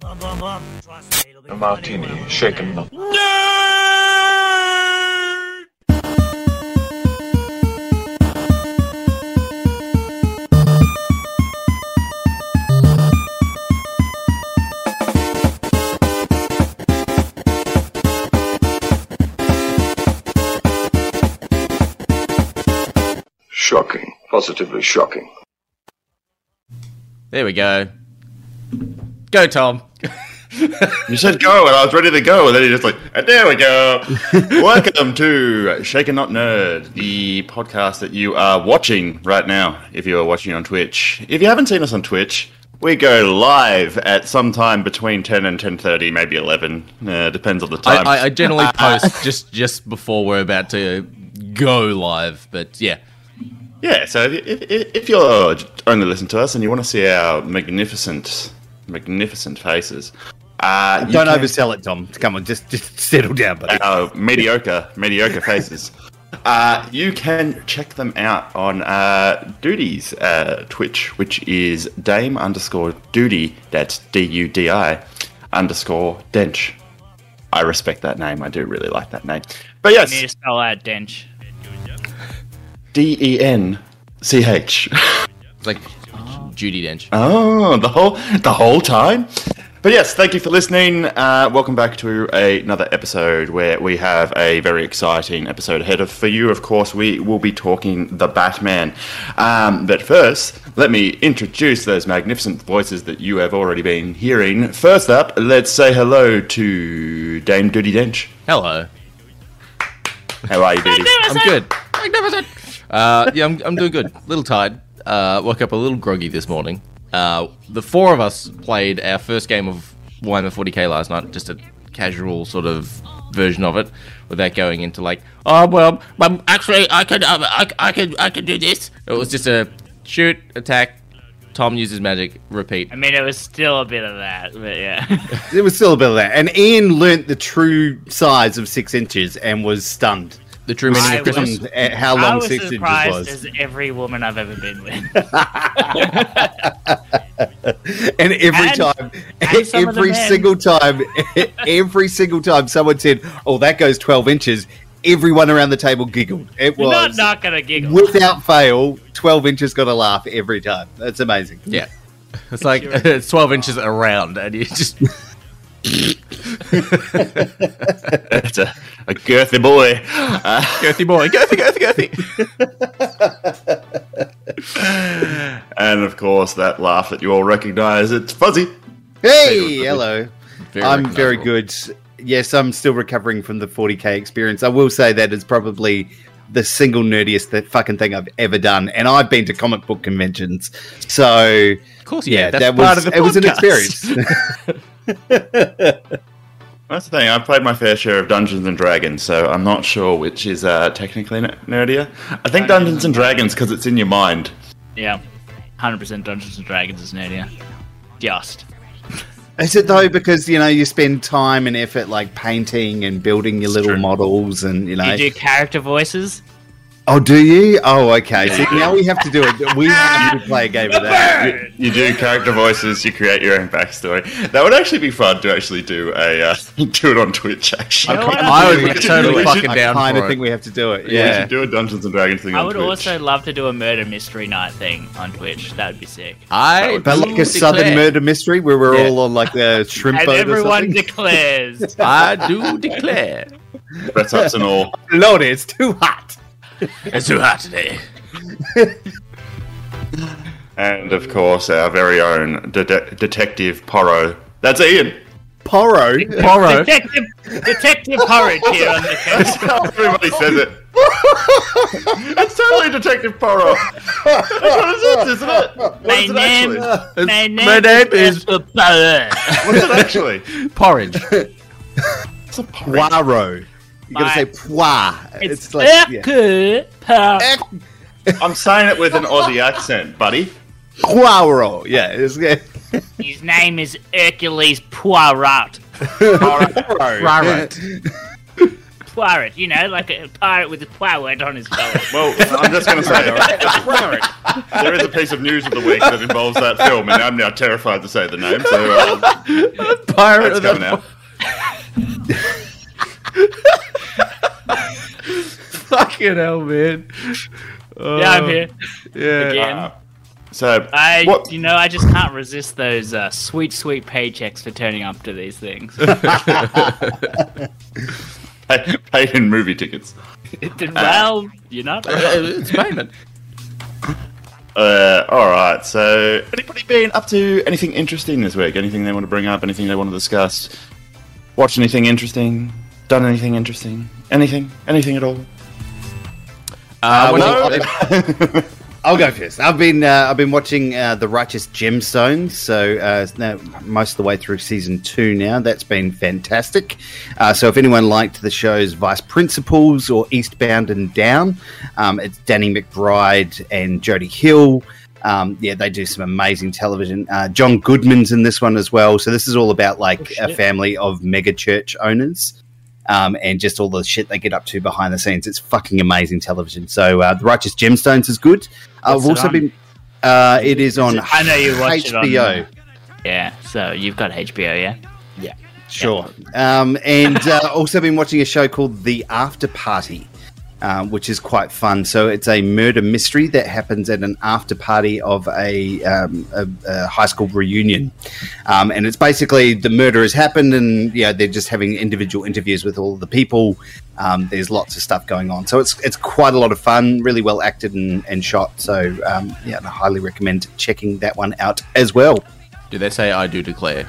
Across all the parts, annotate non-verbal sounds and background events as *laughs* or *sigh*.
A martini, shaken not. Shocking. Positively shocking. There we go. Go, Tom. You said go, and I was ready to go, and then you just like, and there we go. *laughs* Welcome to Shaken Not Nerd, the podcast that you are watching right now. If you are watching on Twitch, if you haven't seen us on Twitch, we go live at some time between ten and ten thirty, maybe eleven. Uh, depends on the I, time. I, I generally *laughs* post just just before we're about to go live, but yeah. Yeah, so if, if, if you're only listening to us and you want to see our magnificent, magnificent faces, uh, Don't can- oversell it, Tom. Come on, just just settle down, buddy. our mediocre, mediocre *laughs* faces. Uh, you can check them out on uh, Duty's uh, Twitch, which is Dame underscore Duty. That's D U D I underscore Dench. I respect that name. I do really like that name. But You need to yes, spell out Dench. D E N C H. It's like Judi Dench. Oh, the whole the whole time. But yes, thank you for listening. Uh, welcome back to a, another episode where we have a very exciting episode ahead of for you. Of course, we will be talking the Batman. Um, but first, let me introduce those magnificent voices that you have already been hearing. First up, let's say hello to Dame Duty Dench. Hello. How are you, Duty? I'm good. Magnificent. Uh, yeah, I'm, I'm doing good. A little tired. Uh, woke up a little groggy this morning. Uh, the four of us played our first game of Warhammer 40k last night, just a casual sort of version of it, without going into like, oh well, um, actually I could, um, I, I could, I could do this. It was just a shoot, attack. Tom uses magic, repeat. I mean, it was still a bit of that, but yeah. *laughs* it was still a bit of that. And Ian learnt the true size of six inches and was stunned. The true meaning I of Christmas. Stunned eh, at how I long was six inches surprised was. as every woman I've ever been with. *laughs* And every And- time, and some of the every single time, every single time someone said, "Oh, that goes twelve inches," everyone around the table giggled. It You're not was not gonna giggle. without fail, twelve inches got a laugh every time. That's amazing. Yeah. *laughs* It's like *laughs* it's 12 inches around, and you just. It's a, a girthy boy. Uh, girthy boy, girthy, girthy, girthy. and of course, that laugh that you all recognise. It's Fuzzy. Hey, hello. Very I'm very good. Yes, I'm still recovering from the 40k experience. I will say that is probably the single nerdiest that fucking thing I've ever done, and I've been to comic book conventions, so Of course, yeah, yeah. That's that part was of the it was an experience. *laughs* *laughs* That's the thing. I've played my fair share of Dungeons and Dragons, so I'm not sure which is uh, technically n- nerdier. I think Dungeons and Dragons because it's in your mind. Yeah, hundred percent Dungeons and Dragons is nerdier. Just. *laughs* is it though? Because you know you spend time and effort like painting and building your little true. models, and you know. You do character voices. Oh, do you? Oh, okay. So now we have to do it. We *laughs* have to play a game of that. You, you do character voices. You create your own backstory. That would actually be fun to actually do a uh, *laughs* do it on Twitch. Actually, You know what? I would We be should- totally we fucking should- I down kind of for think we have to do it. We Yeah. should do a Dungeons and Dragons thing I on would Twitch. also love to do a murder mystery night thing on Twitch. That would be sick. I But like do a southern declare- murder mystery where we're Yeah. all on like a shrimp And boat or everyone something. declares. *laughs* I do declare. Press ups and all. Lord, it's too hot. It's too hot today. And of course, our very own de- de- detective Porro. That's Ian. Porro. Porro. Detective, Detective Porridge here on the case. Everybody says it. it's totally Detective Porro. That's what it is, isn't it? What My is it name, actually? my name, My name is Porridge. What is it actually? Porridge. It's a porridge. Poirot. You gotta say poir. It's, It's like yeah. Hercule I'm saying it with an Aussie accent, buddy. Poirot. Yeah. It's, yeah. His name is Hercules Poirot. Poirot. Right. pirate, you know, like a pirate with a pirate on his collar. Well, I'm just going to say there is a piece of news of the week that involves that film, and I'm now terrified to say the name. So uh, Pirate of coming the out. *laughs* *laughs* *laughs* fucking hell, man. yeah, I'm here Yeah. again. Uh, so I, what? you know, I just can't resist those uh, sweet, sweet paychecks for turning up to these things. *laughs* Pay, paid in movie tickets. well, you're not. it's payment. Uh, all right. So, anybody been up to anything interesting this week? Anything they want to bring up? Anything they want to discuss? Watch anything interesting? Done anything interesting? Anything? Anything at all? Uh, when well, you- *laughs* I'll go first. I've been uh, I've been watching uh, the Righteous Gemstones, so uh, now most of the way through season two now. That's been fantastic. Uh, so if anyone liked the shows Vice Principals or Eastbound and Down, um, it's Danny McBride and Jody Hill. Um, yeah, they do some amazing television. Uh, John Goodman's in this one as well. So this is all about like a family of mega church owners um, and just all the shit they get up to behind the scenes. It's fucking amazing television. So uh, the Righteous Gemstones is good. Uh, What's I've also on? been. Uh, it is on. I know you watch it on, HBO. uh, Yeah, so you've got HBO, yeah? Yeah, sure. Um, and uh, also been watching a show called The After Party, um, which is quite fun. So it's a murder mystery that happens at an after party of a, um, a, a high school reunion. Um, and it's basically the murder has happened, and yeah, they're just having individual interviews with all the people. Um, there's lots of stuff going on, so it's it's quite a lot of fun, really well acted and, and shot. So um, yeah, I highly recommend checking that one out as well. Do they say I do declare?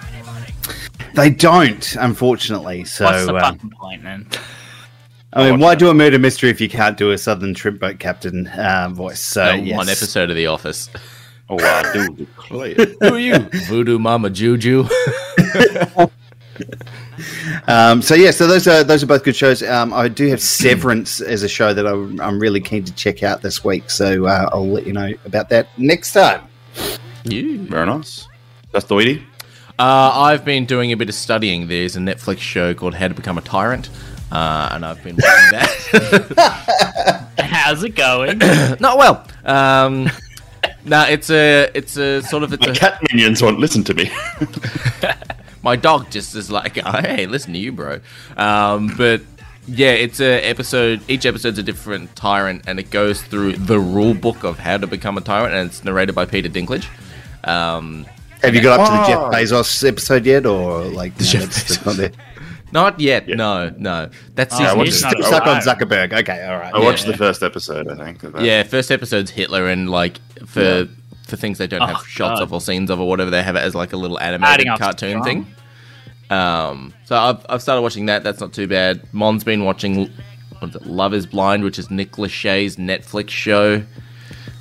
They don't, unfortunately. So What's the um, fucking point, then? I mean, why do a murder mystery if you can't do a Southern shrimp boat captain uh, voice? So Uh, yes. One episode of The Office. Oh, I do *laughs* declare. Who are you? Voodoo Mama Juju. *laughs* Um, so yeah, so those are those are both good shows. Um, I do have Severance as a show that I'm, I'm really keen to check out this week. So uh, I'll let you know about that next time. you. Very nice. That's the weedy. Uh, I've been doing a bit of studying. There's a Netflix show called How to Become a Tyrant. Uh, and I've been watching that. *laughs* How's it going? *coughs* Not well. Um, no, it's a, it's a sort of, it's My a, cat minions won't listen to me. *laughs* my dog just is like, oh, hey, listen to you, bro. Um, but yeah, it's a episode. Each episode's a different tyrant, and it goes through the rule book of how to become a tyrant, and it's narrated by Peter Dinklage. Um, Have you got up to the Oh. Jeff Bezos episode yet, or like no, Jeff that's, that's Bezos. Not there? not yet. No, no. That's Oh, season what's he's two. Stuck on. Zuckerberg. Okay, all right. I watched the first episode, I think. of. Yeah, first episode's Hitler, and like for for things they don't Oh, have shots God. of or scenes of or whatever, they have it as like a little Adding animated cartoon thing. Um, so I've I've started watching that. That's not too bad. Mon's been watching what's it, Love Is Blind, which is Nick Lachey's Netflix show,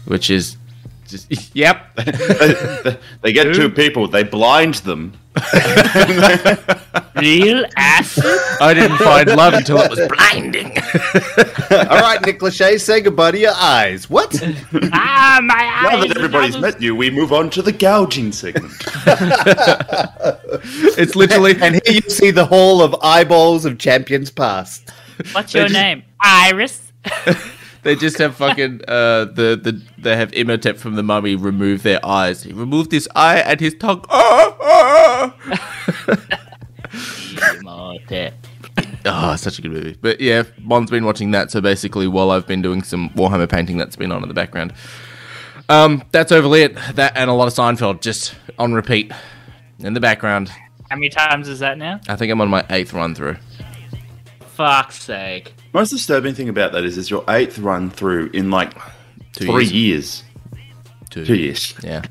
which is just *laughs* yep. they, *laughs* they get two people, they blind them. Real acid? I didn't find love until it was blinding. all right, Nick Lachey, say goodbye to your eyes. What? ah, my eyes! Now that everybody's met you, we move on to the gouging segment. *laughs* it's literally and here you see the hall of eyeballs of champions past. What's your just- name? Iris. *laughs* They just have fucking uh the the they have Imhotep from the Mummy remove their eyes. He removed his eye and his tongue. Ah, ah. Imhotep. Oh, *laughs* such a good movie. But yeah, Mon's been watching that. So basically, while I've been doing some Warhammer painting, that's been on in the background. Um, that's overly it. That and a lot of Seinfeld just on repeat in the background. How many times is that now? I think I'm on my eighth run through. Fuck's sake. Most disturbing thing about that is, is your eighth run through in like Two three years. years. Two. Two years. Yeah.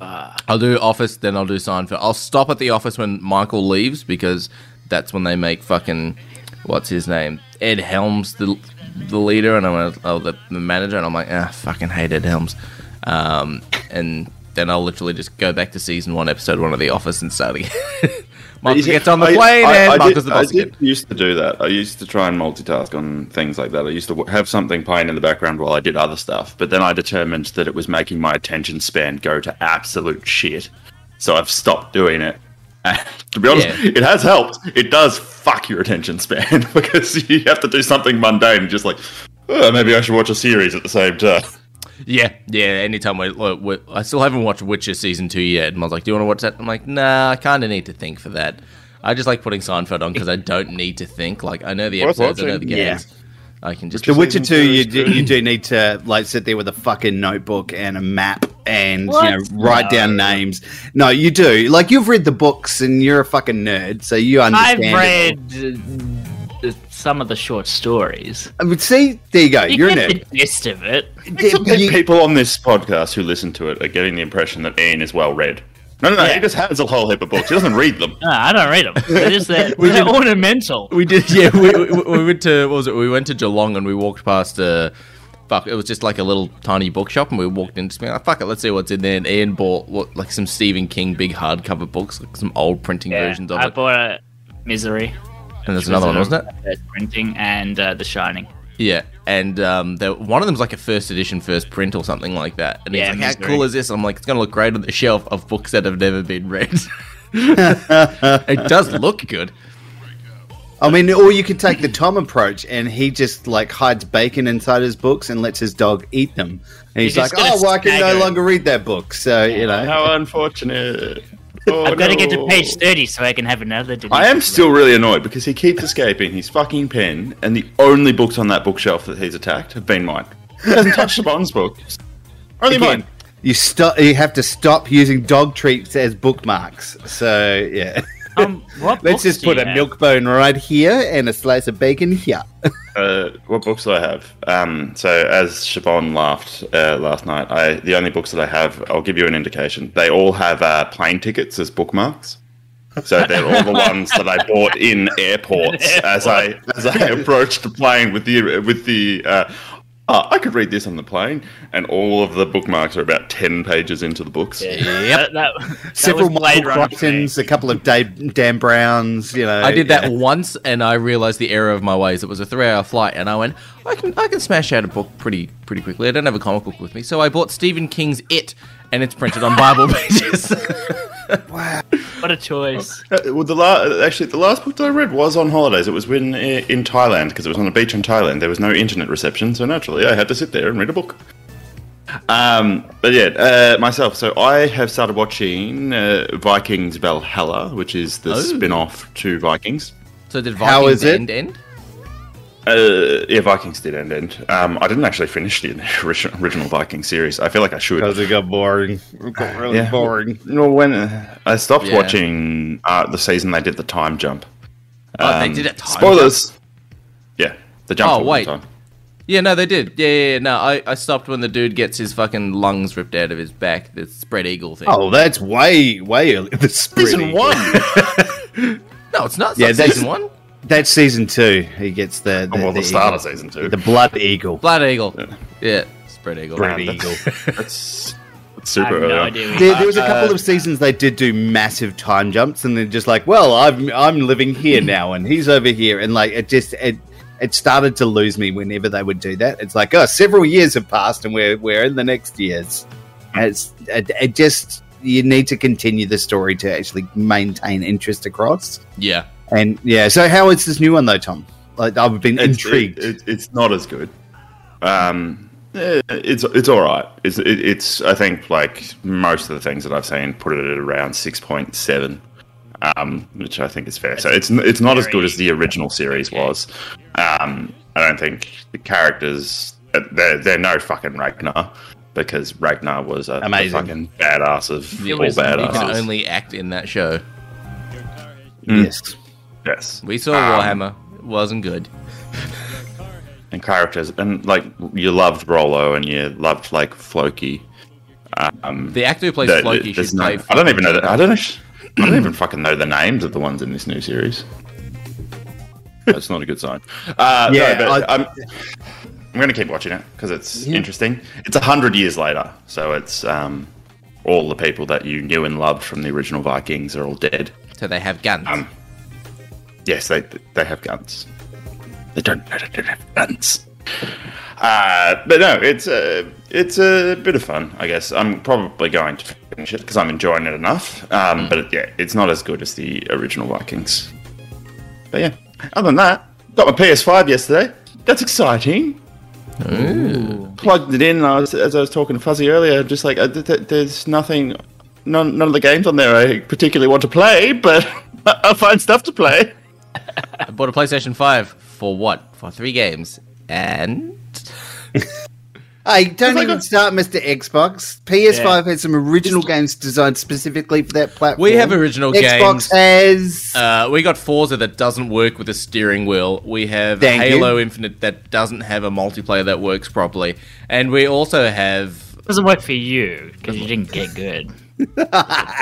I'll do Office, then I'll do Seinfeld. I'll stop at the Office when Michael leaves because that's when they make fucking what's his name Ed Helms the the leader, and I'm oh the, the manager, and I'm like ah fucking hate Ed Helms, um, and then I'll literally just go back to season one, episode one of The Office, and start again. *laughs* See, gets on the I- plane, I, and I did, the boss I again. used to do that. I used to try and multitask on things like that. I used to have something playing in the background while I did other stuff, but then I determined that it was making my attention span go to absolute shit. So I've stopped doing it. *laughs* And to be honest, Yeah. it has helped. It does fuck your attention span *laughs* because you have to do something mundane just like, oh, maybe I should watch a series at the same time. *laughs* Yeah, yeah. Anytime we, look, we, I still haven't watched Witcher season two yet. And I was like, "Do you want to watch that?" I'm like, "Nah, I kind of need to think for that." I just like putting Seinfeld on because I don't need to think. Like I know the Worth episodes, I know the watching. games. I can just. The Witcher Two, two you do, you do need to like sit there with a fucking notebook and a map and What? you know write down names. No, you do. Like you've read the books and you're a fucking nerd, so you understand. I've it all. read some of the short stories. I would see, there you go. You You're a get nerd. the gist of it. Some You- people on this podcast who listen to it are getting the impression that Ian is well read. No, no, no. He just has a whole heap of books. He doesn't read them. *laughs* No, I don't read them. They're just they're, *laughs* We they're did- ornamental. We did, yeah. We, we, we went to what was it? We went to Geelong and we walked past a. Fuck! It was just like a little tiny bookshop, and we walked in. Just being like, "Fuck it, let's see what's in there." And Ian bought what, like some Stephen King big hardcover books, like some old printing Yeah, versions of I it. I bought a Misery. And there's another one, was, wasn't it? printing and uh, The Shining. Yeah, and um, there, one of them's like a first edition, first print or something like that. And Yeah, he's like, "How cool is this?" I'm like, "It's gonna look great on the shelf of books that have never been read." *laughs* it does look good. I mean, or you could take the Tom approach, and he just like hides bacon inside his books and lets his dog eat them. And he's, He's like, "Oh, well, I can no longer read that book." So you know, How unfortunate. Oh, I've got to get to no. page 30 so I can have another delete. I am still really annoyed because he keeps escaping his fucking pen, and the only books on that bookshelf that he's attacked have been mine. *laughs* He hasn't touched Siobhan's books. Only again, mine. you stop. You have to stop using dog treats as bookmarks. So yeah, *laughs* Um, what let's just put a have? milk bone right here and a slice of bacon here. Uh, what books do I have? Um, so as Siobhan laughed uh, last night, I the only books that I have, I'll give you an indication. They all have uh, plane tickets as bookmarks. So they're all the ones that I bought in airports *laughs* as I as I approached the plane with the with the. Uh, oh, I could read this on the plane, and all of the bookmarks are about ten pages into the books. Yep. That, that, that Several Blade Michael Runner for me. Crichtons, a couple of Dave, Dan Browns. You know, I did that yeah. once, and I realized the error of my ways. It was a three-hour flight, and I went, I can, I can smash out a book pretty, pretty quickly. I don't have a comic book with me, so I bought Stephen King's It, and it's printed on Bible *laughs* pages. What a choice. Uh, well, the la- actually the last book that I read was on holidays. It was when in Thailand because it was on a beach in Thailand. There was no internet reception, so naturally I had to sit there and read a book. Um, but yeah, uh, myself. So I have started watching uh, Vikings Valhalla, which is the Oh. spin-off to Vikings. so did How Vikings is it? end end? Uh, yeah, Vikings did end end. Um, I didn't actually finish the original, original Viking series. I feel like I should. because it got boring. It got *sighs* really Yeah. boring. You know, when uh, I stopped Yeah. watching uh, the season they did the time jump. Oh, they Um, did it. Time Spoilers. Yeah, the jump. Oh, all the wait. time. Yeah, no, they did. Yeah, yeah, yeah. No, I, I stopped when the dude gets his fucking lungs ripped out of his back. The spread eagle thing. Oh, that's way, way early. The Season spread one. *laughs* *laughs* no, it's not. It's Yeah, not season one. That's season two. He gets the the, Oh, well, the, the start eagle. of season two. the blood eagle. Blood eagle. Yeah, spread eagle. Blood Man, eagle. That's, *laughs* that's I super have early. no idea. There, there was a couple Uh, of seasons they did do massive time jumps, and they're just like, "Well, I'm I'm living here *clears throat* now, and he's over here," and like it just it it started to lose me whenever they would do that. It's like, oh, several years have passed, and we're we're in the next years. It's it, it just you need to continue the story to actually maintain interest across. Yeah. And yeah, so how is this new one though, Tom? Like I've been It's, intrigued. it- it- it's not as good. Um, eh, it's it's all right. It's it, it's I think like most of the things that I've seen put it at around six point seven, um, which I think is fair. So it's it's not as good as the original series was. Um, I don't think the characters uh, they're they're no fucking Ragnar because Ragnar was a, a Amazing. fucking badass of It all was- You can only act in that show. yes. Yes, We saw Um, Warhammer. It wasn't good. and characters, and like you loved Rollo and you loved like Floki. Um, The actor who plays there- Floki there's should no- play. I don't even know. The, I don't. know- I don't even fucking know the names of the ones in this new series. That's not a good sign. Uh, Yeah, no, but I- I'm. I'm going to keep watching it because it's interesting. It's a hundred years later, so it's um, all the people that you knew and loved from the original Vikings are all dead. So they have guns. Um, Yes, they they have guns. They don't. They don't have guns. Uh, but no, it's a it's a bit of fun. I guess I'm probably going to finish it because I'm enjoying it enough. Um, But it, yeah, it's not as good as the original Vikings. But yeah, other than that, got my PS5 yesterday. That's exciting. Ooh. Plugged it in, and I was, as I was talking to Fuzzy earlier, just like uh, th- th- there's nothing, none, none of the games on there I particularly want to play, but *laughs* I'll find stuff to play. I bought a PlayStation 5 for what? For three games. And. Hey, don't even a- start, Mr. Xbox. PS5 has some original games designed specifically for that platform. We have original Xbox games. has. Uh, we got Forza that doesn't work with a steering wheel. We have Thank Halo you. Infinite that doesn't have a multiplayer that works properly. And we also have doesn't work for you because you didn't get good. *laughs*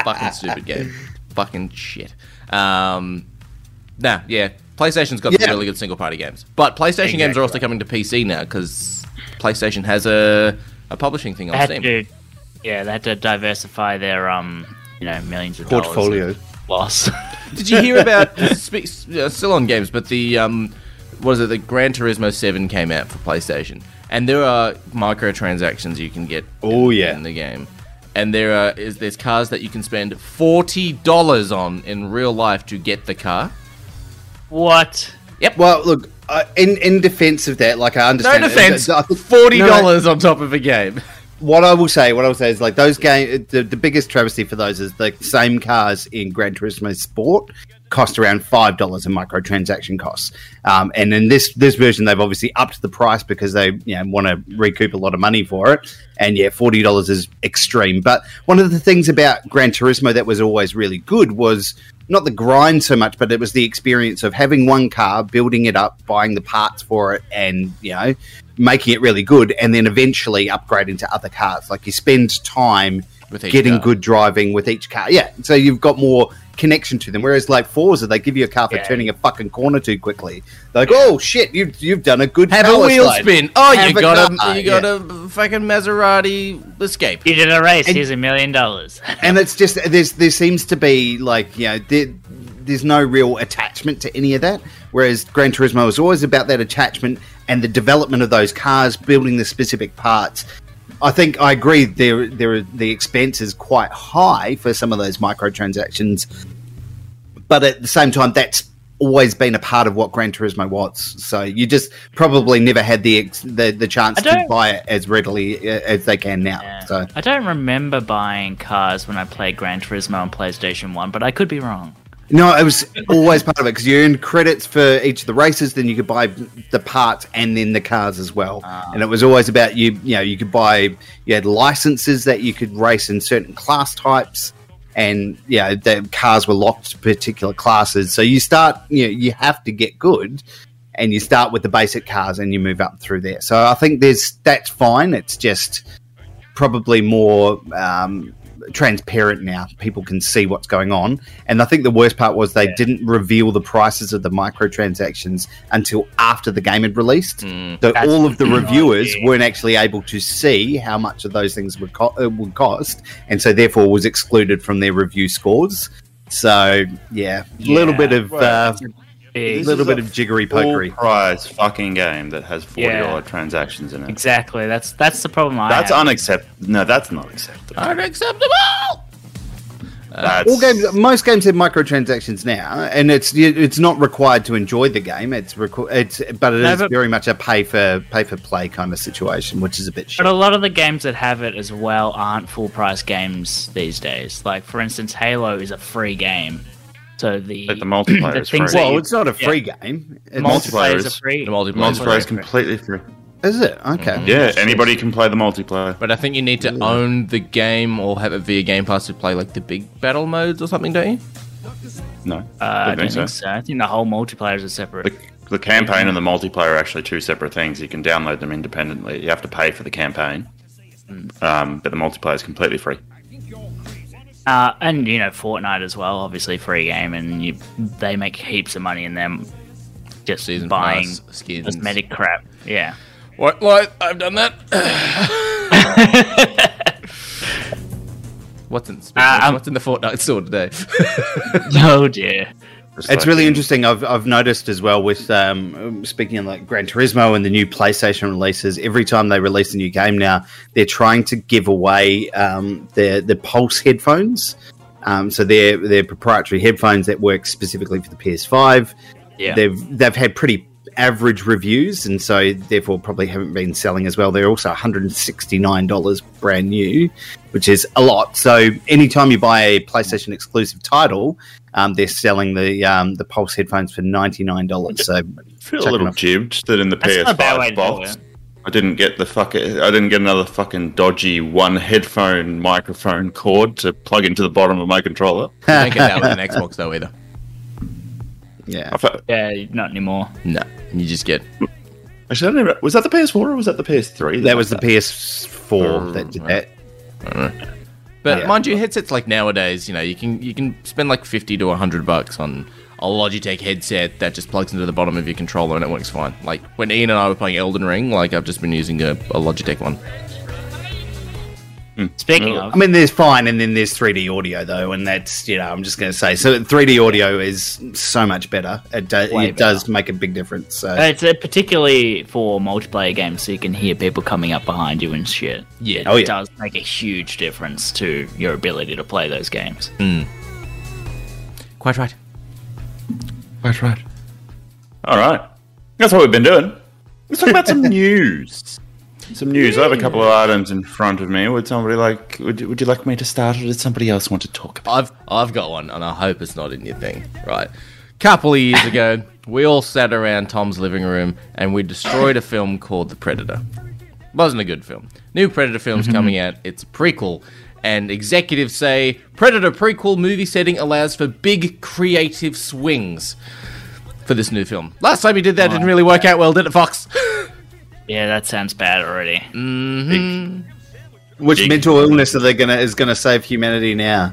fucking stupid game. Fucking shit. Um, nah, yeah. PlayStation's got Yeah. some really good single party games. But PlayStation games are also coming to PC now because PlayStation has a, a publishing thing on Steam. to, yeah, they had to diversify their um, you know, millions of dollars Portfolio. loss. *laughs* *laughs* Did you hear about spe- uh, still on games, but the um, what is it? The Gran Turismo Seven came out for PlayStation, and there are microtransactions you can get. Oh, in, yeah. in the game, and there are is there's cars that you can spend forty dollars on in real life to get the car. What? Yep. Well, look, uh, in in defense of that, like I understand. it, defense, forty No, no. dollars on top of a game. what I will say, what I will say is like those game. The, the biggest travesty for those is the same cars in Gran Turismo Sport cost around five dollars in microtransaction costs. Um, and in this this version, they've obviously upped the price because they you know want to recoup a lot of money for it. And yeah, forty dollars is extreme. But one of the things about Gran Turismo that was always really good was not the grind so much, but it was the experience of having one car, building it up, buying the parts for it, and you know, making it really good, and then eventually upgrading to other cars. Like you spend time With getting car. good driving with each car. Yeah, so you've got more connection to them. Whereas like Forza, they give you a car for Yeah. turning a fucking corner too quickly. They're like, oh shit, you've you've done a good Have a wheel slide. spin. Oh, Have you a got a car, you got yeah. a fucking Maserati Escape. You did a race. And- Here's a million dollars. and it's just *laughs* there's there seems to be like you know there, there's no real attachment to any of that whereas Gran Turismo is always about that attachment and the development of those cars building the specific parts I think I agree there there the expense is quite high for some of those microtransactions but at the same time that's always been a part of what Gran Turismo was so you just probably never had the the, the chance to buy it as readily uh, as they can now Yeah. so I don't remember buying cars when I played Gran Turismo on PlayStation One, but I could be wrong. No, it was always part of it because you earned credits for each of the races. Then you could buy the parts and then the cars as well. and it was always about you. You know, you could buy. You had licenses that you could race in certain class types, and yeah, the cars were locked to particular classes. So you start. You know, you have to get good, and you start with the basic cars and you move up through there. So I think there's that's fine. It's just probably more um, transparent now. People can see what's going on. And I think the worst part was they didn't reveal the prices of the microtransactions until after the game had released. So all of the reviewers weren't actually able to see how much of those things would, co- uh, would cost, and so therefore was excluded from their review scores. So yeah, a little bit of uh, Big. This little is bit a of jiggery Full pokery. price fucking game that has forty dollar Yeah. transactions in it. Exactly. That's that's the problem I That's unacceptable. No, that's not acceptable. Unacceptable. That's, All games, most games have microtransactions now, and it's it's not required to enjoy the game. It's requ- it's but it No, is but- very much a pay for pay for play kind of situation, which is a bit shit. But a lot of the games that have it as well aren't full price games these days. Like for instance, Halo is a free game, so the But the multiplayer the is things free. well, it's not a yeah. free game. It's, Multiplayer multiplayer is- is free. The multiplayer. multiplayer is completely free. is it okay? Yeah, anybody can play the multiplayer. But I think you need to own the game or have it via Game Pass to play like the big battle modes or something, don't you? No, Uh, I don't don't think so. I think the whole multiplayer is a separate. The, the campaign and the multiplayer are actually two separate things. You can download them independently. You have to pay for the campaign, um, but the multiplayer is completely free. Uh, and you know, Fortnite as well, obviously free game, and you, they make heaps of money in them just Season buying pass, skins. cosmetic crap. Yeah. What? What? I've done that. *laughs* what's in Uh, um, What's in the Fortnite store today? *laughs* *laughs* oh dear. It's really interesting. I've, I've noticed as well with um, speaking of like Gran Turismo and the new PlayStation releases. Every time they release a new game now, they're trying to give away um, their the Pulse headphones. Um, so they're they're proprietary headphones that work specifically for the PS5. Yeah. They've they've had pretty average reviews, and so therefore probably haven't been selling as well. They're also one hundred and sixty nine dollars brand new, which is a lot. So anytime you buy a PlayStation exclusive title, um, they're selling the um, the Pulse headphones for ninety nine dollars. So I feel a little them jibbed that in the That's not a bad way PS5 box. I didn't get the fuck. I didn't get another fucking dodgy one headphone microphone cord to plug into the bottom of my controller. *laughs* You don't get that with an Xbox though either. yeah, I Yeah, not anymore. No, you just get Actually, I don't even, was that the PS4 or was that the PS3? that was the PS4 that did that. But Yeah. mind you, headsets like nowadays, you know, you can you can spend like fifty to hundred bucks on a Logitech headset that just plugs into the bottom of your controller and it works fine. Like when Ian and I were playing Elden Ring, like I've just been using a, a Logitech one. Hmm. Speaking of, I mean, there's fine, and then there's 3D audio though, and that's you know I'm just going to say so 3D audio is so much better. It, do, Way it does make a big difference. So uh, it's uh, particularly for multiplayer games, so you can hear people coming up behind you and shit. Yeah. it Oh, yeah. does make a huge difference to your ability to play those games. Hmm. Quite right. Quite right. All right. That's what we've been doing. Let's talk about some *laughs* news. Some news. I have a couple of items in front of me. Would somebody like? Would you, would you like me to start, or did somebody else want to talk about? I've I've got one, and I hope it's not in your thing. Right. Couple of years ago, we all sat around Tom's living room and we destroyed a film called The Predator. Wasn't a good film. New Predator film's mm-hmm. coming out. It's a prequel, and executives say Predator prequel movie setting allows for big creative swings for this new film. Last time you did that didn't really work out well, did it, Fox? *laughs* Yeah, that sounds bad already. which Big- mental illness are they gonna is gonna save humanity now?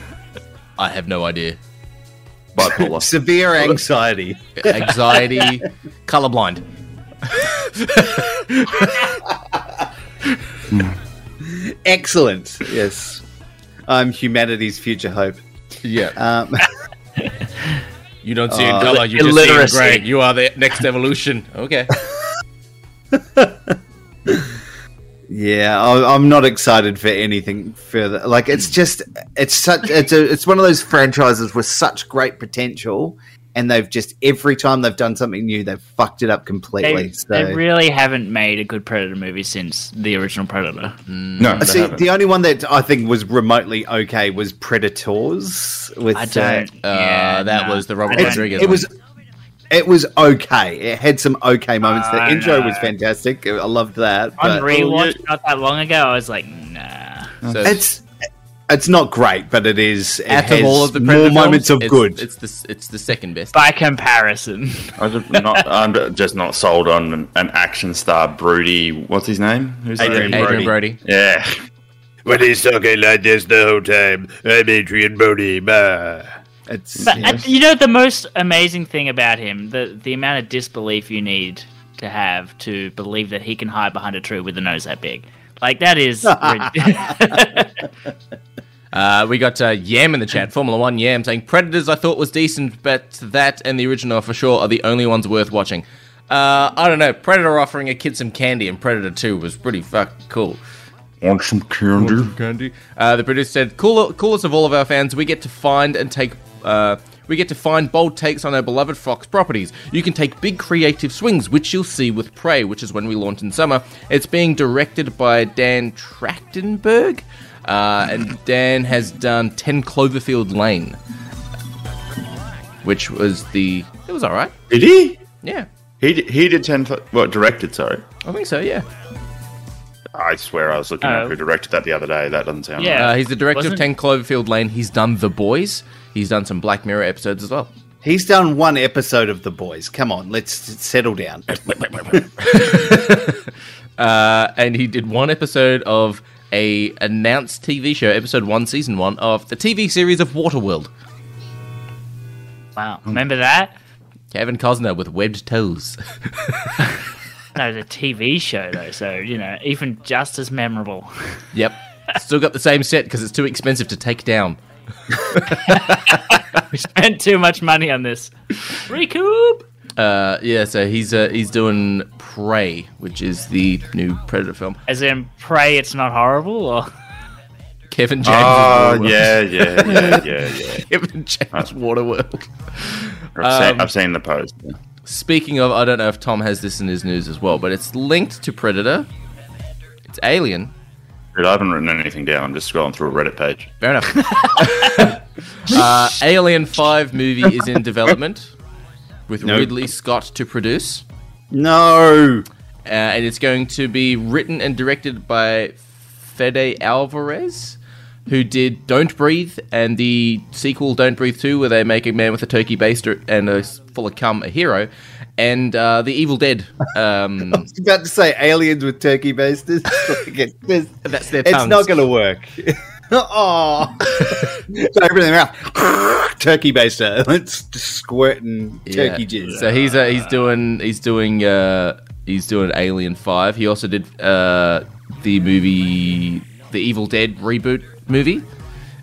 *laughs* I have no idea. *laughs* Bipolar. Severe anxiety. Anxiety, *laughs* colorblind. Excellent. Yes, I'm humanity's future hope. Yeah. Um, You don't see in Uh, color, you just see in illiteracy. gray. You are the next evolution. Okay. *laughs* Yeah, I- I'm not excited for anything further. Like it's just, it's such, it's a, it's one of those franchises with such great potential, and they've just every time they've done something new, they've fucked it up completely. They, so, they really haven't made a good Predator movie since the original Predator. Mm, no, uh, they see, haven't. the only one that I think was remotely okay was Predators. With I don't. Uh, yeah, uh, that no. was the Robert Rodriguez. it was, it was okay. It had some okay moments. The I intro know. was fantastic. I loved that. On But rewatch not that long ago, I was like, nah. So, it's, it's not great, but it is. It out has of all of the more Predator moments films, of good. It's, it's the it's the second best. By comparison, I just not, I'm just not sold on an, an action star broody. What's his name? Who's? Adrien Adrien Brody. Brody. Yeah. When he's talking like this the whole time, I'm Adrien Brody. Bah. It's but yeah. uh, you know the most amazing thing about him, the the amount of disbelief you need to have to believe that he can hide behind a tree with a nose that big. Like that is. *laughs* *laughs* Uh, we got uh, Yam in the chat, Formula One Yam, saying Predators I thought was decent, but that and the original for sure are the only ones worth watching. Uh, I don't know. Predator offering a kid some candy and Predator 2 was pretty fucking cool. Want some candy? Candy. Uh, the producer said, cool, "Coolest of all of our fans, we get to find and take." Uh, we get to find bold takes on our beloved Fox properties. You can take big creative swings, which you'll see with Prey, which is when we launch in summer. It's being directed by Dan Trachtenberg, uh, and Dan has done 10 Cloverfield Lane, which was the. It was alright. Did he? Yeah, He did, he did ten. fo- What directed? Sorry. I think so, yeah. I swear I was looking Oh. at who directed that the other day. That doesn't sound Yeah. right. Uh, he's the director of Wasn't- 10 Cloverfield Lane. He's done The Boys. He's done some Black Mirror episodes as well. He's done one episode of The Boys. Come on, let's settle down. *laughs* uh, and he did one episode of a announced TV show, episode one, season one of the TV series of Waterworld. wow, remember that? Kevin Costner with webbed toes. No, the TV show though, so you know, even just as memorable. yep, still got the same set because it's too expensive to take down. *laughs* We spent too much money on this. Recoup. Uh, yeah, so he's uh, he's doing Prey, which is the new Predator film. As in, pray it's not horrible, or Kevin James. Oh, yeah, yeah, yeah, yeah, *laughs* yeah. Kevin James Waterworld. I've, seen, Um, I've seen the post. Speaking of, I don't know if Tom has this in his news as well, but it's linked to Predator. It's Alien. Dude, I haven't written anything down. I'm just scrolling through a Reddit page. Fair enough. *laughs* uh, Alien 5 movie is in development with Nope. Ridley Scott to produce. No. Uh, and it's going to be written and directed by Fede Alvarez, who did Don't Breathe and the sequel Don't Breathe 2, where they make a man with a turkey baster and a full of cum a hero, and uh, The Evil Dead. Um, *laughs* I was about to say aliens with turkey basters. *laughs* That's their it's not going to work. *laughs* oh, so open their mouth. turkey baster. It's just squirting Yeah. turkey jizz. So he's uh, he's doing he's doing uh, he's doing Alien Five. He also did uh, the movie The Evil Dead reboot movie.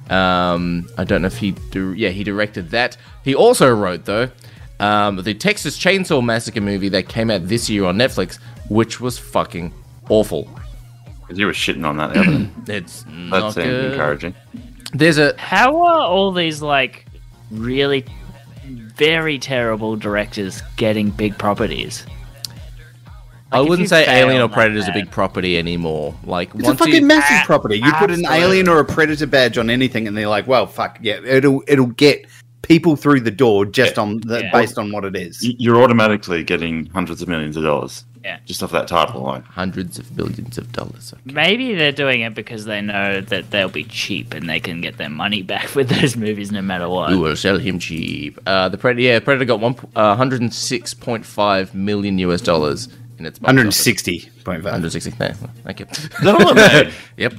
Um, I don't know if he do. Yeah, he directed that. He also wrote though um, the Texas Chainsaw Massacre movie that came out this year on Netflix, which was fucking awful. Because you were shitting on that the *clears throat* other. It's That not seemed good. encouraging. There's a how are all these like really very terrible directors getting big properties? I Like, if wouldn't say fail Alien or like Predator is a that- big property anymore. Like It's a once fucking you, massive property. You put an absolutely. alien or a predator badge on anything, and they're like, "Well, fuck yeah, it'll it'll get people through the door just on the, Yeah. based on what it is." You're automatically getting hundreds of millions of dollars. Yeah. Just off that title line. hundreds of billions of dollars. Maybe they're doing it because they know that they'll be cheap and they can get their money *laughs* back with those movies no matter what. We will sell him cheap. Uh, the Predator, yeah, Predator got one uh, 106.5 million US dollars in its box One hundred office. sixty point five. 160. Thank you. Is that all it made? yep.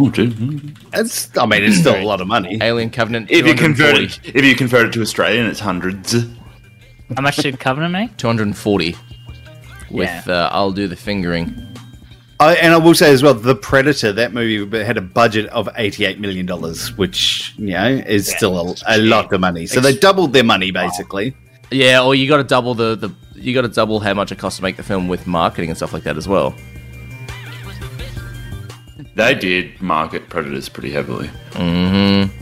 Ooh, dude. It's. I mean, it's still a lot of money. Alien Covenant. If you convert it, if you convert it to Australian, it's hundreds. How much did Covenant make? 240. With Yeah. uh, I'll do the fingering. I, and I will say as well, The Predator, that movie had a budget of $88 million, which, you know, is still a, a lot of money. So they doubled their money, basically. Yeah, or you got to double the, the you got to double how much it costs to make the film with marketing and stuff like that as well. They did market Predators pretty heavily. Mm-hmm.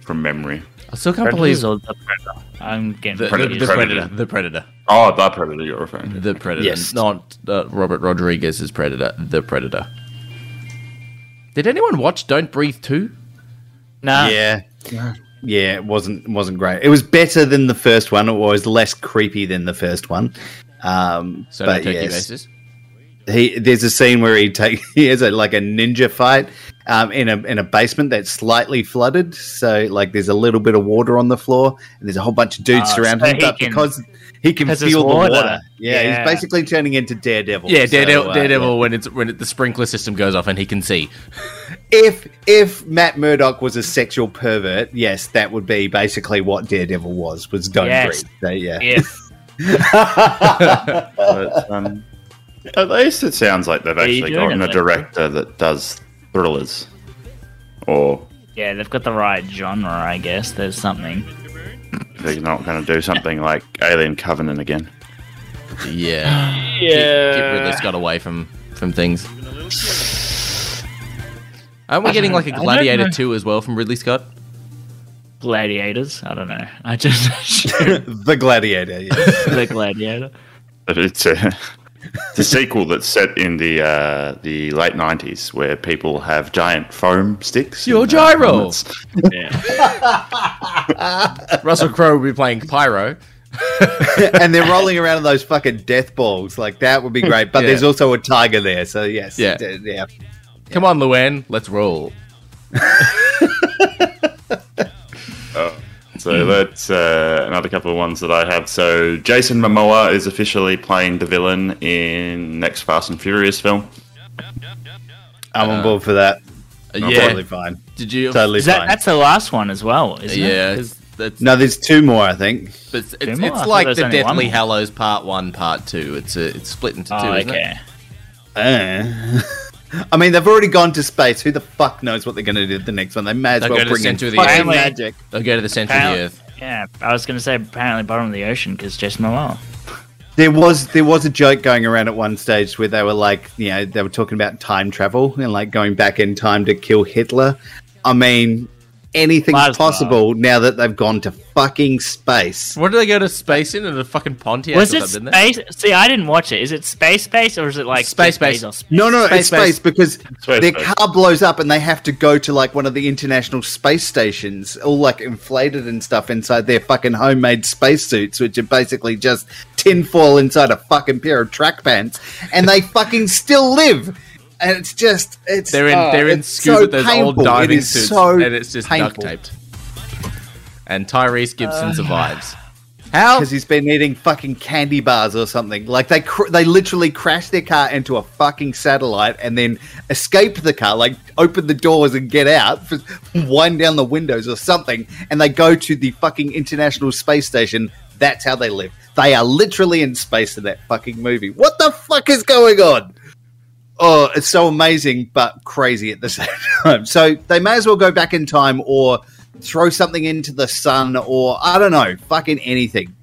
From memory. I still can't Predators believe or the Predator? I'm getting the, Predator- the, the Predator. predator. The predator. Oh, the Predator you're referring to. The predator. Yes. Not uh, Robert Rodriguez's predator. The predator. Did anyone watch Don't Breathe 2? No. Yeah. Yeah, it wasn't wasn't great. It was better than the first one. It was less creepy than the first one. Um, So no but turkey yes, bases. He there's a scene where he take *laughs* he has a, like a ninja fight um, in a in a basement that's slightly flooded. So like there's a little bit of water on the floor, and there's a whole bunch of dudes Ah, surrounding so him. he But can- because he can because it's feel the water. water, yeah, Yeah. he's basically turning into Daredevil. Yeah, So, Daredevil, uh, Daredevil yeah. when it's when it, the sprinkler system goes off and he can see. If if Matt Murdock was a sexual pervert, yes, that would be basically what Daredevil was. Was don't Yes. breathe. So, yeah. If *laughs* But, um, at least it sounds like they've Are actually doing gotten a director that does thrillers. Or yeah, they've got the right genre, I guess. There's something. they're not going to do something like Alien Covenant again. Yeah, *sighs* Yeah. Keep Ridley Scott away from from things. Aren't we getting like a Gladiator know. 2 as well from Ridley Scott? Gladiators. I don't know. I just *laughs* *laughs* the Gladiator. Yeah. *laughs* the Gladiator. But it's a, it's a sequel that's set in the uh, the late nineties, where people have giant foam sticks. Your gyro! helmets. Yeah. *laughs* Russell Crowe will be playing Pyro. *laughs* and they're rolling around in those fucking death balls. Like that would be great. But Yeah. there's also a tiger there. So yes. Yeah. D- yeah. Come on, Luann, let's roll. *laughs* So that's uh, another couple of ones that I have. So Jason Momoa is officially playing the villain in next Fast and Furious film. I'm on board for that. Uh, I'm yeah. Totally fine. Did you? Totally that, fine. that's the last one as well, isn't Yeah, it? 'cause that's, No, there's two more, I think. but it's, it's, it's like the only one Deathly. Hallows Part One, Part Two. It's a, it's split into two. Oh, isn't it? okay. *laughs* I mean, they've already gone to space. Who the fuck knows what they're going to do with the next one? They may as They'll well go the bring in the fucking earth. magic. They'll go to the center of the earth. Yeah, I was going to say apparently bottom of the ocean because Jason Momoa. There was there was a joke going around at one stage where they were like, you know, they were talking about time travel and like going back in time to kill Hitler. I mean, anything's Might as possible now that they've gone to fucking space. What do they go to space in? In a fucking Pontiac Was or it something? didn't space? See, I didn't watch it. Is it space space or is it like Space Jeff Space. No, no, Space it's space base. because Space their base. car blows up and they have to go to like one of the international space stations, all like inflated and stuff inside their fucking homemade spacesuits, which are basically just tinfoil inside a fucking pair of track pants, and they fucking still live. And it's just, it's They're in oh, they're in it's scuba so those painful. old diving suits, so and it's just duct taped. And Tyrese Gibson Uh, survives. *sighs* How? because he's been eating fucking candy bars or something. Like they cr- they literally crash their car into a fucking satellite and then escape the car, like open the doors and get out, wind down the windows or something, and they go to the fucking International Space Station. That's how they live. They are literally in space in that fucking movie. What the fuck is going on? Oh, it's so amazing but crazy at the *laughs* same time. So they may as well go back in time or throw something into the sun or I don't know, fucking anything.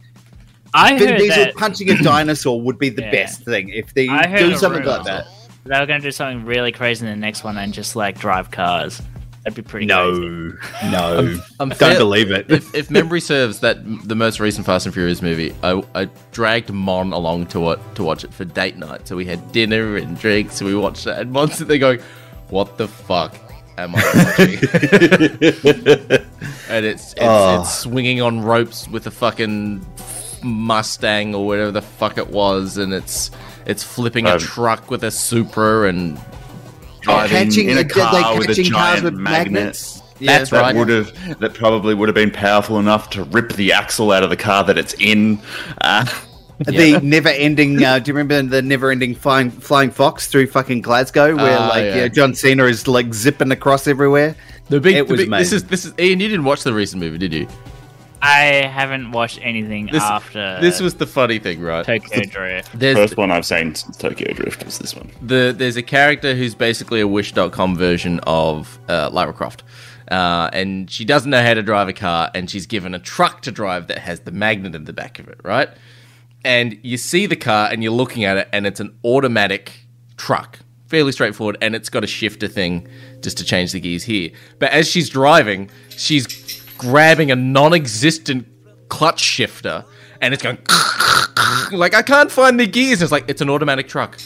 I Vin heard Diesel that *clears throat* punching a dinosaur would be the Yeah. best thing if they do something like that. they were going to do something really crazy in the next one and just like drive cars. That'd be pretty No, crazy. no, I'm don't fair- believe it. if, if memory serves, that the most recent Fast and Furious movie, I, I dragged Mon along to what to watch it for date night. So we had dinner and drinks. And we watched it, and Mon's sitting there going, "What the fuck am I watching?" *laughs* and it's it's, Oh. it's swinging on ropes with a fucking Mustang or whatever the fuck it was, and it's it's flipping a Um, truck with a Supra and Driving catching in a they car with a catching cars giant with magnet. magnets. Yeah, That's that right. would have that probably would have been powerful enough to rip the axle out of the car that it's in. Uh, The never-ending. Uh, do you remember the never-ending flying flying fox through fucking Glasgow, where Ah, like yeah. yeah, John Cena is like zipping across everywhere? the big. It the was big- this is this is Ian. You didn't watch the recent movie, did you? I haven't watched anything This after this was the funny thing, right? Tokyo Drift. There's first one I've seen since Tokyo Drift was this one. the there's a character who's basically a Wish.com version of uh, Lara Croft, uh, and she doesn't know how to drive a car, and she's given a truck to drive that has the magnet in the back of it, right? And you see the car, and you're looking at it, and it's an automatic truck, fairly straightforward, and it's got a shifter thing just to change the gears here. But as she's driving, she's grabbing a non-existent clutch shifter, and it's going. *laughs* Like I can't find the gears. It's like it's an automatic truck.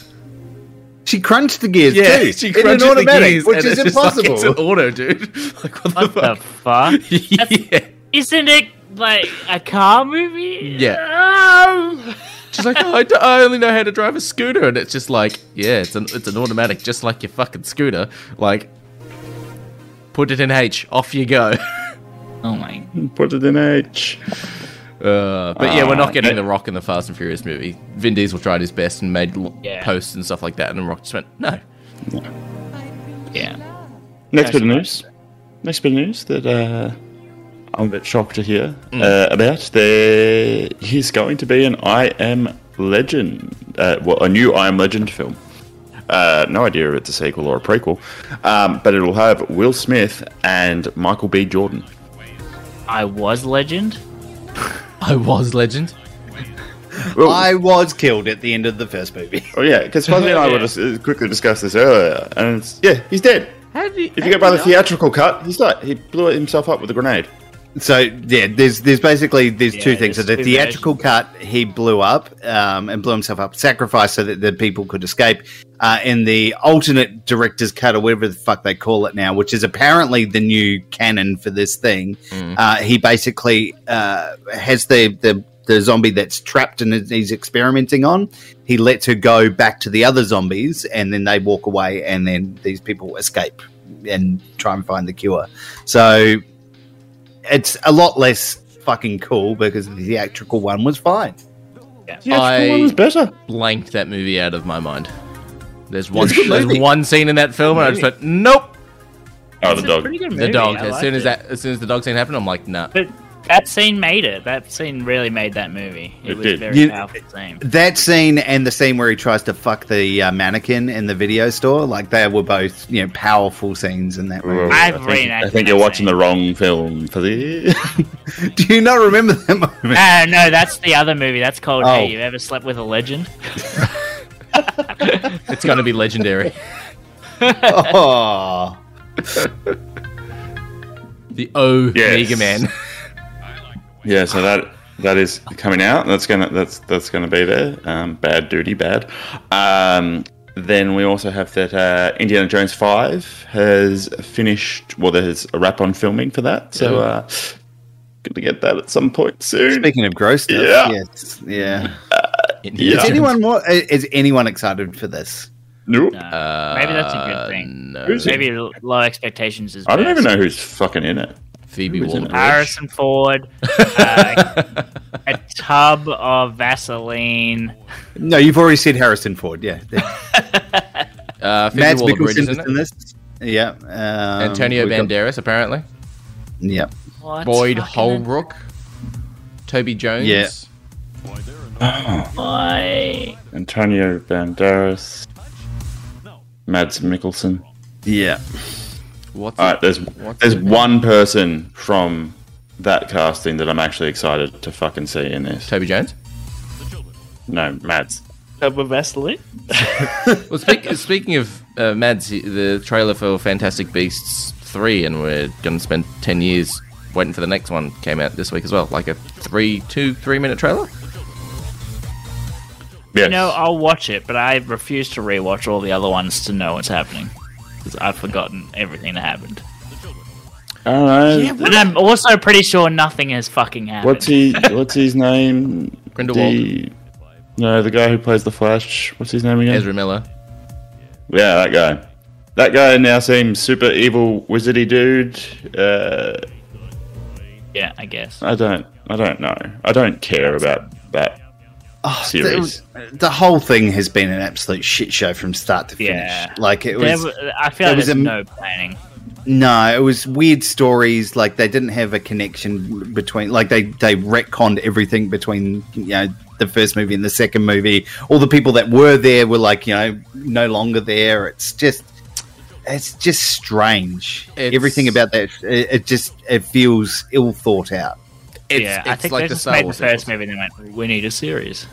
She crunched the gears Yeah, too. she in an crunches the automatic, gears, which is it's just like, impossible. it's an auto, dude. *laughs* Like what, What the the fuck? fuck? *laughs* yeah. Isn't it like a car movie? Yeah. Oh. She's like, oh, I, d- I only know how to drive a scooter, and it's just like, yeah, it's an it's an automatic, just like your fucking scooter. Like, put it in H, off you go. Oh my. Put it in H. Uh, but yeah, we're not getting yeah. the Rock in the Fast and Furious movie. Vin Diesel tried his best and made l- Yeah. posts and stuff like that, and the Rock just went, no. Yeah. Next bit of news. Next bit of news that uh, I'm a bit shocked to hear Mm. uh, about. There is going to be an I Am Legend, uh, well, a new I Am Legend film. Uh, no idea if it's a sequel or a prequel, um, but it'll have Will Smith and Michael B. Jordan. I was Legend. I was Legend. Well, *laughs* I was killed at the end of the first movie. oh yeah, because Fuzzy and I Yeah. were just uh, quickly discussed this earlier, and it's, yeah, he's dead. How did he, If you go by the theatrical cut, he's dead. He blew himself up with a grenade. So yeah, there's there's basically there's two things. So the theatrical cut, he blew up um, and blew himself up, sacrificed so that the people could escape. Uh, in the alternate director's cut, or whatever the fuck they call it now, which is apparently the new canon for this thing, uh, he basically uh, has the, the the zombie that's trapped and he's experimenting on. He lets her go back to the other zombies, and then they walk away, and then these people escape and try and find the cure. So it's a lot less fucking cool because the theatrical one was fine. Yeah, I- one was better. blanked that movie out of my mind. There's one It's a good there's movie. one scene in that film, and I just went, nope. Oh, the a dog. pretty good The dog. I As liked soon as it. that, as soon as the dog scene happened, I'm like, nah. But That scene made it. That scene really made that movie. It, It was did. very You- powerful scene. That scene and the scene where he tries to fuck the uh, mannequin in the video store, like they were both, you know, powerful scenes in that movie. I've I think, reenacted I think you're watching scene. the wrong film for the. *laughs* Do you not remember that *laughs* moment? No, no, that's the other movie. That's called Oh. Hey, You Ever Slept with a Legend? *laughs* *laughs* It's going to be legendary. oh, *laughs* The O Yes. Mega Man. yeah, so that that is coming out. That's gonna that's that's gonna be there. Um, bad duty, bad. Um, then we also have that uh, Indiana Jones Five has finished. Well, there's a wrap on filming for that, so uh, gonna get that at some point soon. speaking of gross stuff, Yeah. yes, yeah. Yeah. Is anyone more? Is anyone excited for this? Nope. No. Uh, Maybe that's a good thing. No. Who's it? Maybe low expectations is I don't best. even know who's fucking in it. Phoebe Waller. it? Harrison Ford, uh, a *laughs* tub of Vaseline. No, you've already said Harrison Ford. Yeah, *laughs* Uh, Phoebe Mads Waller-Bridge is Mikkelsen in is in this. Yeah, um, Antonio we've got- Banderas, apparently. Yeah, What? Boyd Fucking- Holbrook. Toby Jones. Yeah. Why? Antonio Banderas, Mads Mikkelsen. yeah. What's All it? right, there's What's there's one person from that casting that I'm actually excited to fucking see in this. Toby Jones? No, Mads. Tub of Vaseline? Well, speak, speaking of uh, Mads, the trailer for Fantastic Beasts 3, and we're going to spend 10 years waiting for the next one, came out this week as well. Like a three, two, three minute trailer? Yes. You know, I'll watch it, but I refuse to rewatch all the other ones to know what's happening. Because I've forgotten everything that happened. I don't know. And I'm also pretty sure nothing has fucking happened. What's he? What's his name? *laughs* Grindelwald. The- no, the guy who plays the Flash. What's his name again? Ezra Miller. Yeah, that guy. That guy now seems super evil, wizardy dude. Uh, Yeah, I guess. I don't. I don't know. I don't care about that Oh, series. The, the whole thing has been an absolute shit show from start to finish. Yeah. Like it There was. w- I feel there like was a- no planning. No, it was weird stories. Like they didn't have a connection between. Like they they retconned everything between you know the first movie and the second movie. All the people that were there were like you know no longer there. It's just it's just strange. It's- Everything about that it, it just it feels ill thought out. It's, yeah, it's I think like they the just Star made Wars the first movie and they went, we need a series.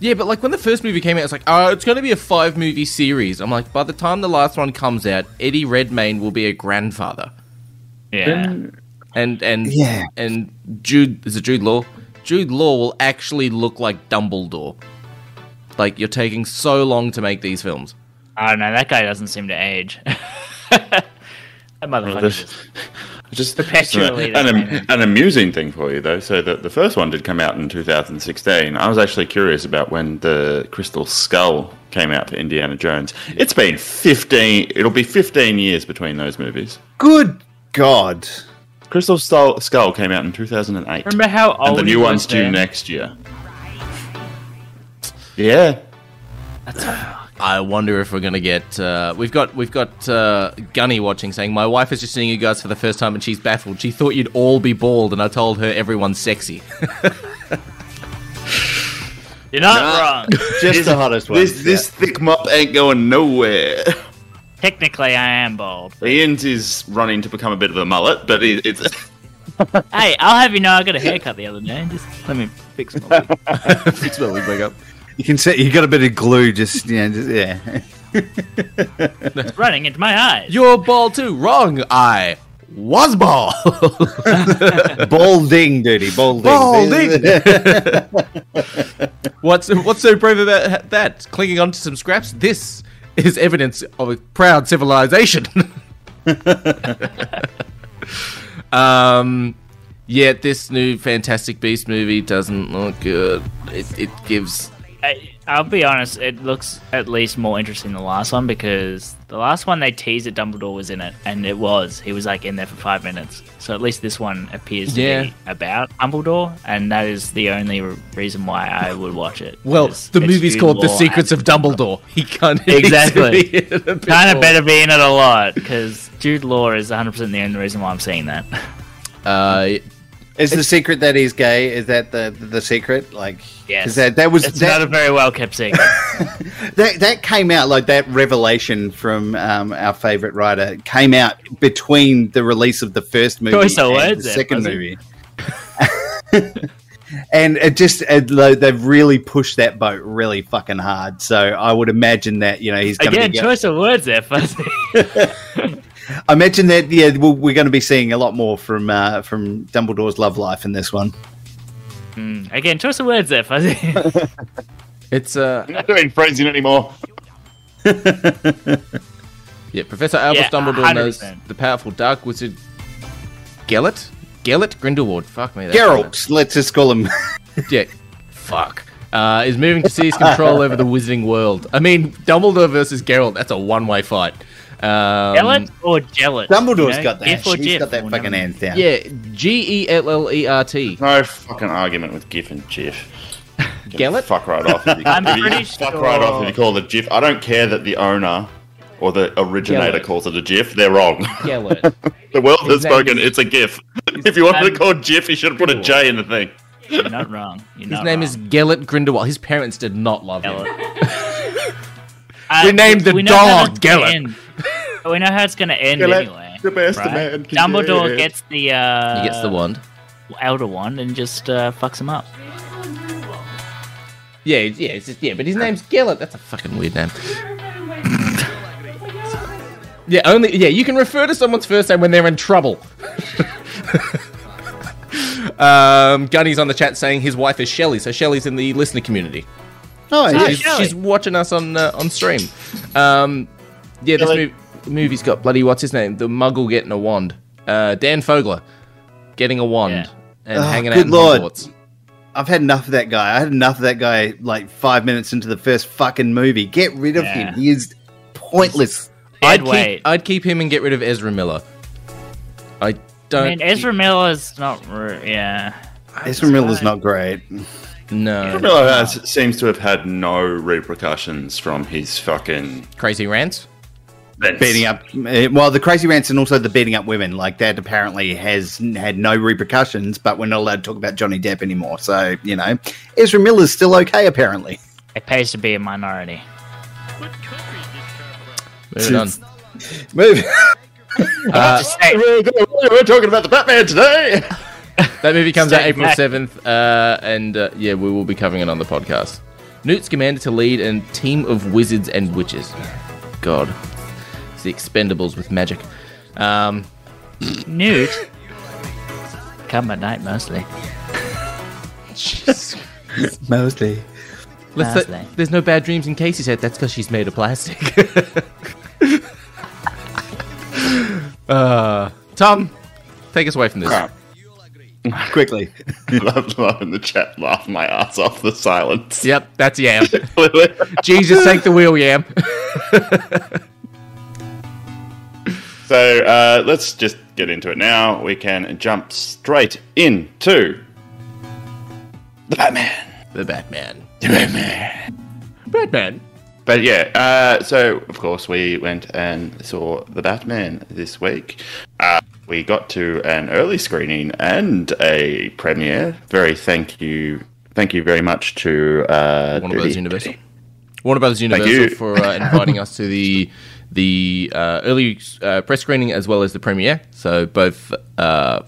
Yeah, but like when the first movie came out, it's like, oh, it's going to be a five movie series. I'm like, by the time the last one comes out, Eddie Redmayne will be a grandfather. Yeah. And, and, Yeah. and Jude, is it Jude Law? Jude Law will actually look like Dumbledore. Like, you're taking so long to make these films. I don't know. That guy doesn't seem to age. *laughs* that motherfucker. This- just- Just Perpetually just an, the an, an amusing thing for you, though. So the, the first one did come out in 2016. I was actually curious about when the Crystal Skull came out for Indiana Jones. It's been 15. It'll be 15 years between those movies. Good God. Crystal Skull, Skull came out in 2008, Remember how old and the new one's due next year. Yeah, I wonder if we're gonna get. Uh, we've got we've got uh, Gunny watching, saying my wife is just seeing you guys for the first time and she's baffled. She thought you'd all be bald, and I told her everyone's sexy. *laughs* You're not wrong. *laughs* Just the hottest one. this this thick mop ain't going nowhere. Technically, I am bald. Ian's is running to become a bit of a mullet, but it, it's *laughs* Hey, I'll have you know I got a haircut the other day. Just let me fix my wig. Fix my wig back up. You can see you got a bit of glue. Just yeah, just, yeah. It's running into my eyes. You're bald too. Wrong. I was bald. *laughs* Balding, duty, balding. Balding. *laughs* what's what's so brave about that? Clinging onto some scraps. This is evidence of a proud civilization. *laughs* um, yeah, this new Fantastic Beast movie doesn't look good. It, it gives I, I'll be honest, it looks at least more interesting than the last one because the last one they teased that Dumbledore was in it, and it was. He was like in there for five minutes. So at least this one appears to Yeah. be about Dumbledore, and that is the only re- reason why I would watch it. well, the movie's called The Secrets of Dumbledore. He can't Exactly. Kind of better be in it a lot because Jude Law is 100% the only reason why I'm seeing that. Uh, Is the secret that he's gay? Is that the the secret? Like, Yes. 'cause that that was It's that, not a very well kept secret. *laughs* that that came out like that revelation from um, our favorite writer came out between the release of the first movie Choice and the there, second movie. *laughs* and it just it, like, they've really pushed that boat really fucking hard. So I would imagine that you know he's going to Again, be. choice of words there, Fuzzy. *laughs* I imagine that yeah, we'll, we're going to be seeing a lot more from uh, from Dumbledore's love life in this one. Again, choice of words there, Fuzzy. *laughs* It's uh We're not doing phrasing anymore. *laughs* yeah, Professor Albus Yeah, Dumbledore knows 100%. the powerful dark wizard Gellert? Gellert Grindelwald. Fuck me. that's Geralt, let's just call him. *laughs* Yeah. Fuck. Uh, is moving to seize control over the wizarding world. I mean, Dumbledore versus Geralt, that's a one way fight. Um, Gellet or Gellet? Dumbledore's You know, got that. Gif or He's Jif, got that fucking never- hands down. Yeah, G E L L E R T. No fucking argument with GIF and GIF. Gellert? Fuck right off. If you, *laughs* I'm if you- pretty Fuck right off if you call it a GIF. I don't care that the owner or the originator Gellert. calls it a GIF. They're wrong. *laughs* Gellert. the world has spoken. It's a GIF. *laughs* If you wanted to Um, call it GIF, you should have put a J in the thing. You're not wrong. You're His not name wrong. is Gellert Grindelwald. His parents did not love him. Uh, We named the know how dog it's gonna end. We know how it's going to end Gellet, anyway. the best right? man can Dumbledore get. gets the uh, He gets the wand. Elder Wand and just uh, fucks him up. Yeah, yeah, it's just, yeah, but his name's Gellert. That's a fucking weird name. *laughs* yeah, only yeah, you can refer to someone's first name when they're in trouble. *laughs* um, Gunny's on the chat saying his wife is Shelly, so Shelly's in the listener community. Oh, yeah. she's, she's watching us on uh, on stream. Um, yeah, this Shelley. mov- movie's got bloody what's his name? The Muggle getting a wand. Uh, Dan Fogler getting a wand Yeah. and Oh, hanging out good in lord. Hogwarts. I've had enough of that guy. I had enough of that guy like five minutes into the first fucking movie. Get rid of Yeah. him. He is pointless. I'd Dead keep. I'd keep him and get rid of Ezra Miller. I don't. I mean, Ezra Miller's not. re- Yeah. Ezra Miller's not great. No. Miller has, seems to have had no repercussions from his fucking Crazy rants. Beating up, uh, well, the crazy rants and also the beating up women, like that apparently has had no repercussions, but we're not allowed to talk about Johnny Depp anymore. So, you know, Ezra Miller's still okay, apparently. It pays to be a minority. Moving on. *laughs* Move. Uh, Just We're, we're talking about the Batman today. *laughs* that movie comes out April 7th, uh, and uh, yeah, we will be covering it on the podcast. Newt's commanded to lead a team of wizards and witches. God. It's the expendables with magic. Um, Newt. Come at night mostly. Mostly. let's Mostly. there's no bad dreams in Casey's head. That's because she's made of plastic. *laughs* uh, Tom, take us away from this. *laughs* Quickly. *laughs* love, love in the chat, laugh my ass off the silence. Yep, that's Yam. *laughs* Jesus, take the wheel, Yam. so uh, let's just get into it now. We can jump straight into the Batman. the Batman. The Batman. Batman. But yeah, uh, so of course we went and saw the Batman this week. Uh, we got to an early screening and a premiere. Very thank you, thank you very much to uh, Warner Brothers Dirty- Universal. Warner Brothers you. Universal for uh, inviting us to the the uh, early uh, press screening as well as the premiere. So both uh,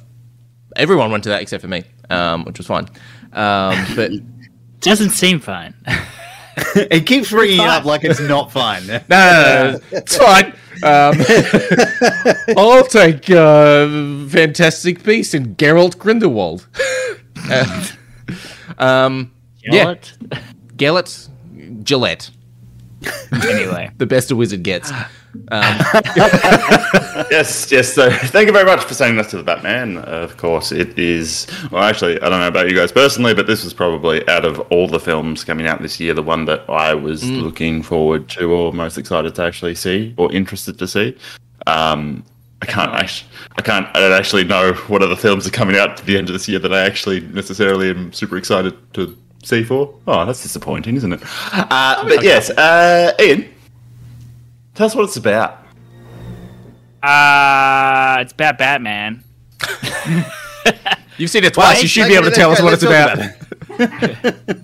everyone went to that except for me, um, which was fine. Um, but Doesn't seem fine. *laughs* it keeps ringing fine. up like it's not fine. *laughs* no, no, no, no, it's fine. Um, *laughs* I'll take uh, Fantastic Beast and Geralt Grindelwald. Uh, *laughs* *laughs* um, Yeah. Gillett? Gellert, Gillette, *laughs* Anyway. the best a wizard gets. *gasps* Um, *laughs* Yes, yes. So thank you very much for sending us to the Batman. Of course, it is. Well, actually, I don't know about you guys personally, but this was probably out of all the films coming out this year, the one that I was looking forward to or most excited to actually see or interested to see. Um, I can't actually, I can't, I don't actually know what other films are coming out to the end of this year that I actually necessarily am super excited to see for. Oh, that's disappointing, isn't it? Uh, but yes, uh, Ian, tell us what it's about. Uh, it's about Batman. You've seen it twice. Well, you should be able to tell us what it's let's talk about.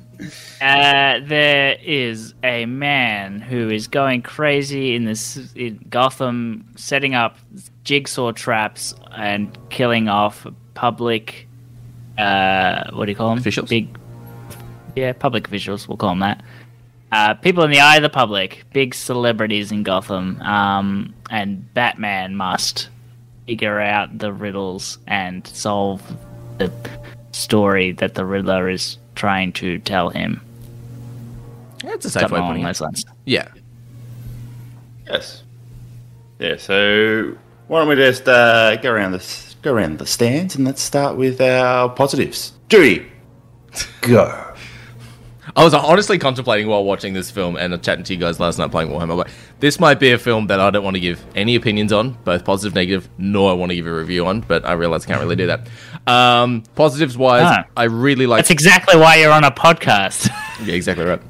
Uh, there is a man who is going crazy in this in Gotham, setting up jigsaw traps and killing off public. Uh, what do you call them? Officials? Big, yeah, public officials. We'll call them that. Uh, people in the eye of the public, big celebrities in Gotham, um, and Batman must figure out the riddles and solve the story that the Riddler is trying to tell him. That's a safe way Something of along putting those it. lines. Yeah. Yes. Yeah. So why don't we just uh, go around this, go around the stands, and let's start with our positives. Dewey, go. I was honestly contemplating while watching this film and chatting to you guys last night playing Warhammer. Like, this might be a film that I don't want to give any opinions on, both positive, negative, nor I want to give a review on. But I realize I can't really do that. Um, positives wise, Ah. I really like. That's exactly why you're on a podcast. *laughs* Yeah, exactly right.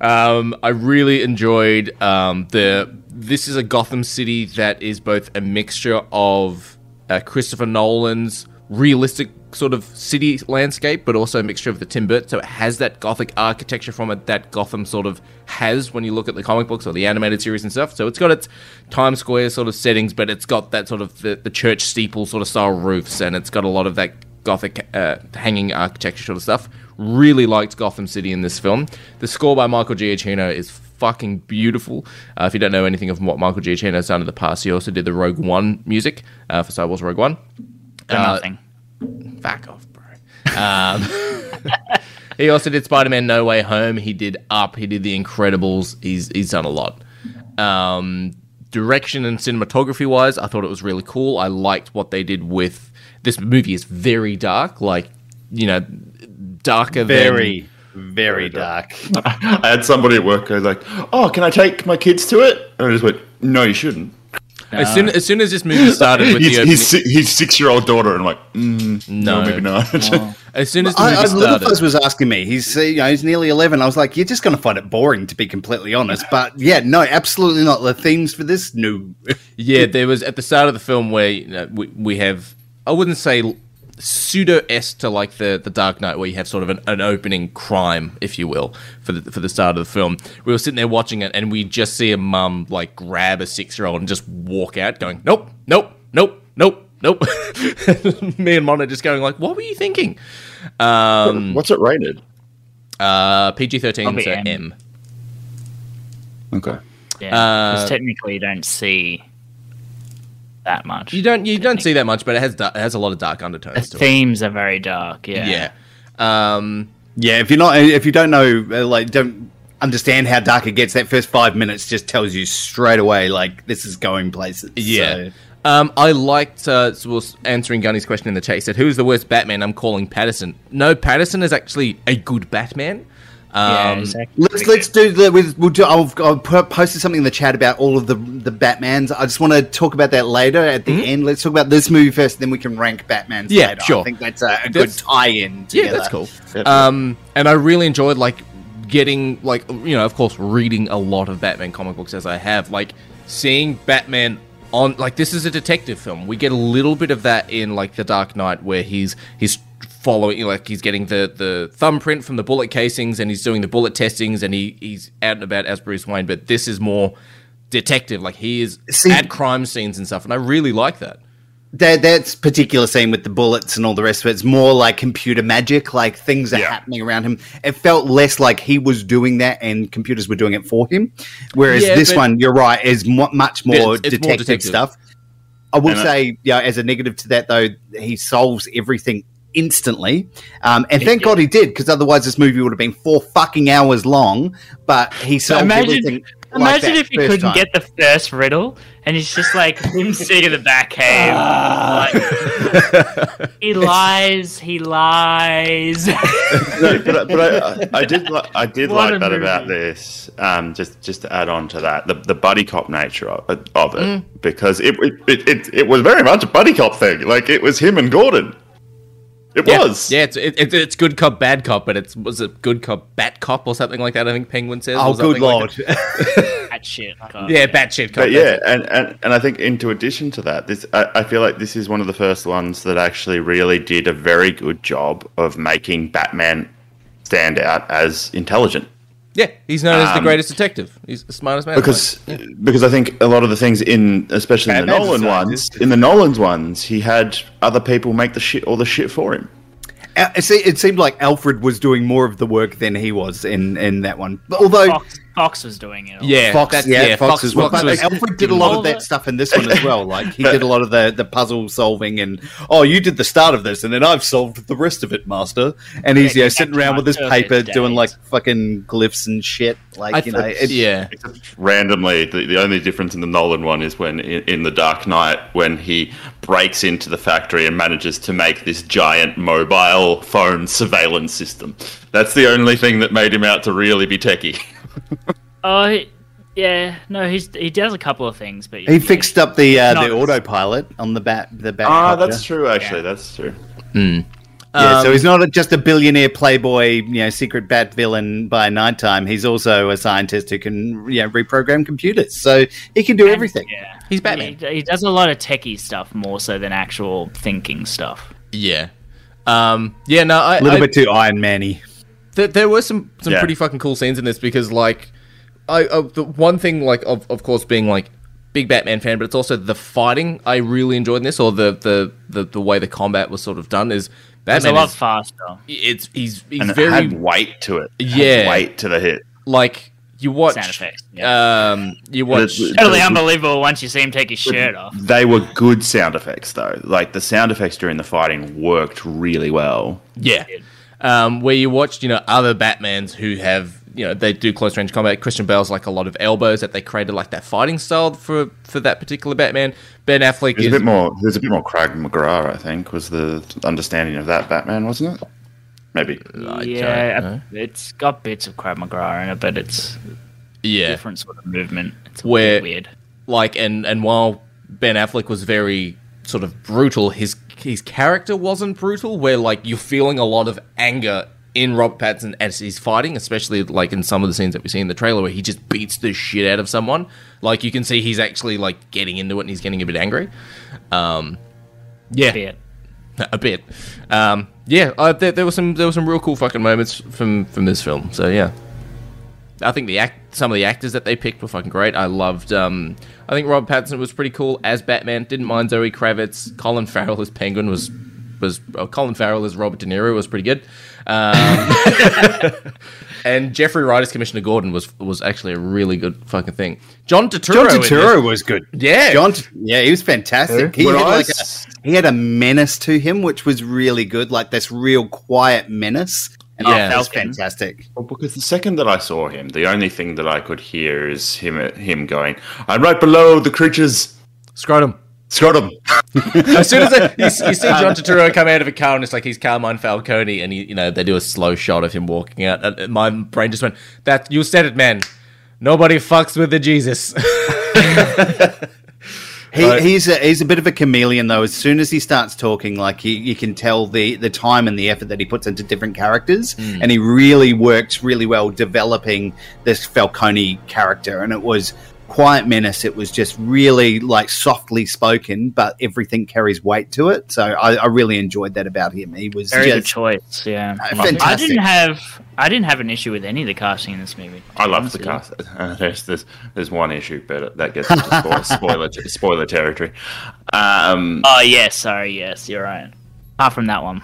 Um, I really enjoyed um, the. This is a Gotham City that is both a mixture of uh, Christopher Nolan's realistic sort of city landscape, but also a mixture of the Tim Burton. So it has that Gothic architecture from it that Gotham sort of has when you look at the comic books or the animated series and stuff. So it's got its Times Square sort of settings, but it's got that sort of the, the church steeple sort of style roofs, and it's got a lot of that Gothic uh, hanging architecture sort of stuff. Really liked Gotham City in this film. The score by Michael Giacchino is fucking beautiful. Uh, if you don't know anything of what Michael Giacchino has done in the past, he also did the Rogue One music uh, for Star Wars Rogue One. Uh, nothing. Back off, bro. Um, *laughs* he also did Spider Man No Way Home. He did Up. He did The Incredibles. He's he's done a lot. Um, direction and cinematography wise, I thought it was really cool. I liked what they did with this movie. is very dark, like you know, darker Very, very dark. *laughs* I had somebody at work go like, "Oh, can I take my kids to it?" And I just went, "No, you shouldn't." Than, as soon as soon as this movie started with *laughs* his, the opening, his, si- his six-year-old daughter, and I'm like, mm, No. no, maybe not. *laughs* as soon as the movie I, Little started, Fuzz was asking me. He's you know he's nearly eleven. I was like, you're just going to find it boring, to be completely honest. But yeah, no, absolutely not. The themes for this, no. Yeah, there was at the start of the film where you know, we, we have I wouldn't say pseudo s to like the the Dark Knight where you have sort of an, an opening crime, if you will, for the for the start of the film. We were sitting there watching it and we just see a mum like grab a six year old and just walk out, going nope, nope, nope, nope. Nope. *laughs* Me and Mon are just going like, "What were you thinking?" Um, What's it rated? uh, PG thirteen, Probably so M. M. okay. Yeah, because uh, technically you don't see that much. You don't you don't see that much, but it has da- it has a lot of dark undertones the to it. themes are very dark. Yeah. Yeah. Um, Yeah, if you're not, if you don't know, uh, like, don't understand how dark it gets, that first five minutes just tells you straight away, like, this is going places. Yeah. So- Um, I liked uh, was answering Gunny's question in the chat. He said, "Who's the worst Batman?" I'm calling Pattinson. No, Pattinson is actually a good Batman. Yeah, Um, exactly. Let's let's do the with we'll do. I've, I've po- posted something in the chat about all of the the Batmans. I just want to talk about that later at the end. Let's talk about this movie first, then we can rank Batmans. Mm-hmm. Yeah, later. sure. I think that's a, a good tie-in. yeah, that's cool. Um, and I really enjoyed like getting like you know, of course, reading a lot of Batman comic books as I have, like seeing Batman on like this is a detective film. We get a little bit of that in like The Dark Knight, where he's he's following like he's getting the the thumbprint from the bullet casings and he's doing the bullet testings and he he's out and about as Bruce Wayne. But this is more detective, like he is See- at crime scenes and stuff, and I really like that. that that particular scene with the bullets and all the rest of it, it's more like computer magic like things are Yeah. happening around him it felt less like he was doing that and computers were doing it for him whereas Yeah, this one you're right is mu much more, It's- it's more detective, detective. stuff i will And I- say yeah as a negative to that though he solves everything instantly um, and thank god he did because otherwise this movie would have been four fucking hours long but he solved imagine- everything like Imagine that if he couldn't time. get the first riddle, and it's just like him *laughs* sitting in the Batcave. like, he *laughs* lies. He lies. *laughs* no, but, but I, I did li- I did What like that movie. about this. Um, just just to add on to that, the, the buddy cop nature of, of it, Mm. because it it, it it it was very much a buddy cop thing. Like it was him and Gordon. It Yeah, was. yeah. It's it, it, it's good cop, bad cop, but it's was it good cop, bat cop or something like that? I think Penguin says. oh or something good like lord that. *laughs* batshit. cop, Yeah, batshit. cop, But yeah, and, and, and I think into addition to that, this I, I feel like this is one of the first ones that actually really did a very good job of making Batman stand out as intelligent. Yeah, he's known as the Um, greatest detective. He's the smartest man. Because because I think a lot of the things in especially in the Batman's a Nolan ones, in the Nolan's ones, he had other people make the shit all the shit for him. Uh, it it seemed like Alfred was doing more of the work than he was in, in that one. But although Fox, Fox was doing it. yeah, Fox, that's- yeah, Fox, as well. Fox But was- Alfred did a lot of that the- stuff in this one as well. Like he did a lot of the, the puzzle solving and oh, you did the start of this, and then I've solved the rest of it, master. And he's you know sitting around with his paper doing like fucking glyphs and shit. Like I you know, th- it, yeah, randomly the, the only difference in the nolan one is when in, in the dark knight when he breaks into the factory and manages to make this giant mobile phone surveillance system that's the only thing that made him out to really be techie *laughs* *laughs* Oh, he- yeah. No, he's he does a couple of things, but he fixed up the uh, the autopilot on the bat the bat. ah copter. that's true actually that's true Yeah, Um, so he's not just a billionaire playboy, you know, secret bat villain by nighttime. He's also a scientist who can, you know, reprogram computers. So he can do everything. Yeah, He's Batman. He, he does a lot of techie stuff more so than actual thinking stuff. yeah, um, yeah. No, I, A little I- bit too Iron Man-y. There, there were some some Yeah. pretty fucking cool scenes in this because like, I uh, the one thing like of of course being like big Batman fan, but it's also the fighting I really enjoyed in this, or the the the, the way the combat was sort of done is Batman. It's a lot is, faster. it's he's he's and it very had weight to it It had Yeah. weight to the hit like you watch Sound effects, yeah. um you watch But- Totally unbelievable once you see him take his shirt off. they were good sound effects though like the sound effects during the fighting worked really well Yeah. Um, where you watched, you know, other Batmans who have, you know, they do close range combat. Christian Bale's like a lot of elbows that they created like that fighting style for for that particular Batman. Ben Affleck there's is a bit more there's a bit more Krav Maga I think was the understanding of that Batman wasn't it maybe I yeah, it's got bits of Krav Maga in it, but it's yeah, different sort of movement. It's a Where- bit weird. like and and while Ben Affleck was very sort of brutal, his his character wasn't brutal. Where like you're feeling a lot of anger in Robert Pattinson as he's fighting, especially like in some of the scenes that we see in the trailer where he just beats the shit out of someone. Like you can see he's actually like getting into it and he's getting a bit angry. Um, yeah, Bit. *laughs* a bit. Um, yeah, uh, there, there were some there were some real cool fucking moments from from this film. So yeah, I think the act some of the actors that they picked were fucking great. I loved. Um, I think Rob Pattinson was pretty cool as Batman. Didn't mind Zoe Kravitz. Colin Farrell as Penguin was was uh, Colin Farrell as Robert De Niro was pretty good. Um, *laughs* and Jeffrey Wright as Commissioner Gordon was was actually a really good fucking thing. John Turturro. John in this- Turturro was good. Yeah. John. Yeah, he was fantastic. He When had like a, s- he had a menace to him, which was really good. Like this real quiet menace. And Yeah. that was fantastic. Well, because the second that I saw him, the only thing that I could hear is him him going, "I'm right below the creatures." Scrotum. Scrotum. *laughs* As soon as I, you, you see John *laughs* Turturro come out of a car and it's like he's Carmine Falcone, and he, you know they do a slow shot of him walking out, and my brain just went, "That you said it, man. Nobody fucks with the Jesus." *laughs* He, he's a, he's a bit of a chameleon though. As soon as he starts talking, like he, you can tell the the time and the effort that he puts into different characters, hmm. and he really works really well developing this Falcone character. And it was quiet menace. It was just really like softly spoken, but everything carries weight to it. So I, I really enjoyed that about him. He was Very good choice. Yeah, Uh, I didn't have I didn't have an issue with any of the casting in this movie. I love the cast. *laughs* Uh, there's, there's there's one issue, but that gets into spoiler *laughs* spoiler, spoiler territory. Um, Oh yes, sorry, yes, you're right. Apart from that one,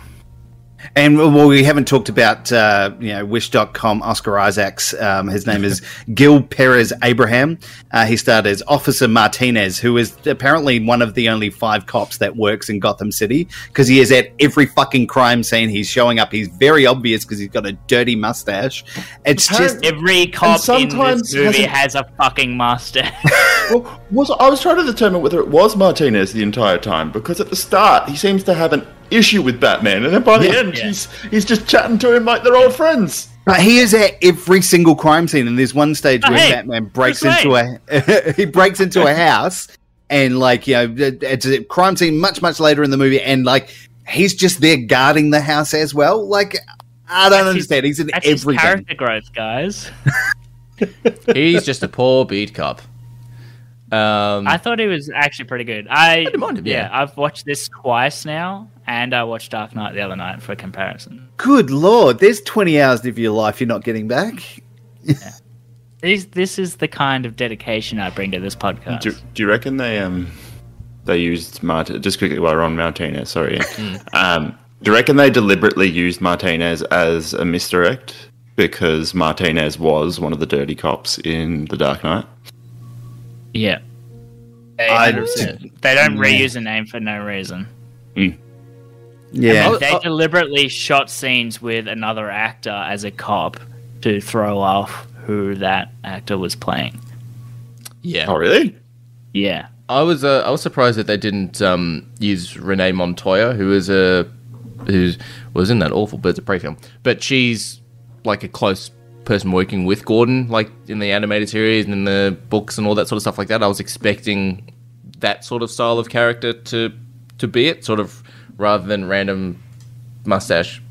And well, we haven't talked about uh, you know Wish.com Oscar Isaacs. Um, his name is *laughs* Gil Perez Abraham. Uh, he starred as Officer Martinez, who is apparently one of the only five cops that works in Gotham City because he is at every fucking crime scene. He's showing up. He's very obvious because he's got a dirty mustache. It's just every cop in sometimes this movie hasn't- has a fucking mustache. *laughs* well, was I was trying to determine whether it was Martinez the entire time because at the start he seems to have an issue with Batman, and then by the Yeah. end Yeah. he's he's just chatting to him like they're old friends. But he is at every single crime scene, and there's one stage Oh, where hey, Batman breaks Bruce into a *laughs* he breaks into a house, and like you know, it- it's a crime scene much much later in the movie, and like he's just there guarding the house as well. Like I don't That's his- understand. he's in That's his everything. character growth, guys. *laughs* He's just a poor beat cop. Um, I thought he was actually pretty good. I, didn't mind him, yeah. I've watched this twice now, and I watched Dark Knight the other night for a comparison. Good lord, there's 20 hours of your life you're not getting back. *laughs* This, this is the kind of dedication I bring to this podcast. Do, do you reckon they um they used Mart just quickly while we're on Martinez? Sorry, *laughs* um, do you reckon they deliberately used Martinez as a misdirect because Martinez was one of the dirty cops in The Dark Knight? yeah. They, I- they don't reuse a name for no reason. Yeah. Oh, They oh. deliberately shot scenes with another actor as a cop to throw off who that actor was playing. yeah. Oh, really? Yeah. I was uh, I was surprised that they didn't um, use Renee Montoya, who is a who was in that awful Birds of Prey film, but she's like a close person working with Gordon, like in the animated series and in the books and all that sort of stuff like that. I was expecting that sort of style of character to to be it, sort of rather than random mustache,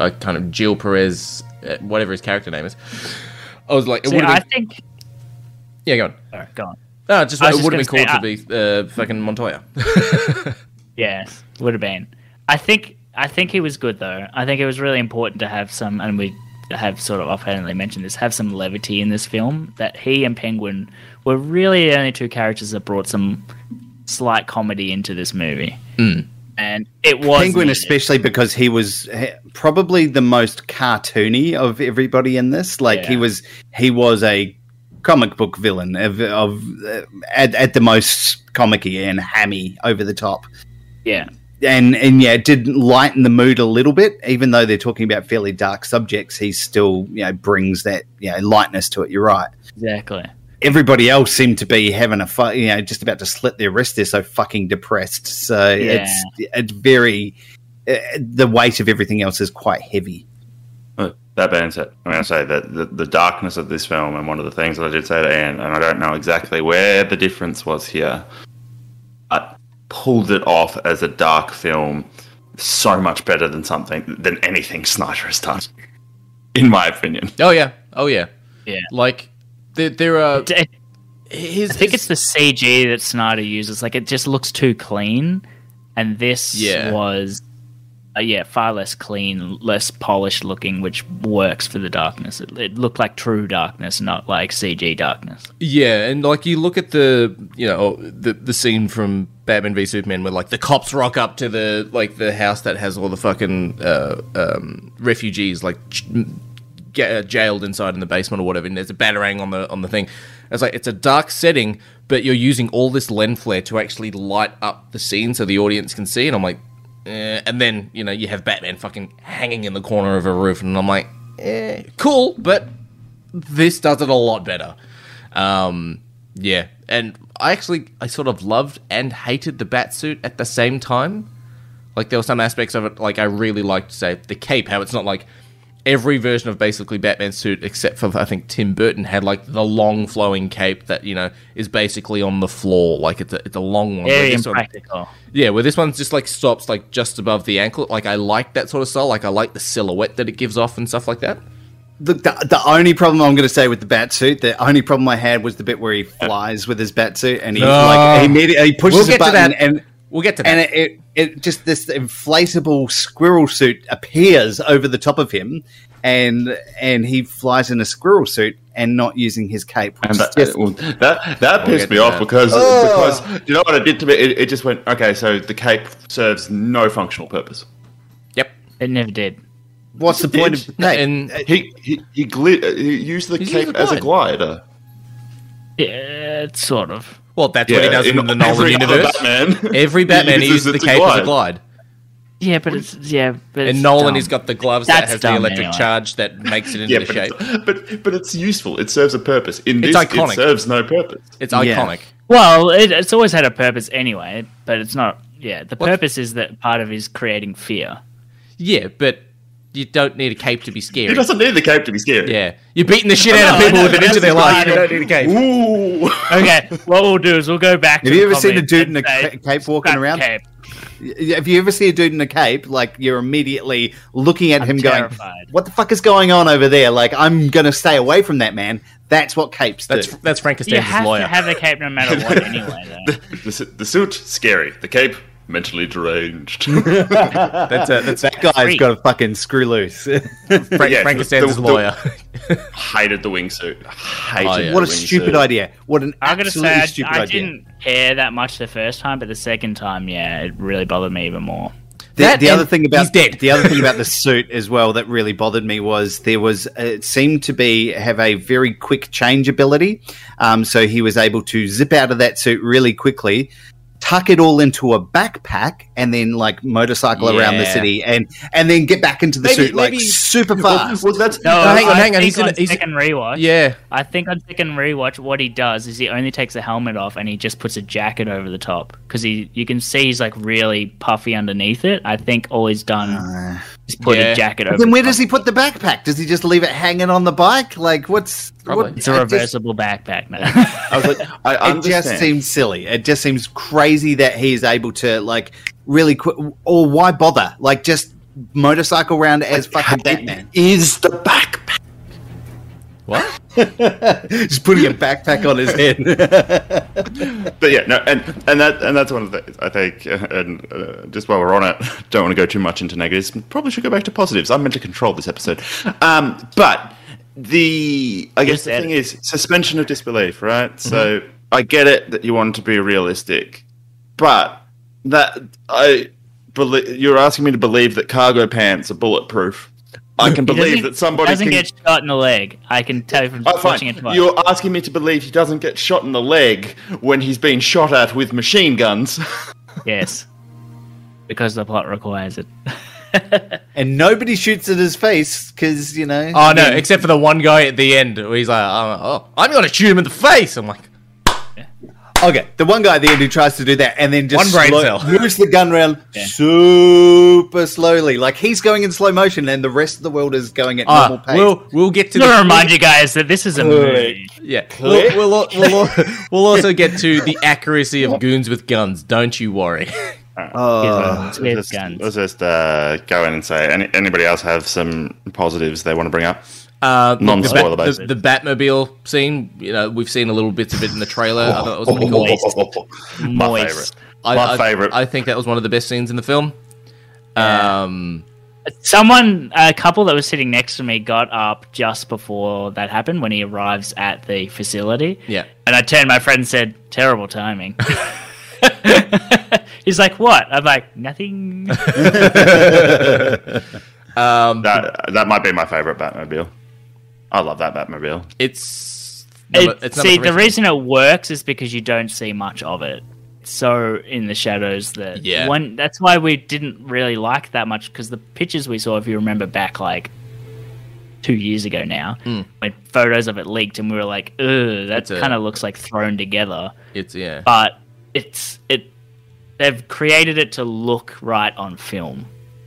uh, kind of Gil Perez, uh, whatever his character name is. I was like, it would I been, think. yeah, go on. Sorry, go on. No, just it would have been cool gonna to be uh, fucking Montoya. *laughs* Yeah, would have been. I think. I think he was good though. I think it was really important to have some, and we have sort of offhandedly mentioned this, have some levity in this film. That he and Penguin were really the only two characters that brought some slight comedy into this movie. And it was Penguin, needed. especially because he was probably the most cartoony of everybody in this. Like he was, he was a comic book villain of, of uh, at, at the most comicky and hammy over the top. Yeah, And and yeah, it did lighten the mood a little bit, even though they're talking about fairly dark subjects. He still you know brings that you know lightness to it. You're right. exactly. Everybody else seemed to be having a fu- you know just about to slit their wrist. They're so fucking depressed. So it's it's very uh, the weight of everything else is quite heavy. That being said, I'm going to say that the, the darkness of this film, and one of the things that I did say to Anne, and I don't know exactly where the difference was here, I pulled it off as a dark film so much better than something than anything Snyder has done, in my opinion. Oh yeah, oh yeah, Yeah. Like there, there are I his. think his- it's the CG that Snyder uses. Like it just looks too clean, and this Yeah. was, uh, yeah, far less clean, less polished looking, which works for the darkness. It, it looked like true darkness, not like CG darkness. yeah, and like you look at the you know the the scene from Batman v Superman where like the cops rock up to the like the house that has all the fucking uh, um, refugees like ch- get uh, jailed inside in the basement or whatever, and there's a batarang on the on the thing. It's like it's a dark setting, but you're using all this lens flare to actually light up the scene so the audience can see. And I'm like, eh. and then you know you have Batman fucking hanging in the corner of a roof, and I'm like, eh, cool, but this does it a lot better. Um, yeah, and I actually I sort of loved and hated the bat suit at the same time. Like there were some aspects of it like I really liked, say the cape, how it's not like every version of basically Batman's suit except for I think Tim Burton had like the long flowing cape that you know is basically on the floor, like it's a it's a long one. Very this one- impractical. yeah, where this one's just like stops like just above the ankle. Like I like that sort of style. Like I like the silhouette that it gives off and stuff like that. The, the, the only problem I'm going to say with the bat suit, the only problem I had was the bit where he flies with his bat suit and he No. like he, immediately he pushes We'll a get to button that. and We'll get to that. and it, it it just this inflatable squirrel suit appears over the top of him and and he flies in a squirrel suit and not using his cape. And that, just- well, that that We'll pissed me off that. because Oh. because you know what it did to me? It, it just went okay. So the cape serves no functional purpose. yep. It never did. what's the point of the cape? And He he he, gli- uh, he used the He's cape using a as a glider. Yeah, it's sort of. Well, that's what he does in, the Nolan universe. Batman, *laughs* Every Batman he uses the it to cape as a glide. Yeah, but it's yeah, but And it's Nolan dumb. has got the gloves that That's has the electric anyway. charge that makes it *laughs* into Yeah, the but shape. it's, *laughs* but but it's useful. It serves a purpose. In It's this, iconic. it serves no purpose. It's Yeah. iconic. Well, it, it's always had a purpose anyway, but it's not. Yeah, the purpose is that part of is creating fear. Yeah, but you don't need a cape to be He scary. doesn't need the cape to be scary. Yeah, you're beating the shit out of people no, with it that's inch of their life. You don't need a cape. Ooh. Okay, *laughs* what we'll do is we'll go back. to Have you the ever seen a dude in a ca- cape walking around?" Cape. If you ever see a dude in a cape, like you're immediately looking at I'm him terrified. going, "What the fuck is going on over there?" Like I'm gonna stay away from that man. That's what capes do. That's that's Frank You have lawyer. to have a cape no matter what, anyway. Though. *laughs* The, su- the suit, scary. The cape, mentally deranged. *laughs* that's uh, that's that guy's Freak. got a fucking screw loose. *laughs* Frank, Yeah, Frank the- the- lawyer. Hated the wingsuit. Hated Oh, yeah. what a the stupid wingsuit. idea! What an I gotta absolutely say, I, stupid I idea. didn't care that much the first time, but the second time, yeah, it really bothered me even more. The, the other thing about dead. the other thing about *laughs* the suit as well that really bothered me was there was it seemed to be have a very quick change ability. Um, so he was able to zip out of that suit really quickly, tuck it all into a backpack, and then like motorcycle around the city and and then get back into the Maybe- suit like maybe- super Well, fast. well, that's No, hang I hang on, think he's in on he's- second rewatch. yeah, I think on second rewatch, what he does is he only takes the helmet off and he just puts a jacket over the top because he you can see he's like really puffy underneath it. I think all he's done Uh, is put Yeah. a jacket over. then where top. does he put the backpack? Does he just leave it hanging on the bike? Like what's Probably. what- It's a I just- reversible backpack man. *laughs* I was like, I it understand. just seems silly. It just seems crazy that he's able to like really quick. Or why bother? Like just motorcycle around as fucking Batman. Is the backpack? What? *laughs* just putting a backpack on his head. *laughs* But yeah, no, and and that and that's one of the things I think. uh, And uh, just while we're on it, don't want to go too much into negatives. Probably should go back to positives. I'm meant to control this episode, um, but the I guess the thing is suspension of disbelief, right? So I get it that you want to be realistic, but that I believe you're asking me to believe that cargo pants are bulletproof. I can believe that somebody doesn't can get shot in the leg. I can tell you from Oh, watching it fine. twice. You're asking me to believe he doesn't get shot in the leg when he's been shot at with machine guns. *laughs* Yes, because the plot requires it. *laughs* and nobody shoots at his face because you know. Oh no, except for the one guy at the end where he's like, oh, oh, I'm gonna shoot him in the face. I'm like, Okay, the one guy at the end who tries to do that and then just One brain cell. moves the gun around Yeah. super slowly, like he's going in slow motion, and the rest of the world is going at normal ah, pace. we'll we'll get to I'm gonna the remind you guys that this is a movie. Yeah, we'll, we'll, we'll, *laughs* we'll also get to the accuracy of goons with guns. Don't you worry. *laughs* Oh. It's with let's, guns. let's just uh, go in and say, any, anybody else have some positives they want to bring up? Uh, Non-spoiler the, Bat- basis. the, the Batmobile scene. You know, we've seen a little bits of it in the trailer. I thought it was pretty cool. *laughs* My Moist. favorite. My I- favorite. I think that was one of the best scenes in the film. Um, Someone, a couple that was sitting next to me, got up just before that happened when he arrives at the facility. yeah. And I turned my friend and said, "Terrible timing." *laughs* He's like, "What?" I'm like, "Nothing." *laughs* Um, That, that might be my favorite Batmobile. I love that Batmobile. it's number, It- it's see, three the reason it works is because you don't see much of it. So in the shadows that Yeah. one. That's why we didn't really like that much because the pictures we saw, if you remember back like two years ago now, Hmm. when photos of it leaked, and we were like, "Ugh, that kind of looks like thrown together." It's yeah. But it's it. They've created it to look right on film,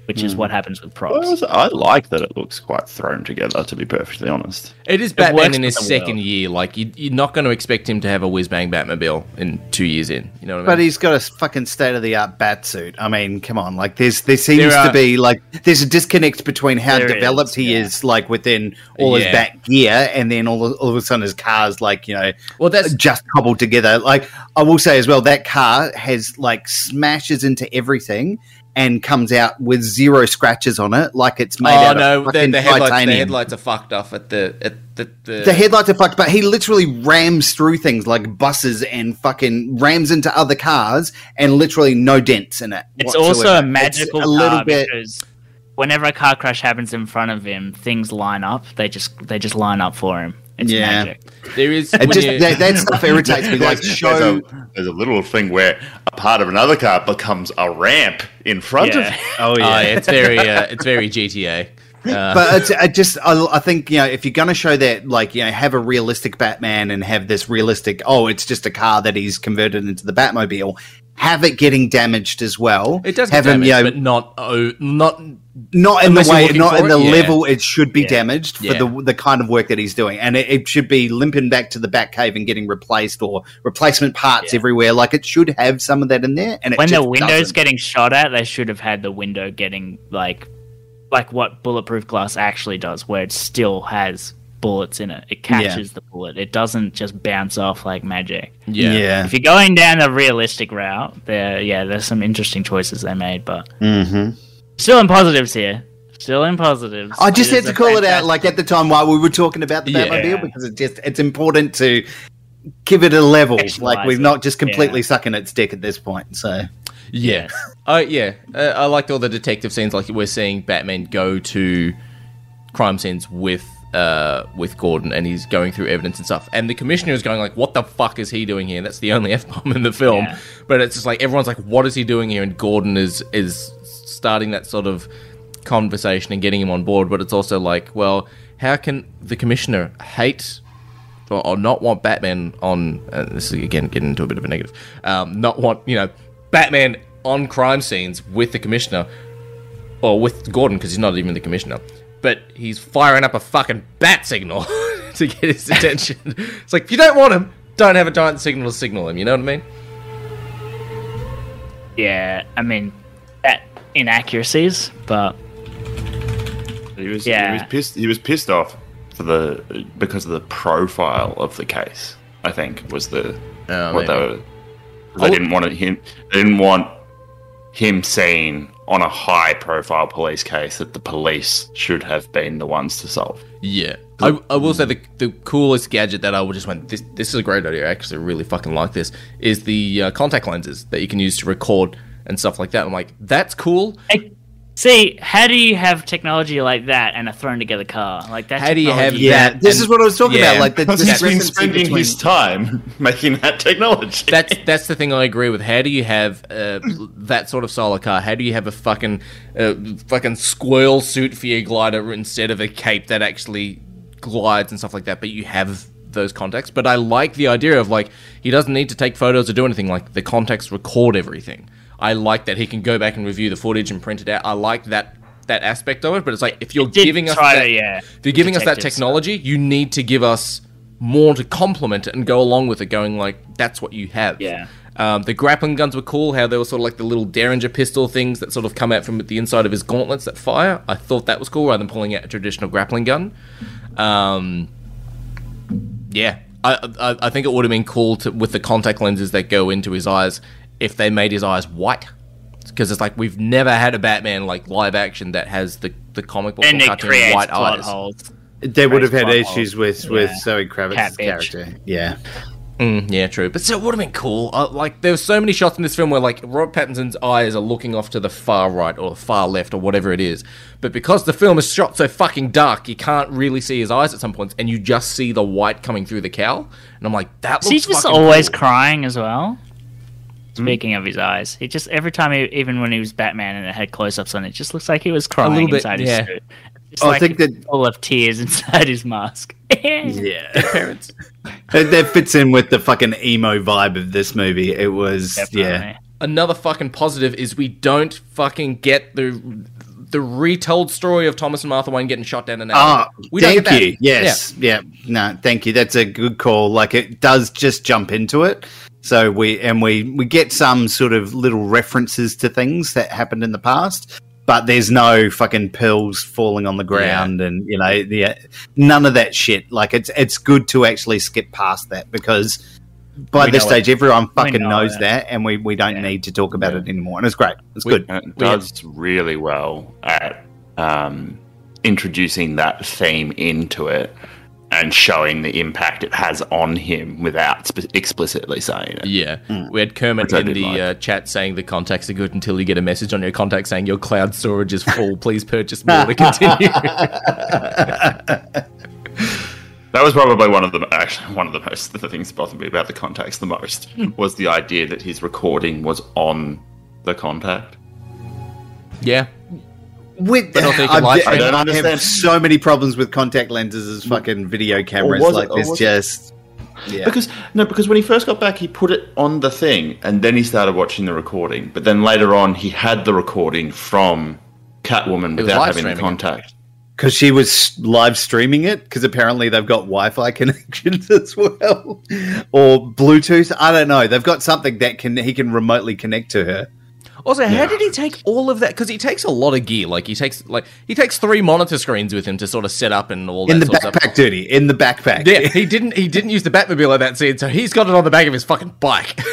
which Hmm. is what happens with Well, props. I like that it looks quite thrown together, to be perfectly honest. It is Batman works in his second world. year. Like you, you're not going to expect him to have a whiz bang Batmobile in two years in. You know what I mean? But he's got a fucking state of the art bat suit. I mean, come on, like there's there seems There to be like there's a disconnect between how developed is, he yeah. is, like within all his bat gear, and then all, all of a sudden his car's like you know Well, that's just cobbled together. Like I will say as well, that car has like smashes into everything and comes out with zero scratches on it, like it's made oh out no, of the, fucking the headlights. The headlights are fucked off at the at the the, The headlights are fucked, but he literally rams through things like buses and fucking rams into other cars, and literally no dents in it. It's whatsoever. also a It's magical a little car bit. because whenever a car crash happens in front of him, things line up. They just they just line up for him. It's Yeah. magic. there is It just you- that, that stuff irritates me. *laughs* Like show, there's, a, there's a little thing where a part of another car becomes a ramp in front of Yeah. oh Oh, yeah, it's very uh, it's very GTA. *laughs* Uh, but it's, I just I, I think you know if you're going to show that like you know have a realistic Batman and have this realistic oh it's just a car that he's converted into the Batmobile, have it getting damaged as well. it does have get him, damaged, you know, but not oh, not not in the way, not for in the it, yeah. level it should be Yeah. damaged for Yeah. the the kind of work that he's doing, and it, it should be limping back to the Batcave and getting replaced or replacement parts Yeah. everywhere. Like it should have some of that in there, and it When the window's doesn't. getting shot at, they should have had the window getting like like what bulletproof glass actually does, where it still has bullets in it. It catches the bullet. It doesn't just bounce off like magic. Yeah. If you're going down the realistic route, there, yeah, there's some interesting choices they made, but Mm-hmm. still in positives here. Still in positives. I just had to a call it out, like at the time while we were talking about the Yeah. Batmobile, because it just it's important to give it a level. Contextualise Like we're it. not just completely Yeah. sucking its dick at this point. So Yeah. Oh yeah. Uh, I liked all the detective scenes. Like we're seeing Batman go to crime scenes with uh with Gordon, and he's going through evidence and stuff. And the commissioner is going like, "What the fuck is he doing here?" That's the only *laughs* f bomb in the film. Yeah. But it's just like everyone's like, "What is he doing here?" And Gordon is is starting that sort of conversation and getting him on board. But it's also like, well, how can the commissioner hate or, or not want Batman on. Uh, this is again getting into a bit of a negative. Um, not want you know Batman on crime scenes with the commissioner or with Gordon because he's not even the commissioner, but he's firing up a fucking bat signal *laughs* to get his attention. it's like if you don't want him, don't have a giant signal to signal him. You know what I mean? Yeah, I mean, that inaccuracies, but He was, Yeah. he was pissed. He was pissed off for the because of the profile of the case. I think was the Oh, what they were. They didn't want it, him. They didn't want him seen on a high-profile police case that the police should have been the ones to solve. Yeah. I, I will say the, the coolest gadget that I would just went this this is a great idea. I actually really fucking like this. Is the uh, contact lenses that you can use to record and stuff like that. I'm like, that's cool. Hey, see, how do you have technology like that and a thrown together car like that? How do you have yeah, that this and- is what I was talking yeah. about. Like the Because he's been spending between- his time *laughs* making that technology. that's that's the thing I agree with. How do you have uh, that sort of solar car? How do you have a fucking uh, fucking squirrel suit for your glider instead of a cape that actually glides and stuff like that? But you have those contacts. But I like the idea of like he doesn't need to take photos or do anything. Like the contacts record everything. I like that he can go back and review the footage and print it out. I like that that aspect of it. But it's like if you're giving us that, to, yeah, if you're giving us that stuff. technology, you need to give us more to complement it and go along with it. Going like that's what you have. Yeah. Um, the grappling guns were cool. How they were sort of like the little Derringer pistol things that sort of come out from the inside of his gauntlets that fire. I thought that was cool rather than pulling out a traditional grappling gun. Um, yeah, I, I I think it would have been cool to with the contact lenses that go into his eyes if they made his eyes white. Because it's like we've never had a Batman like live action that has the, the comic book And or cartoon white plot eyes. holes. They would have had Plot holes. issues with with Yeah. Zoe Kravitz's Cat bitch. character. Yeah, Mm, yeah, true. But still, it would have been cool. Uh, like, there were so many shots in this film where, like, Robert Pattinson's eyes are looking off to the far right or far left or whatever it is. But because the film is shot so fucking dark, you can't really see his eyes at some points, and you just see the white coming through the cowl. And I'm like, that Is looks he just always cool. crying as well? Hmm? Speaking of his eyes, he just every time, he, even when he was Batman and it had close-ups on it, just looks like he was crying little bit, inside his suit. Just I like think that- full of tears *laughs* inside his mask. *laughs* yeah. parents. *laughs* that, that fits in with the fucking emo vibe of this movie. It was yeah. Another fucking positive is we don't fucking get the the retold story of Thomas and Martha Wayne getting shot down in Ah, alley. we don't thank get that. you. Yes, yeah. No, thank you. That's a good call. Like it does just jump into it. So we and we we get some sort of little references to things that happened in the past, but there's no fucking pills falling on the ground and you know the none of that shit. Like it's it's good to actually skip past that because by We this stage everyone fucking know knows it. that and we, we don't Yeah. need to talk about it anymore. And it's great. It's We- good. It does really well at um, introducing that theme into it and showing the impact it has on him without spe- explicitly saying it. Yeah, we had Kermit Which in the like. uh, chat saying the contacts are good until you get a message on your contact saying your cloud storage is full. *laughs* Please purchase more to continue. *laughs* That was probably one of the actually one of the most the things that bothered me about the contacts the most *laughs* was the idea that his recording was on the contact. yeah, With, But also you I, can live I, stream it. I have so many problems with contact lenses as mm. fucking video cameras. was it- Like or there's was just yeah. Because no, because when he first got back, he put it on the thing, and then he started watching the recording. But then later on, he had the recording from Catwoman was without having the contact. because she was live streaming it because apparently they've got Wi-Fi *laughs* connections as well or Bluetooth. I don't know. They've got something that can he can remotely connect to her. Also, how did he take all of that? Because he takes a lot of gear. Like he takes like he takes three monitor screens with him to sort of set up and all that In the sort backpack, stuff. duty. In the backpack. Yeah, he didn't. He didn't use the Batmobile in that scene, so he's got it on the back of his fucking bike. *laughs*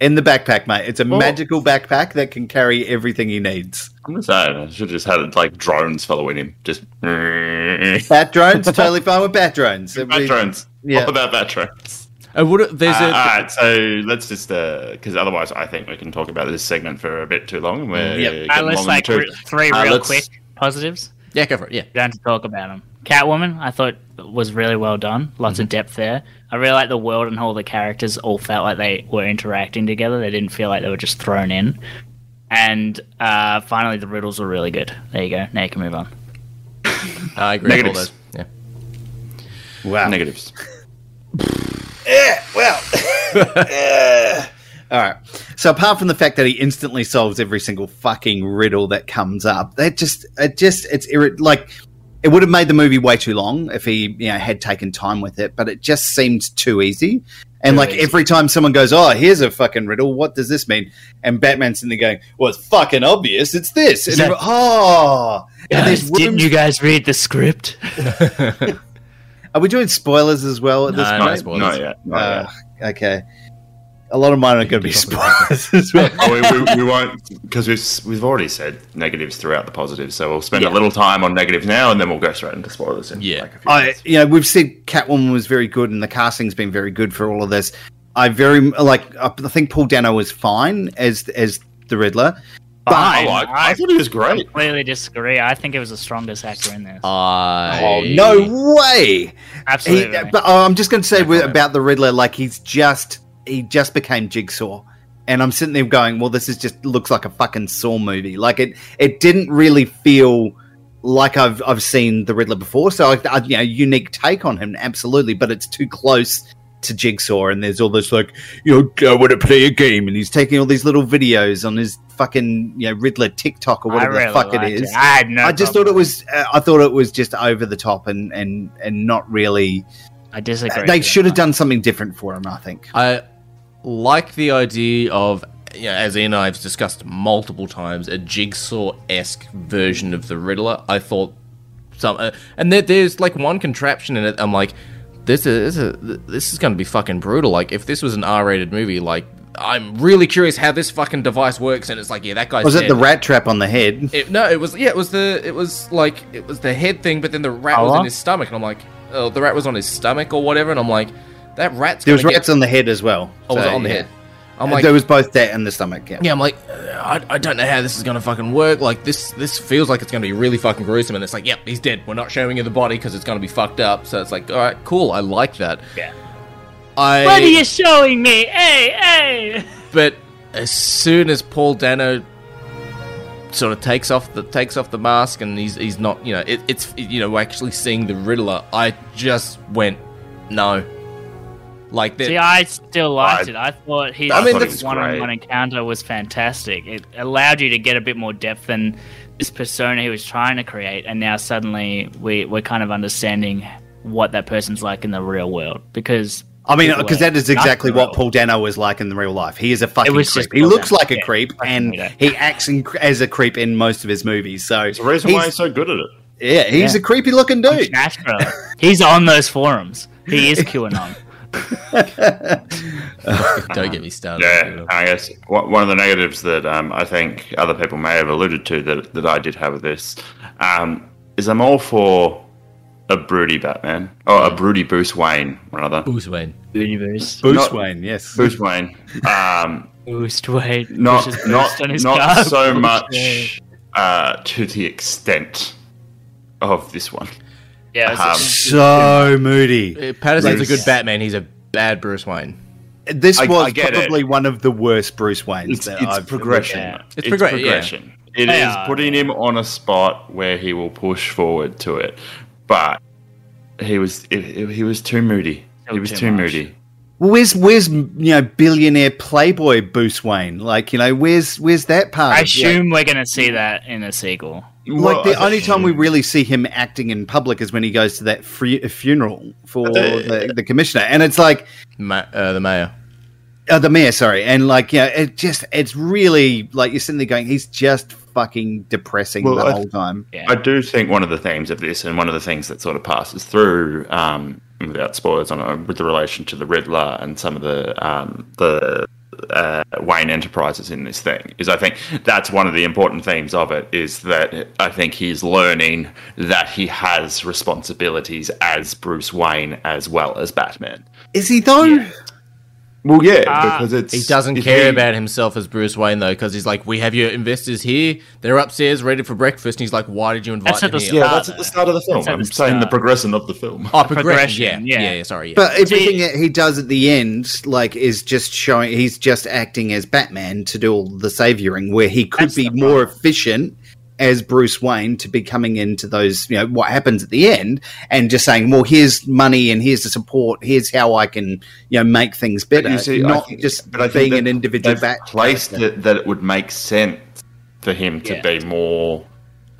In the backpack, mate. It's a magical backpack that can carry everything he needs. I'm just saying, I should have just had like drones following him. Just bat Bat drones, totally fine with bat drones. drones. Yeah. What about bat drones? And would it, there's Uh, a all right, so let's just because otherwise, I think we can talk about this segment for a bit too long. We're Yep. getting Uh, let's long like re- three Uh, real let's- quick positives. yeah, go for it. Yeah, We don't to talk about them. Catwoman, I thought was really well done. Lots of depth there. I really like the world and how the characters all felt like they were interacting together. They didn't feel like they were just thrown in. And uh, finally, the riddles were really good. There you go. Now you can move on. *laughs* I agree. with all Negatives. *laughs* those. Yeah. well, *laughs* negatives. All right. So apart from the fact that he instantly solves every single fucking riddle that comes up, that just it just it's irri- like it would have made the movie way too long if he you know had taken time with it, but it just seemed too easy. And like easy. every time someone goes, "Oh, here's a fucking riddle. What does this mean?" and Batman's in there going, "Well, it's fucking obvious. It's this." And that- oh, and Guys, there's didn't rooms- you guys read the script? *laughs* *laughs* Are we doing spoilers as well at this No, no point? spoilers. Not yet. Not Uh, yet. okay. A lot of mine are going to be *laughs* spoilers as well. Oh, we, we, we won't because we've we've already said negatives throughout the positives. So we'll spend Yeah. a little time on negatives now, and then we'll go straight into spoilers. In Yeah. like a few I, minutes. you know, we've said Catwoman was very good, and the casting's been very good for all of this. I very like. I think Paul Dano was fine as as the Riddler. Fine. Oh, I, I thought he was great. completely disagree. I think it was the strongest actor in this. I Oh no way! He, Absolutely. but oh, I'm just going to say with, about the Riddler, like he's just he just became Jigsaw, and I'm sitting there going, well, this is just looks like a fucking Saw movie. Like it, it didn't really feel like I've I've seen the Riddler before. So I, I, you know, unique take on him, absolutely, but it's too close to Jigsaw, and there's all this like, you know, I want to play a game, and he's taking all these little videos on his fucking you know Riddler TikTok or whatever really the fuck it. I had no. I just thought it was. Uh, I thought it was just over the top and and and not really. I disagree. They should have done something different for him. I think. I like the idea of, you know, as Ian and I have discussed multiple times, a jigsaw esque version of the Riddler. I thought some, uh, and there, there's like one contraption in it. I'm like, this is this is, this is going to be fucking brutal. Like, if this was an R-rated movie, like, I'm really curious how this fucking device works. And it's like, yeah, that guy's Was it the rat trap on the head? It, no, it was yeah, it was the it was like it was the head thing, but then the rat was in his stomach, and I'm like, oh, the rat was on his stomach or whatever, and I'm like, that rat's There was gonna rats on the head as well. Oh, was So, it on the yeah. head? I'm like, there was both that and the stomach. Yeah. yeah, I'm like, I, I don't know how this is gonna fucking work. Like this this feels like it's gonna be really fucking gruesome, and it's like, yep, he's dead. We're not showing you the body because it's gonna be fucked up. So it's like, all right, cool. I like that. Yeah. I What are you showing me? Hey, hey! but as soon as Paul Dano sort of takes off the takes off the mask and he's he's not you know it, it's you know actually seeing the Riddler, I just went no, like that. See, I still liked I- it. I thought his I mean, thought it one-on-one encounter was fantastic. It allowed you to get a bit more depth than this persona he was trying to create, and now suddenly we we're kind of understanding what that person's like in the real world because. I mean, because that is exactly what. Paul Dano was like in the real life. He is a fucking creep. just He looks like a Yeah, creep, and he acts in, as a creep in most of his movies. So It's the reason why he's- he's so good at it. yeah, he's Yeah. a creepy looking dude. He's on those forums. He is *laughs* QAnon. *laughs* Don't get me started. Yeah, I guess one one of the negatives that um, I think other people may have alluded to that that I did have with this um, is I'm all for a broody Batman Oh, a broody Bruce Wayne, rather. Bruce Wayne. Booty boost. Bruce Not- Wayne, yes. Bruce Wayne. Um, Boost weight. *laughs* not not boost on his not car. so Bullshit. much uh, to the extent of this one. Yeah, Um, So moody. Uh, Pattinson's a good Batman. He's a bad Bruce Wayne. This I- was I get it. probably one of the worst Bruce Waynes It's, that it's I've progression. Yeah. It's progre- yeah. progression. It is Yeah. putting him on a spot where he will push forward to it, but he was it, it- he was too moody. Still he was too too, moody. Well, where's where's you know billionaire playboy Bruce Wayne? Like you know where's where's that part? I of- assume we're going to see that in a sequel. like the Well, only time we really see him acting in public is when he goes to that free, funeral for Uh, the, the commissioner, and it's like Ma- uh, the mayor. Oh, the mayor, sorry, and like yeah, it just it's really like you're sitting there going, he's just fucking depressing Well, the I- whole time. Yeah. I do think one of the themes of this, and one of the things that sort of passes through, um, without spoilers on it, with the relation to the Riddler and some of the um, the uh, Wayne Enterprises in this thing, is I think that's one of the important themes of it. Is that I think he's learning that he has responsibilities as Bruce Wayne as well as Batman. Is he though? Well, yeah, Ah, because it's He doesn't if care he- about himself as Bruce Wayne though, because he's like, "We have your investors here. They're upstairs, ready for breakfast." And he's like, "Why did you invite That's at them the here?" Yeah, start, that's at the start of the film. I'm the saying the progression of the film. Oh, progression. progression, Yeah, yeah. yeah, yeah. Sorry. Yeah. But everything See- that he does at the end, like, is just showing he's just acting as Batman to do all the savioring, where he could That's be the more efficient as Bruce Wayne to be coming into those, you know, what happens at the end, and just saying, "Well, here's money and here's the support. Here's how I can, you know, make things better." you see, not think- just but I being an individual they've bat. placed it that it would make sense for him to Yeah. be more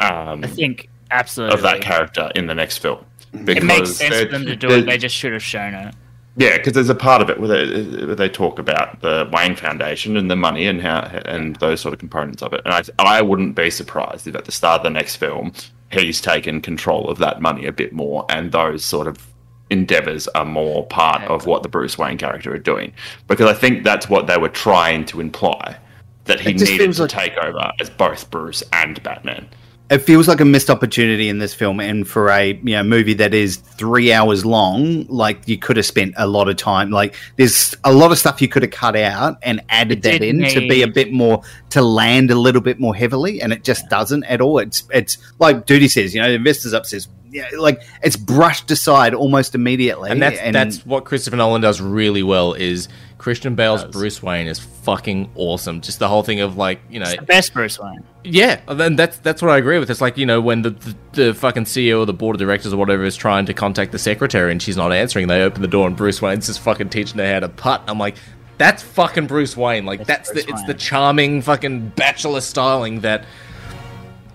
um, I think absolutely. of that character in the next film. It makes Because sense for them to do it- it. They just should have shown it. Yeah, because there's a part of it where they, where they talk about the Wayne Foundation and the money and how and those sort of components of it. And I, I wouldn't be surprised if at the start of the next film he's taken control of that money a bit more, and those sort of endeavors are more part of what the Bruce Wayne character are doing. Because I think that's what they were trying to imply that he needed to like- take over as both Bruce and Batman. It feels like a missed opportunity in this film and for a you know movie that is three hours long like you could have spent a lot of time like there's a lot of stuff you could have cut out and added It that in to be a bit more to land a little bit more heavily and it just doesn't at all. It's it's like duty says you know the investors upstairs yeah, like it's brushed aside almost immediately and that's that's what Christopher Nolan does really well. Is Christian Bale's Bruce Wayne is fucking awesome. Just the whole thing of like you know, It's the best Bruce Wayne. yeah, and that's that's what I agree with. It's like you know when the, the the fucking CEO or the board of directors or whatever is trying to contact the secretary and she's not answering. They open the door and Bruce Wayne's just fucking teaching her how to putt. I'm like. That's fucking Bruce Wayne. Like that's, Bruce the it's the charming fucking bachelor styling that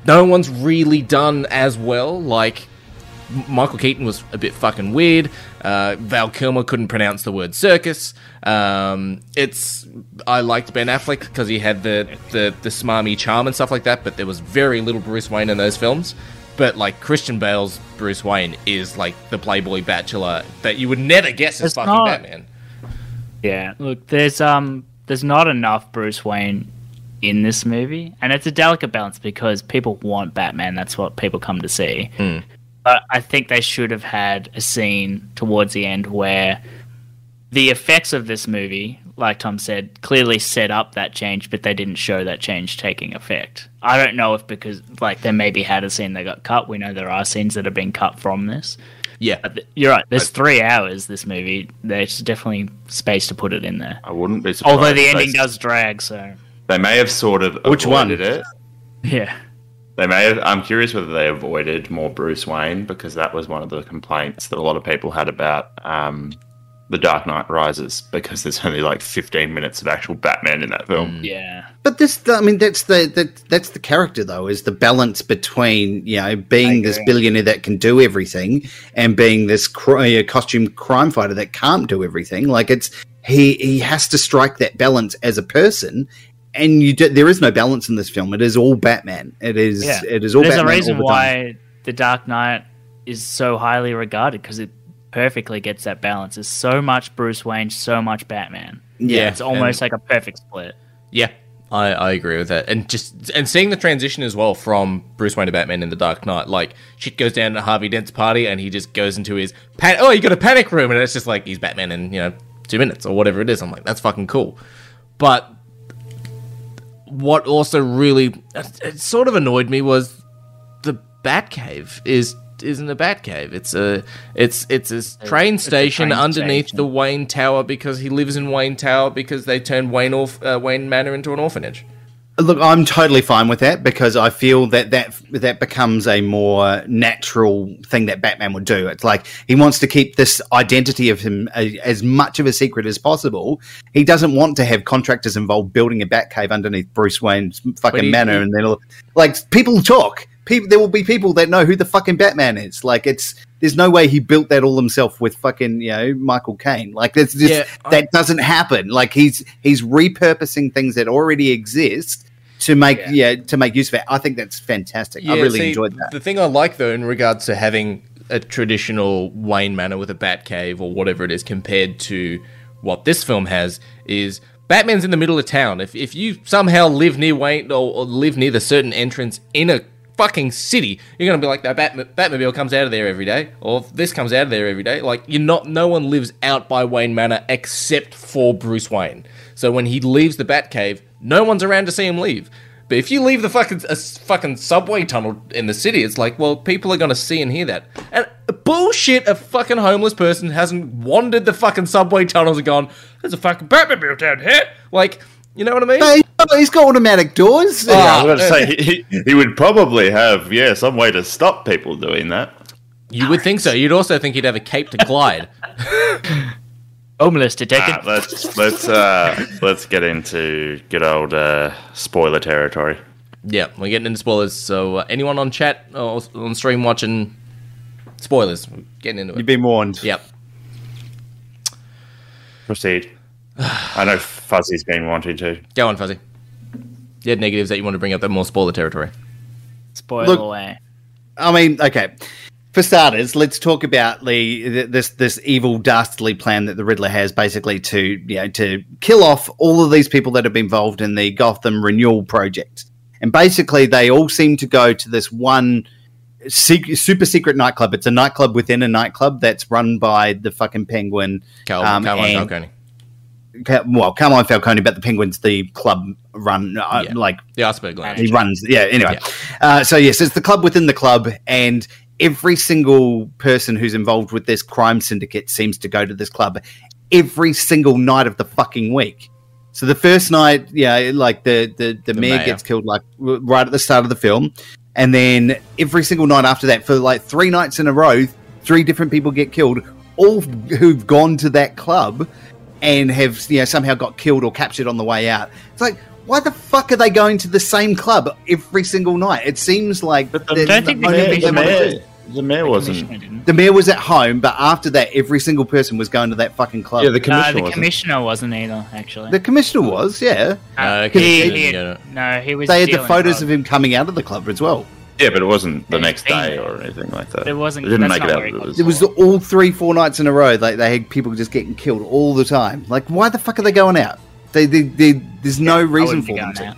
no one's really done as well. Like M- Michael Keaton was a bit fucking weird. Uh, Val Kilmer couldn't pronounce the word circus. Um, it's I liked Ben Affleck because he had the, the the smarmy charm and stuff like that, but there was very little Bruce Wayne in those films. But like Christian Bale's Bruce Wayne is like the Playboy bachelor that you would never guess is fucking not- Batman. Yeah, look, there's um, there's not enough Bruce Wayne in this movie, and it's a delicate balance because people want Batman. That's what people come to see. But I think they should have had a scene towards the end where the effects of this movie, like Tom said, clearly set up that change, but they didn't show that change taking effect. I don't know if because like they maybe had a scene that got cut. We know there are scenes that have been cut from this. Yeah, But th- You're right. There's three hours. This movie. There's definitely space to put it in there. I wouldn't be surprised. Although the ending does drag, so They may have sort of Which one? avoided it. yeah. They may have. I'm curious whether they avoided more Bruce Wayne because that was one of the complaints that a lot of people had about um, the Dark Knight Rises because there's only like 15 minutes of actual Batman in that film. Yeah. But this, I mean, that's the that, that's the character though, is the balance between you know being this billionaire that can do everything and being this cri- uh, costume crime fighter that can't do everything. Like it's he he has to strike that balance as a person, and you do, there is no balance in this film. It is all Batman. It is Yeah. it is all. There's Batman a all reason the time. why The Dark Knight is so highly regarded because it perfectly gets that balance. There's so much Bruce Wayne, so much Batman. Yeah, It's almost like a perfect split. Yeah, I, I agree with that, and just and seeing the transition as well from Bruce Wayne to Batman in the Dark Knight, like shit goes down at Harvey Dent's party, and he just goes into his pan- oh, you got a panic room, and it's just like he's Batman in you know two minutes or whatever it is. I'm like, that's fucking cool, but what also really it sort of annoyed me was the Batcave is isn't a Batcave. It's a it's it's a train station train underneath station. the Wayne Tower because he lives in Wayne Tower because they turned Wayne orf- uh, Wayne Manor into an orphanage. Look, I'm totally fine with that because I feel that that that becomes a more natural thing that Batman would do. It's like he wants to keep this identity of him a, as much of a secret as possible. He doesn't want to have contractors involved building a Batcave underneath Bruce Wayne's fucking manor, and then like people talk. People, there will be people that know who the fucking Batman is. Like it's there's no way he built that all himself with fucking you know Michael Caine. Like that's just Yeah, I- that doesn't happen. Like he's he's repurposing things that already exist to make yeah, to make use of it. I think that's fantastic. I really see, enjoyed that. The thing I like though, in regards to having a traditional Wayne Manor with a Batcave or whatever it is, compared to what this film has, is Batman's in the middle of town. If if you somehow live near Wayne or, or live near the certain entrance in a fucking city, you're gonna be like that Bat- Batmobile comes out of there every day, or this comes out of there every day. Like you're not. No one lives out by Wayne Manor except for Bruce Wayne. So when he leaves the Batcave, no one's around to see him leave. But if you leave the fucking a s- fucking subway tunnel in the city, it's like, well, people are gonna see and hear that. And bullshit, a fucking homeless person hasn't wandered the fucking subway tunnels and gone, "There's a fucking Batmobile down here." Like, you know what I mean? Hey, he's got automatic doors. Yeah, I Ah, was going to say he, he- he would probably have yeah some way to stop people doing that. You would think so. You'd also think he'd have a cape to glide. *laughs* Homeless detective. Ah, let's let's uh, let's get into good old uh, spoiler territory. yeah, we're getting into spoilers. So uh, anyone on chat or on stream watching spoilers, we're getting into it. You've been warned. Yep. Proceed. *sighs* I know Fuzzy's been wanting to. Go on, Fuzzy. You had negatives that you want to bring up that more spoiler territory. Spoil Look- away. I mean, okay. For starters, let's talk about the this this evil dastardly plan that the Riddler has, basically to you know to kill off all of these people that have been involved in the Gotham Renewal project, and basically they all seem to go to this one sec- super secret nightclub. It's a nightclub within a nightclub that's run by the fucking Penguin. Cal- um, and- Falcone. Well, Carmine Falcone, but the Penguin's the club run uh, Yeah. like The Iceberg Lounge. he runs. Yeah. Anyway, Uh, so yes, it's the club within the club, and every single person who's involved with this crime syndicate seems to go to this club every single night of the fucking week. So the first night, yeah, like the the, the, mayor, mayor. gets killed like right at the start of the film, and then every single night after that, for like three nights in a row, three different people get killed, all who've gone to that club and have you know somehow got killed or captured on the way out. It's like, why the fuck are they going to the same club every single night? It seems like But the- there's Don't think the the The mayor, the mayor wasn't. The mayor was at home, but after that, every single person was going to that fucking club. Yeah, the No, commissioner the wasn't. commissioner wasn't either. Actually, The commissioner was, yeah. Uh, No, he, he had- no, he was. They had the photos drugs. of him coming out of the club as well. Yeah, but it wasn't the Yeah, next day or anything like that. It wasn't- It didn't make it out. It was, It was all three, four nights in a row. Like they had people just getting killed all the time. Like, why the fuck are they going out? They, they, they there's no I reason for them to. out.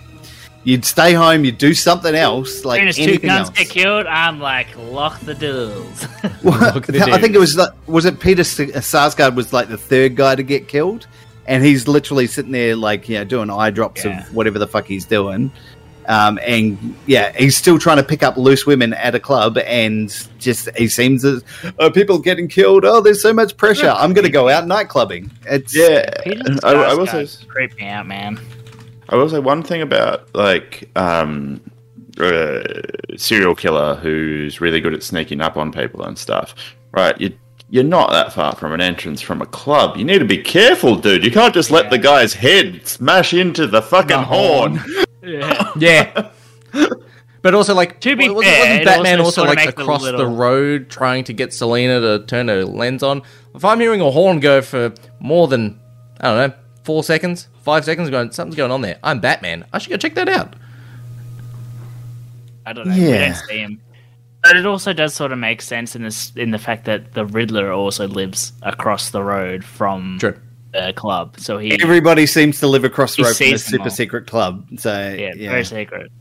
You'd stay home. You'd do something else, like As soon as two anything guns else. get killed, I'm like, lock the doors. *laughs* *laughs* Well, Look the I think it was like, was it Peter uh, Sarsgaard was like the third guy to get killed, and he's literally sitting there like you know doing eye drops Yeah. of whatever the fuck he's doing, um, and yeah, he's still trying to pick up loose women at a club, and just he seems as oh, people getting killed. Oh, there's so much pressure. I'm going to go out nightclubbing. It's yeah. I, I will say, Sarsgaard me out, man. I will say one thing about like um, uh, serial killer who's really good at sneaking up on people and stuff. Right, you you're not that far from an entrance from a club. You need to be careful, dude. You can't just let the guy's head smash into the fucking The horn. horn. *laughs* Yeah. Yeah. *laughs* But also, like, To be wasn't, fair, wasn't Batman also also, like makes it a across the road trying to get Selina to turn her lens on? If I'm hearing a horn go for more than I don't know four seconds, five seconds, going something's going on there. I'm Batman. I should go check that out. I don't know. We don't see him. But it also does sort of make sense in this in the fact that the Riddler also lives across the road from True. The club. So he everybody seems to live across the road from them super all. secret club. So yeah, yeah, very secret.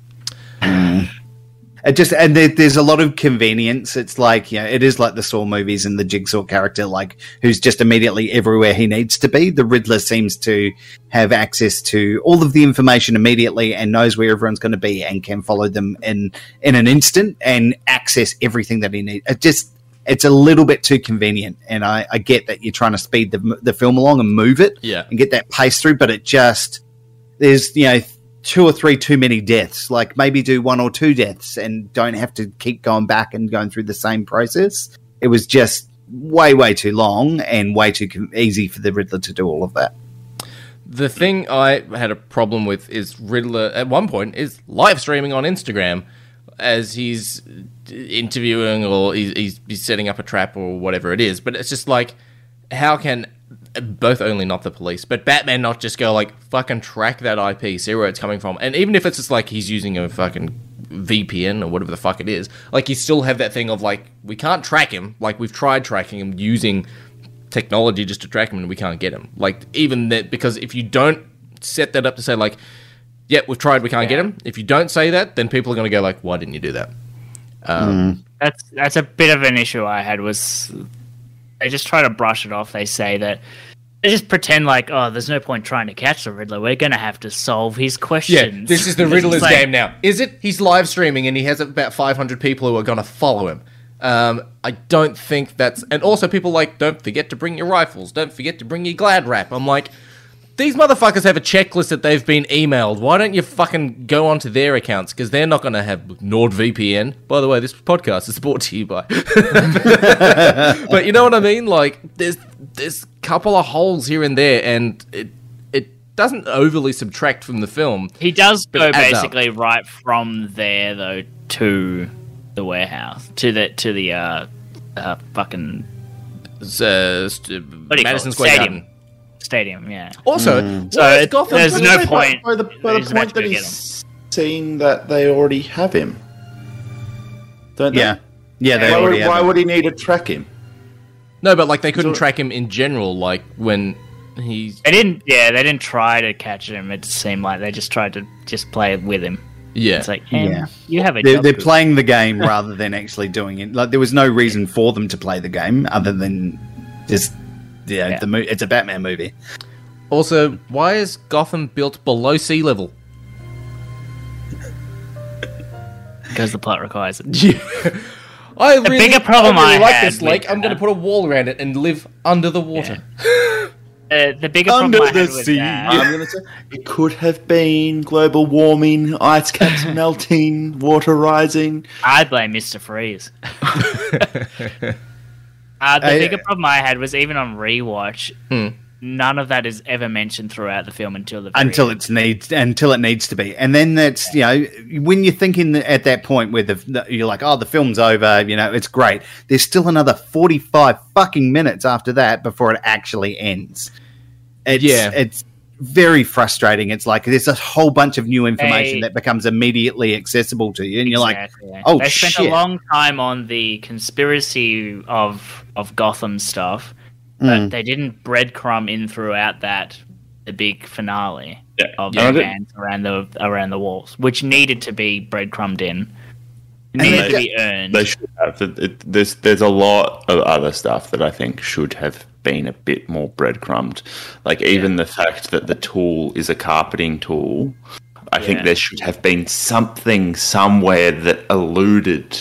It just and there, there's a lot of convenience. It's like you know, it is like the Saw movies and the Jigsaw character, like who's just immediately everywhere he needs to be. The Riddler seems to have access to all of the information immediately and knows where everyone's going to be and can follow them in in an instant and access everything that he needs. It just it's a little bit too convenient, and I, I get that you're trying to speed the the film along and move it Yeah. and get that pace through, but it just there's you know two or three too many deaths. Like maybe do one or two deaths and don't have to keep going back and going through the same process. It was just way way too long and way too com- easy for the Riddler to do all of that. The thing I had a problem with is Riddler at one point is live streaming on Instagram as he's interviewing or he's, he's, setting up a trap or whatever it is. But it's just like, how can both only not the police, but Batman not just go like fucking track that IP, see where it's coming from, and even if it's just like he's using a fucking VPN or whatever the fuck it is, like you still have that thing of like we can't track him, like we've tried tracking him using technology just to track him and we can't get him. Like even that because if you don't set that up to say like, yeah, we've tried, we can't get him. If you don't say that, then people are going to go like, why didn't you do that? That's that's a bit of an issue I had was they just try to brush it off. They say that they just pretend like, oh, there's no point trying to catch the Riddler. We're gonna have to solve his questions. Yeah, questions. this is the Riddler's like- game now. Is it? He's live streaming and he has about 500 people who are going to follow him. Um, I don't think that's. And also, people like, don't forget to bring your rifles. Don't forget to bring your Glad wrap. I'm like, these motherfuckers have a checklist that they've been emailed. Why don't you fucking go onto their accounts? Because they're not going to have NordVPN. By the way, this podcast is brought to you by. *laughs* but you know what I mean? Like, there's there's a couple of holes here and there, and it it doesn't overly subtract from the film. He does go adds up. basically right from there though to the warehouse to the to the uh, uh fucking uh, st- do you call Madison? Square Stadium. Garden. Stadium. Yeah. Also, hmm. So why it- Gotham? there's no point. By the, by the point that he's seen that they already have him. Don't they? Yeah, yeah, they Why, already would, have why it. would he need to track him? no, but like they couldn't So- track him in general. Like when he's They didn't. Yeah, they didn't try to catch him. It seemed like they just tried to just play with him. yeah. It's like, hey, Yeah. you have a They're, they're playing the game *laughs* rather than actually doing it. Like there was no reason for them to play the game other than just yeah, Yeah. the mo- it's a Batman movie. also, why is Gotham built below sea level? because the plot requires it. Yeah. *laughs* I really, The bigger problem I really I like this lake. I'm going to put a wall around it and live under the water. Uh, the bigger Under problem I the had with sea. that, I'm gonna say it could have been global warming, ice caps *laughs* melting, water rising. I blame Mister Freeze. *laughs* uh, the I- bigger problem I had was even on rewatch, Hmm. none of that is ever mentioned throughout the film until the until end. it's needs until it needs to be and then that's you know when you're thinking at that point where the, the- you're like oh the film's over you know it's great there's still another 45 fucking minutes after that before it actually ends it's Yeah. it's very frustrating it's like there's a whole bunch of new information They- that becomes immediately accessible to you and you're like Exactly, yeah. oh, they spent a long time on the conspiracy of of Gotham stuff, but Mm. they didn't breadcrumb in throughout that the big finale Yeah. of Yeah. the bands around the around the walls, which needed to be breadcrumbed in, needed they- to be earned. They should have. It, it, there's there's a lot of other stuff that I think should have been a bit more breadcrumbed. Like even the fact that the tool is a carpeting tool. I think there should have been something somewhere that alluded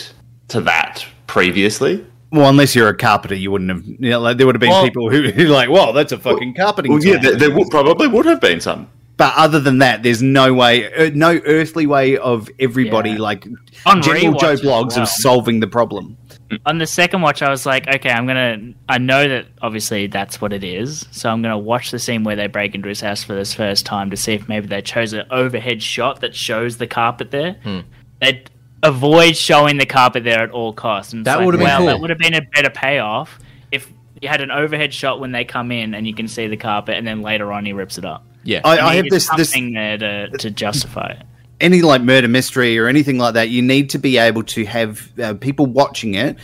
to that previously. well unless you're a carpenter you wouldn't have you know like there would have been Well- people who, who like whoa that's a fucking carpeting Well, yeah, there, there would, probably would have been some. But other than that, there's no way, uh, no earthly way of everybody Yeah. like On general Joe blogs well. of solving the problem. On the second watch, I was like, okay, I'm gonna. I know that obviously that's what it is, so I'm gonna watch the scene where they break into his house for this first time to see if maybe they chose an overhead shot that shows the carpet there. Hmm. They avoid showing the carpet there at all costs. And That like, would've been cool. that would have been a better payoff if you had an overhead shot when they come in and you can see the carpet, and then later on he rips it up. Yeah. I, I have this, this something there to, to justify it. Any like murder mystery or anything like that. You need to be able to have uh, people watching it.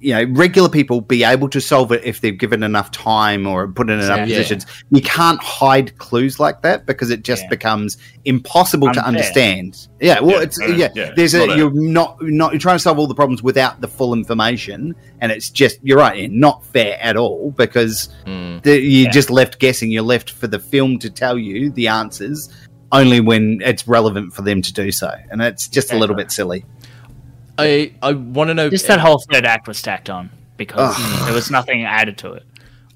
You know, regular people be able to solve it if they're given enough time or put in enough Yeah. positions. You can't hide clues like that because it just Yeah. becomes impossible to understand. Yeah, well, Yeah, it's yeah. there's a not you're not not you're trying to solve all the problems without the full information, and it's just you're right, Ian, not fair at all because Mm. the, you're just left guessing. You're left for the film to tell you the answers only when it's relevant for them to do so, and it's just a little bit silly. I I want to know. Just that whole third act was stacked on because there was nothing added to it.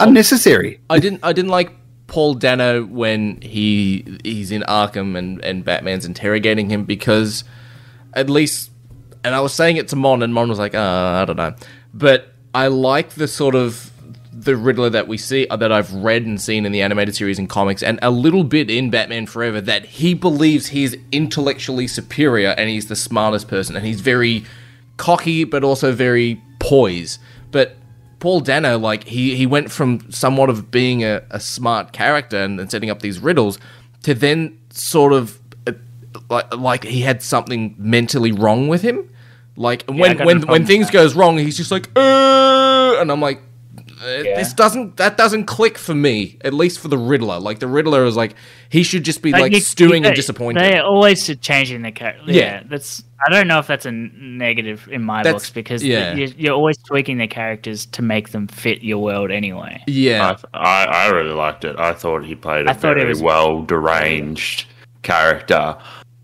Unnecessary. I didn't I didn't like Paul Dano when he he's in Arkham and and Batman's interrogating him because at least and I was saying it to Mon and Mon was like uh, I don't know but I like the sort of the Riddler that we see uh, that I've read and seen in the animated series and comics, and a little bit in Batman Forever that he believes he's intellectually superior and he's the smartest person, and he's very cocky but also very poised. But Paul Dano, like he he went from somewhat of being a, a smart character and, and setting up these riddles to then sort of uh, like like he had something mentally wrong with him. Like I when when when things that. goes wrong, he's just like, uh, and I'm like, Yeah. this doesn't that doesn't click for me. At least for the Riddler. Like the Riddler is like he should just be But like you- stewing you- and disappointed. They're always changing the character. Yeah. Yeah. that's. I don't know if that's a negative in my That's- books because yeah. you, you're always tweaking the characters to make them fit your world anyway. yeah, I, I, I really liked it. I thought he played a I thought it very was- well deranged character,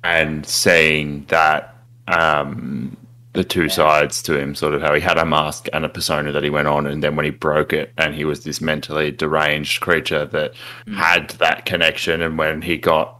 and seeing that um, the two sides to him, sort of how he had a mask and a persona that he went on, and then when he broke it, and he was this mentally deranged creature that Mm. had that connection, and when he got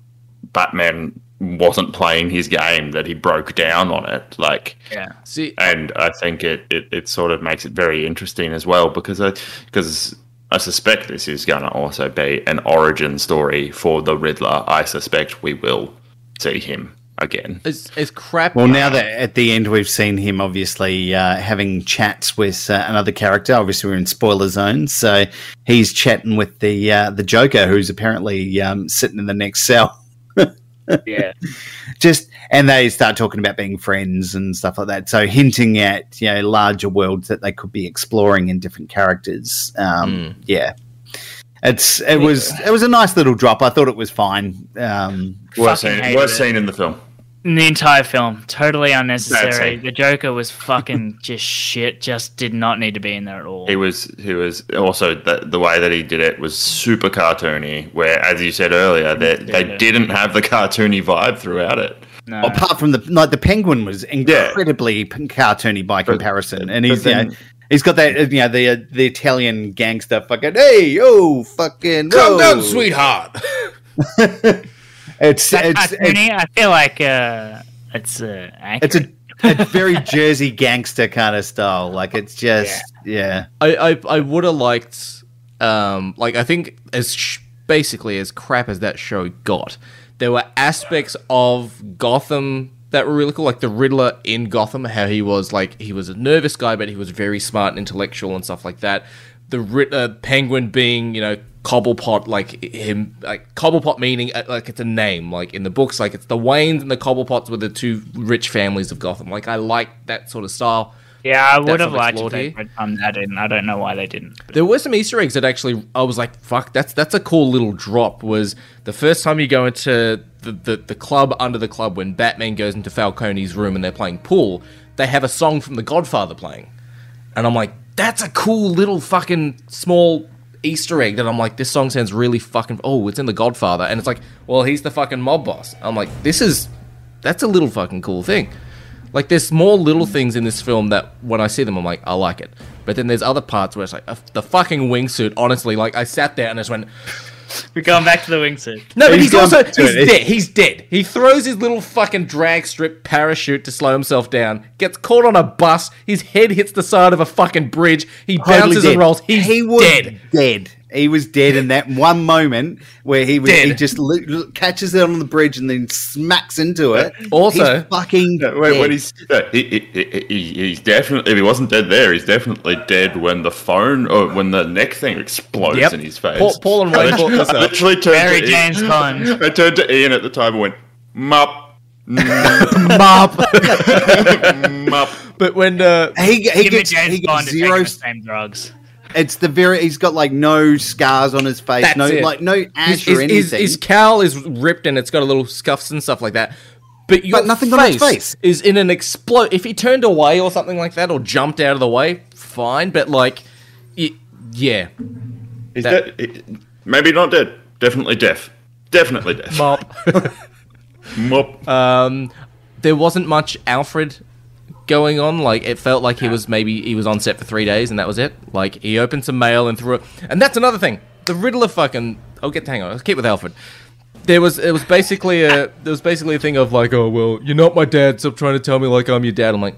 Batman wasn't playing his game, that he broke down on it, like Yeah. see, and I think it, it, it sort of makes it very interesting as well because I because I suspect this is going to also be an origin story for the Riddler. I suspect we will see him again. it's it's crap. Well, now that at the end we've seen him obviously uh, having chats with uh, another character. Obviously, we're in spoiler zone, so he's chatting with the uh, the Joker, who's apparently um, sitting in the next cell. *laughs* Yeah. Just and they start talking about being friends and stuff like that. So hinting at you know larger worlds that they could be exploring in different characters. Um, Yeah, it's it was it was a nice little drop. I thought it was fine. Um, Worst Fucking scene, worst scene in the film. In the entire film, totally unnecessary. The Joker was fucking *laughs* just shit. Just did not need to be in there at all. He was he was also the, the way that he did it was super cartoony. Where, as you said earlier, that they Yeah. didn't have the cartoony vibe throughout it. no. apart from the like the penguin was incredibly p cartoony by comparison, and he's but you know, he's got that uh, you know the uh, the Italian gangster fucking hey yo fucking Calm whoa." down, sweetheart. *laughs* It's That it's it's, cartoony, I feel like uh, it's uh, it's accurate. a, a very *laughs* Jersey gangster kind of style. Like it's just yeah. I I, I would have liked, um, like I think as sh- basically as crap as that show got, there were aspects of Gotham that were really cool, like the Riddler in Gotham, how he was like he was a nervous guy, but he was very smart and intellectual and stuff like that. The Rid- uh, Penguin being, you know, Cobblepot, like him, like Cobblepot meaning uh, like it's a name, like in the books, like it's the Waynes and the Cobblepots were the two rich families of Gotham. Like I like that sort of style. Yeah, I would have liked if explored they done that in. I don't know why they didn't. There were some Easter eggs that actually I was like, "Fuck, that's that's a cool little drop." Was the first time you go into the, the the club under the club when Batman goes into Falcone's room and they're playing pool, they have a song from The Godfather playing, and I'm like, "That's a cool little fucking small Easter egg." That I'm like, "This song sounds really fucking oh, it's in The Godfather," and it's like, "Well, he's the fucking mob boss." I'm like, "This is that's a little fucking cool thing." Like there's small little things in this film that when I see them, I'm like, I like it. But then there's other parts where it's like uh, the fucking wingsuit. Honestly, like I sat there and I just went, We're going back to the wingsuit. no, but He's he's, also he's it. dead. He's dead. He throws his little fucking drag strip parachute to slow himself down. Gets caught on a bus. His head hits the side of a fucking bridge. He Totally bounces dead. and rolls. He's he was dead. dead. He was dead in that one moment where he was, he just li- li- catches it on the bridge and then smacks into it. Also- He's fucking No, wait, dead. when he's no, he, he, he, he- he's definitely if he wasn't dead there, he's definitely dead when the phone or when the neck thing explodes Yep. in his face. Paul- Paul and Ray I brought literally, this up. literally turned Barry to James Ian, Bond. I turned to Ian at the time and went mop Mop. mop. but when uh, he, he Give gets, James he gets zero. the same drugs. It's the very. He's got like no scars on his face. That's no, it. like no ash his, or his, anything. his cowl is ripped and it's got a little scuffs and stuff like that. But your But nothing on his face. is in an explode. If he turned away or something like that, or jumped out of the way, fine. But like, y- yeah, He's That- dead. maybe not dead. Definitely deaf. Definitely deaf. mop. *laughs* Mop. um, there wasn't much Alfred going on. Like it felt like he was maybe he was on set for three days and that was it. Like he opened some mail and threw it. And that's another thing. The Riddler fucking. I'll get hang on. Let's keep with Alfred. There was it was basically a there was basically a thing of like oh well you're not my dad stop trying to tell me like I'm your dad I'm like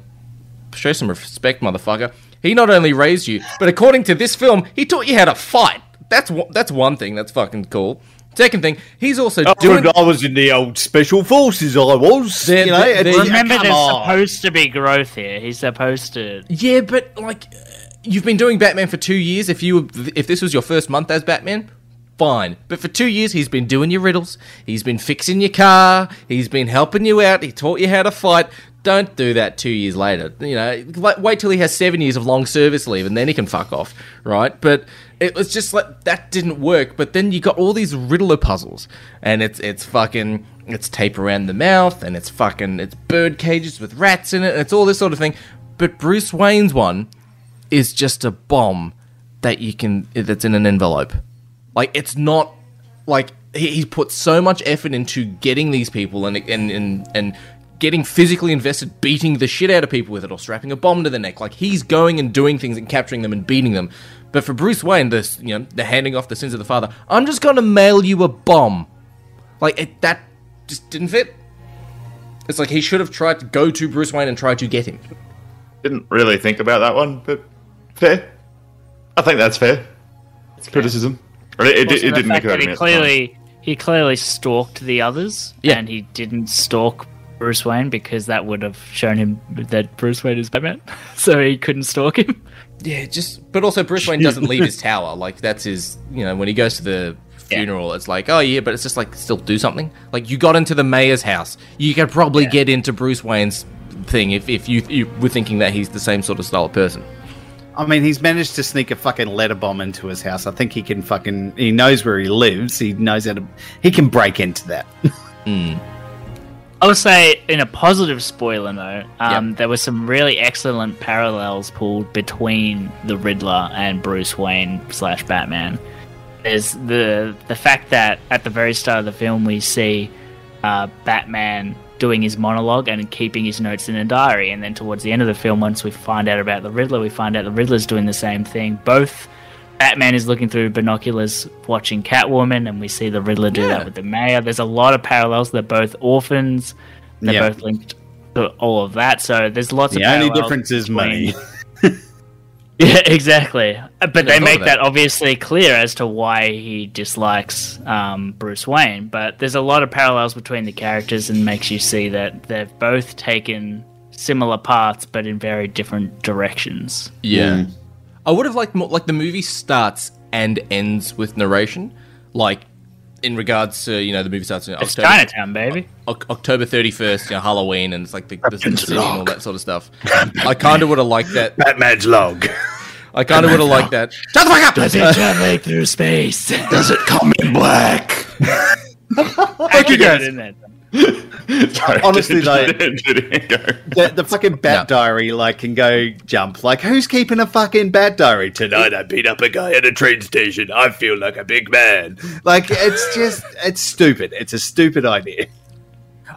show some respect motherfucker He not only raised you, but according to this film, he taught you how to fight. That's that's one thing that's fucking cool. Second thing, he's also oh, doing. I was in the old special forces. I was. They're- you know, they're- it's- Remember, there's on. supposed to be growth here. He's supposed to. Yeah, but like, you've been doing Batman for two years. If you if this was your first month as Batman, fine. But for two years, he's been doing your riddles. He's been fixing your car. He's been helping you out. He taught you how to fight. Don't do that two years later. You know, wait till he has seven years of long service leave, and then he can fuck off, right? But it was just like that didn't work. But then you got all these Riddler puzzles, and it's it's fucking it's tape around the mouth, and it's fucking it's bird cages with rats in it, and it's all this sort of thing. But Bruce Wayne's one is just a bomb that you can that's in an envelope. Like it's not like he, he's put so much effort into getting these people and and and and getting physically invested, beating the shit out of people with it, or strapping a bomb to their neck. Like he's going and doing things and capturing them and beating them. But for Bruce Wayne, this you know the handing off the sins of the father. I'm just gonna mail you a bomb. Like it, that just didn't fit. It's like he should have tried to go to Bruce Wayne and try to get him. Didn't really think about that one, but fair. I think that's fair. It's criticism. It, it, Also, it didn't fact occur that to me. he at the clearly he clearly stalked the others, Yeah. and he didn't stalk Bruce Wayne because that would have shown him that Bruce Wayne is Batman, *laughs* so he couldn't stalk him. Yeah, just but also Bruce Wayne doesn't leave his tower. Like that's his, you know, when he goes to the funeral, it's like, oh yeah, but it's just like still do something. Like you got into the mayor's house, you could probably get into Bruce Wayne's thing if if you, you were thinking that he's the same sort of style of person. I mean, he's managed to sneak a fucking letter bomb into his house. I think he can fucking. He knows where he lives. He knows how to. He can break into that. Hmm. I would say, in a positive spoiler note, um, Yep. there were some really excellent parallels pulled between the Riddler and Bruce Wayne slash Batman. There's the the fact that at the very start of the film we see uh, Batman doing his monologue and keeping his notes in a diary, and then towards the end of the film, once we find out about the Riddler, we find out the Riddler's doing the same thing. Both Batman is looking through binoculars watching Catwoman, and we see the Riddler do Yeah. that with the mayor. There's a lot of parallels. They're both orphans. They're Yeah. both linked to all of that. So there's lots The of only parallels difference is money. *laughs* *laughs* yeah, exactly. But they make that that. obviously clear as to why he dislikes um, Bruce Wayne. But there's a lot of parallels between the characters and makes you see that they've both taken similar paths but in very different directions. Yeah, I would have liked more. Like the movie starts and ends with narration, like in regards to you know the movie starts in It's October. Chinatown, baby. Oc- October 31st, you know, Halloween, and it's like the, the, the city and all that sort of stuff. I kind of would have liked that. Batman's log. I kind of would have liked that. Shut the fuck up! Does it traveling through space? Does it come in black? Thank you, guys. In there. *laughs* Sorry, Honestly, didn't- though- The, the fucking *laughs* bat No. diary like can go jump. Like who's keeping a fucking bat diary tonight? I beat up a guy at a train station. I feel like a big man. Like it's *laughs* just it's stupid. It's a stupid idea.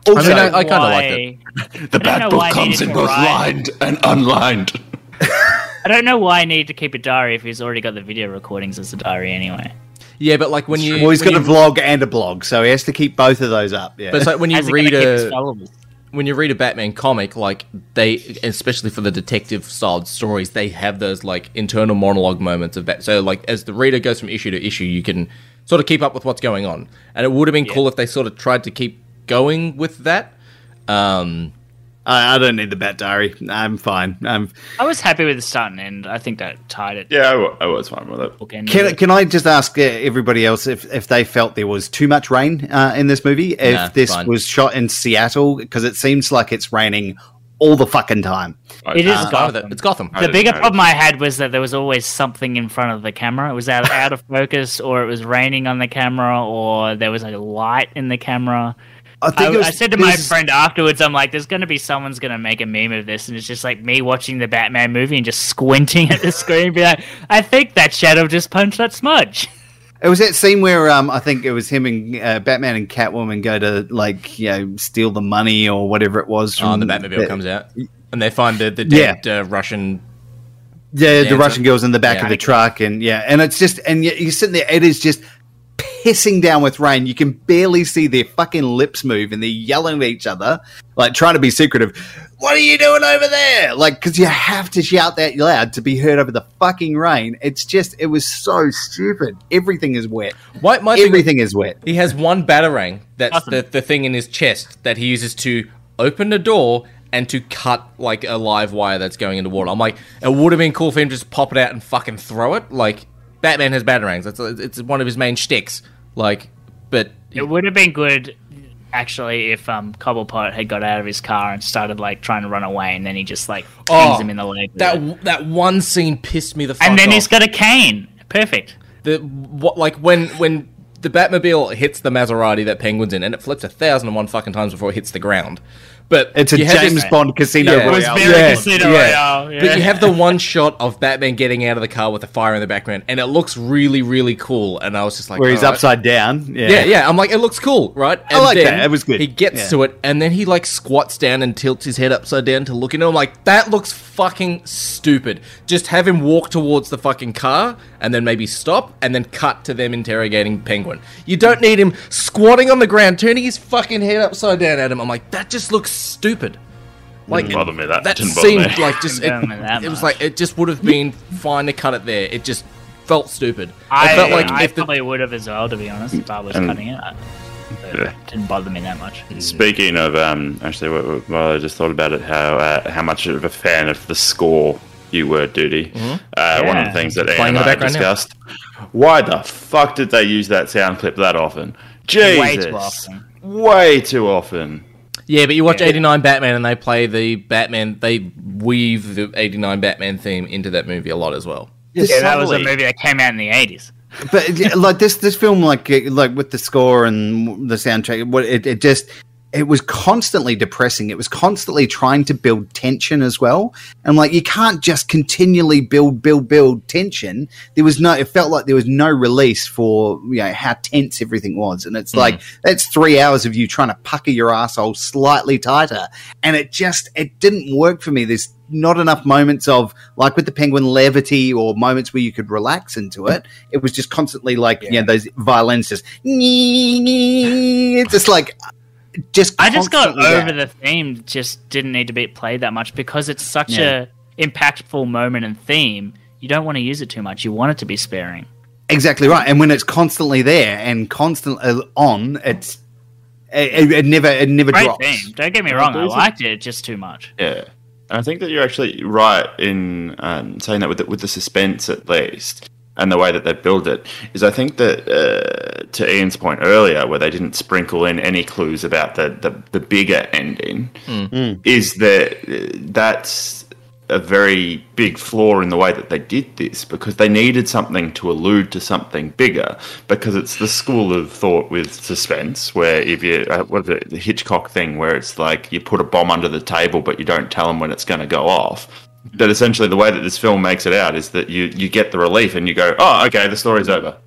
Also, I mean, I- I kinda like Why- The I bat book comes in both write- lined and unlined. I don't know why I need to keep a diary if he's already got the video recordings as a diary anyway. Yeah, but like when you, well, he's when got a vlog and a blog, so he has to keep both of those up. Yeah, But it's like when you How's read gonna keep his a when you read a Batman comic, like they, especially for the detective styled stories, they have those like internal monologue moments of that. So like as the reader goes from issue to issue, you can sort of keep up with what's going on. And it would have been cool if they sort of tried to keep going with that. Um, I, I don't need the bat diary. I'm fine. Um, I was happy with the start and end. I think that tied it. Yeah, I, was fine with it. bookended Can, it. can I just ask uh, everybody else if, if they felt there was too much rain uh, in this movie? If Nah, this fine. was shot in Seattle? Because it seems like it's raining all the fucking time. It is it's Gotham. Gotham. It's Gotham. I The bigger notice. problem I had was that there was always something in front of the camera. It was out, *laughs* out of focus, or it was raining on the camera, or there was a light in the camera. I I, think it was, I said to my friend afterwards, I'm like, there's going to be someone's going to make a meme of this, and it's just like me watching the Batman movie and just squinting at the screen, be like, I think that shadow just punched that smudge. It was that scene where um, I think it was him and uh, Batman and Catwoman go to like you know steal the money or whatever it was. Oh, from and the Batmobile the- comes out, and they find the the dead uh, Russian. Yeah, the. Russian girls in the back Yeah. of the truck, and yeah, and it's just and y- you're sitting there. It is just pissing down with rain. You can barely see their fucking lips move, and they're yelling at each other, like trying to be secretive. What are you doing over there? Like, because you have to shout that loud to be heard over the fucking rain. It's just, it was so stupid. Everything is wet. My, my thing- Everything is wet. He has one batarang. That's Awesome. the, the thing in his chest that he uses to open a door and to cut like a live wire that's going into water. I'm like, it would have been cool for him to just pop it out and fucking throw it. Like, Batman has batarangs. That's it's one of his main shticks. Like, but It would have been good, actually, if um, Cobblepot had got out of his car and started like trying to run away, and then he just like Oh, him in the leg. that that one scene pissed me the fuck and then off. he's got a cane. Perfect. the what like when when the Batmobile hits the Maserati that Penguin's in, and it flips a thousand and one fucking times before it hits the ground. But It's a James this- Bond casino Yeah. It was royale. very Yeah, Casino yeah. Royale, yeah. But you have the one shot of Batman getting out of the car with the fire in the background, and it looks really, really cool. And I was just like, where he's "Alright." upside down. Yeah. Yeah, yeah. I'm like, it looks cool, right? And like then that. It was good. He gets Yeah. to it, and then he like squats down and tilts his head upside down to look into. him. I'm like, that looks fucking stupid. Just have him walk towards the fucking car, and then maybe stop, and then cut to them interrogating Penguin. You don't need him squatting on the ground, turning his fucking head upside down at him. I'm like, that just looks stupid. Like Didn't bother me, that That didn't bother seemed me. like just it, Didn't bother me that it was like it just would have been fine to cut it there. It just felt stupid. I, I felt like I if the, probably would have as well, to be honest, if I was And- cutting it. But Yeah. it didn't bother me that much. Speaking of, um, actually, what, what- well, I just thought about it. How uh, how much of a fan of the score you were, Duty. Uh, One of the things that Playing Ian and I background now. discussed. Why the fuck did they use that sound clip that often? Jesus, Way too often. Way too often. Yeah, but you watch Yeah. 89 Batman and they play the Batman, they weave the 89 Batman theme into that movie a lot as well. Yeah, that was a movie that came out in the 80s. But like this this film like like with the score and the soundtrack what it, it just it was constantly depressing. It was constantly trying to build tension as well. And like you can't just continually build build build tension. There was no it felt like there was no release for you know how tense everything was. And it's hmm. like that's three hours of you trying to pucker your asshole slightly tighter. And it just it didn't work for me. There's not enough moments of like with the penguin levity or moments where you could relax into it. It was just constantly like yeah, those violins just it's just like just I just got over that. the theme, just didn't need to be played that much because it's such Yeah. a impactful moment and theme. You don't want to use it too much. You want it to be sparing. exactly right. And when it's constantly there and constantly on, it's it, it, it never it never Great drops. theme. Don't get me wrong. I liked it, just too much. Yeah, and I think that you're actually right in um, saying that with the, with the suspense at least, and the way that they build it is. I think that uh, to Ian's point earlier, where they didn't sprinkle in any clues about the the, the bigger ending, is that uh, that's a very big flaw in the way that they did this because they needed something to allude to something bigger because it's the school of thought with suspense where if you uh, what is it the Hitchcock thing where it's like you put a bomb under the table but you don't tell them when it's going to go off. That essentially the way that this film makes it out is that you you get the relief and you go oh okay the story's over.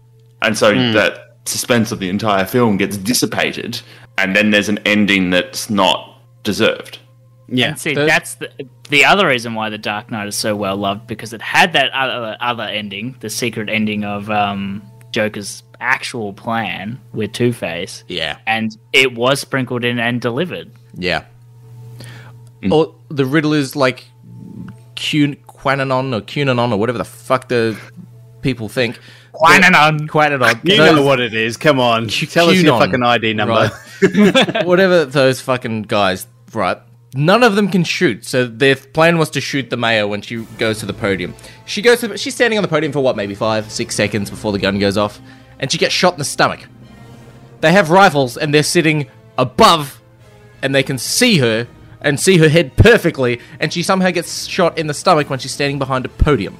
And so that suspense of the entire film gets dissipated and then there's an ending that's not deserved Yeah. And see, The- that's the, the other reason why The Dark Knight is so well loved because it had that other, other ending, the secret ending of um, Joker's actual plan with Two Face, Yeah. and it was sprinkled in and delivered. Yeah. Or the riddle is like Q- Quananon or Cunanon or whatever the fuck the people think. Quananon. Quananon. You Those- know what it is. Come on. Tell us your fucking ID number. right. *laughs* Whatever those fucking guys, right? None of them can shoot. So their plan was to shoot the mayor when she goes to the podium. She goes to, she's standing on the podium for what, maybe five, six seconds before the gun goes off, and she gets shot in the stomach. They have rifles and they're sitting above, and they can see her and see her head perfectly, and she somehow gets shot in the stomach when she's standing behind a podium.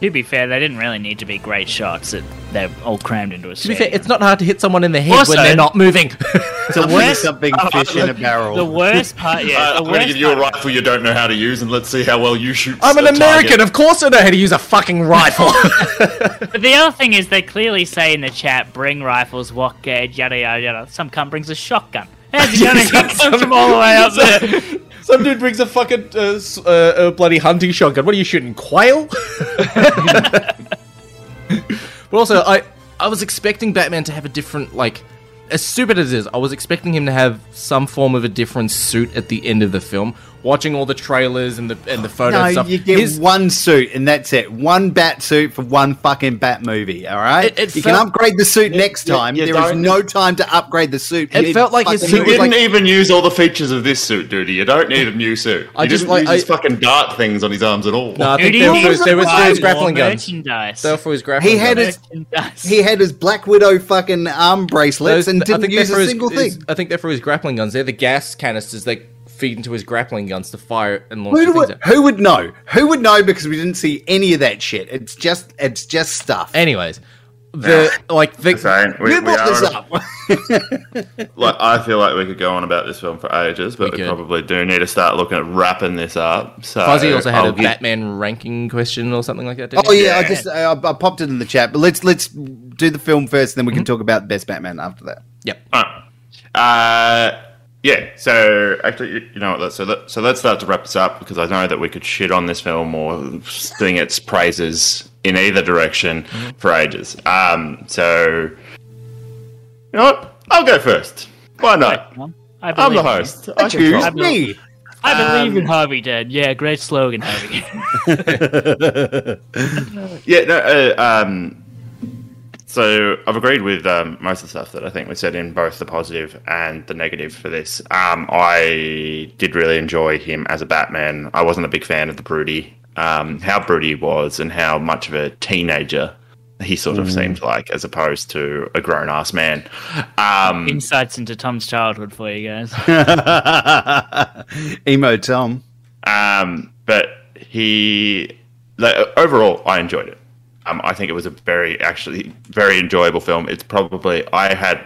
To be fair, they didn't really need to be great shots. It, they're all crammed into a To be fair, it's not hard to hit someone in the head Also- when they're not moving. So *laughs* The what is worst- something fish in a barrel? The worst part, yeah. Uh, *laughs* the I'm going to give you a part- rifle you don't know how to use, and let's see how well you shoot. I'm an American, target. of course I know how to use a fucking rifle. *laughs* But the other thing is, they clearly say in the chat, "Bring rifles, what gauge, yada yada yada." Some cunt brings a shotgun. How's he gonna get all the way up there? *laughs* Some dude brings a fucking uh, uh, a bloody hunting shotgun. What are you shooting? Quail? *laughs* but also, I I was expecting Batman to have a different like. As stupid as it is, I was expecting him to have some form of a different suit at the end of the film. Watching all the trailers and the and the photo No, and stuff, you get his- one suit and that's it. One bat suit for one fucking bat movie. All right, It- it you felt- can upgrade the suit next time. you There is don't- no time to upgrade the suit. It felt like his suit was didn't like- even use all the features of this suit, dude. You don't need a new suit. I you just didn't like- use his fucking dart things on his arms at all. No, I think Dude, they were he for was his, they were for buying his grappling guns. Merchandise. They were for his grappling He had guns. his he had his Black Widow fucking arm bracelets Those- and didn't use a for his- single his- thing. I think they're for his grappling guns. They're the gas canisters they feed into his grappling guns to fire and launch Who the would, who would know? Who would know? Because we didn't see any of that shit. It's just it's just stuff. Anyways, the like the Saying, we, Who we brought this up? *laughs* Like, I feel like we could go on about this film for ages, but We we, probably do need to start looking at wrapping this up. So Fuzzy also had I'll a give- Batman ranking question or something like that. Didn't oh he? yeah, I just I, I popped it in the chat. But let's let's do the film first, then we Mm-hmm. can talk about the best Batman after that. Yep. Alright. Uh, yeah. So actually, you- you know what? So let, so let's start to wrap this up because I know that we could shit on this film or sing its praises in either direction for ages. Um, so you know what? I'll go first. Why not? I I'm the in you. host. I Choose talk. me. I believe Um, in Harvey Dent. Yeah, great slogan, Harvey. *laughs* Yeah, no, uh, um, so I've agreed with um, most of the stuff that I think we said in both the positive and the negative for this. Um, I did really enjoy him as a Batman. I wasn't a big fan of the broody, um, how broody he was, and how much of a teenager he sort of seemed like, as opposed to a grown ass man. Um, Insights into Tom's childhood for you guys. *laughs* *laughs* Emo Tom. Um, but he, like, overall, I enjoyed it. Um, I think it was a very, actually, very enjoyable film. It's probably I had,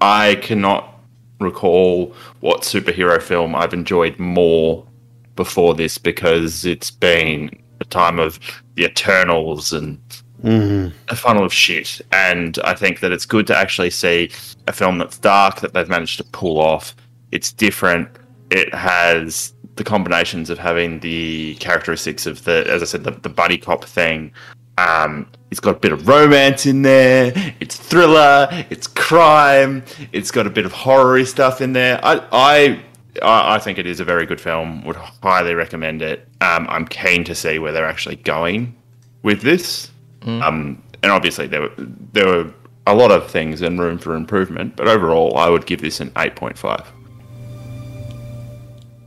I cannot recall what superhero film I've enjoyed more before this because it's been a time of the Eternals and a funnel of shit. And I think that it's good to actually see a film that's dark that they've managed to pull off. It's different. It has the combinations of having the characteristics of the, as I said, the, the buddy cop thing. Um, it's got a bit of romance in there. It's thriller. It's crime. It's got a bit of horror stuff in there. I, I, I I think it is a very good film. Would highly recommend it. Um, I'm keen to see where they're actually going with this. Um, and obviously there were there were a lot of things and room for improvement, but overall, I would give this an eight point five.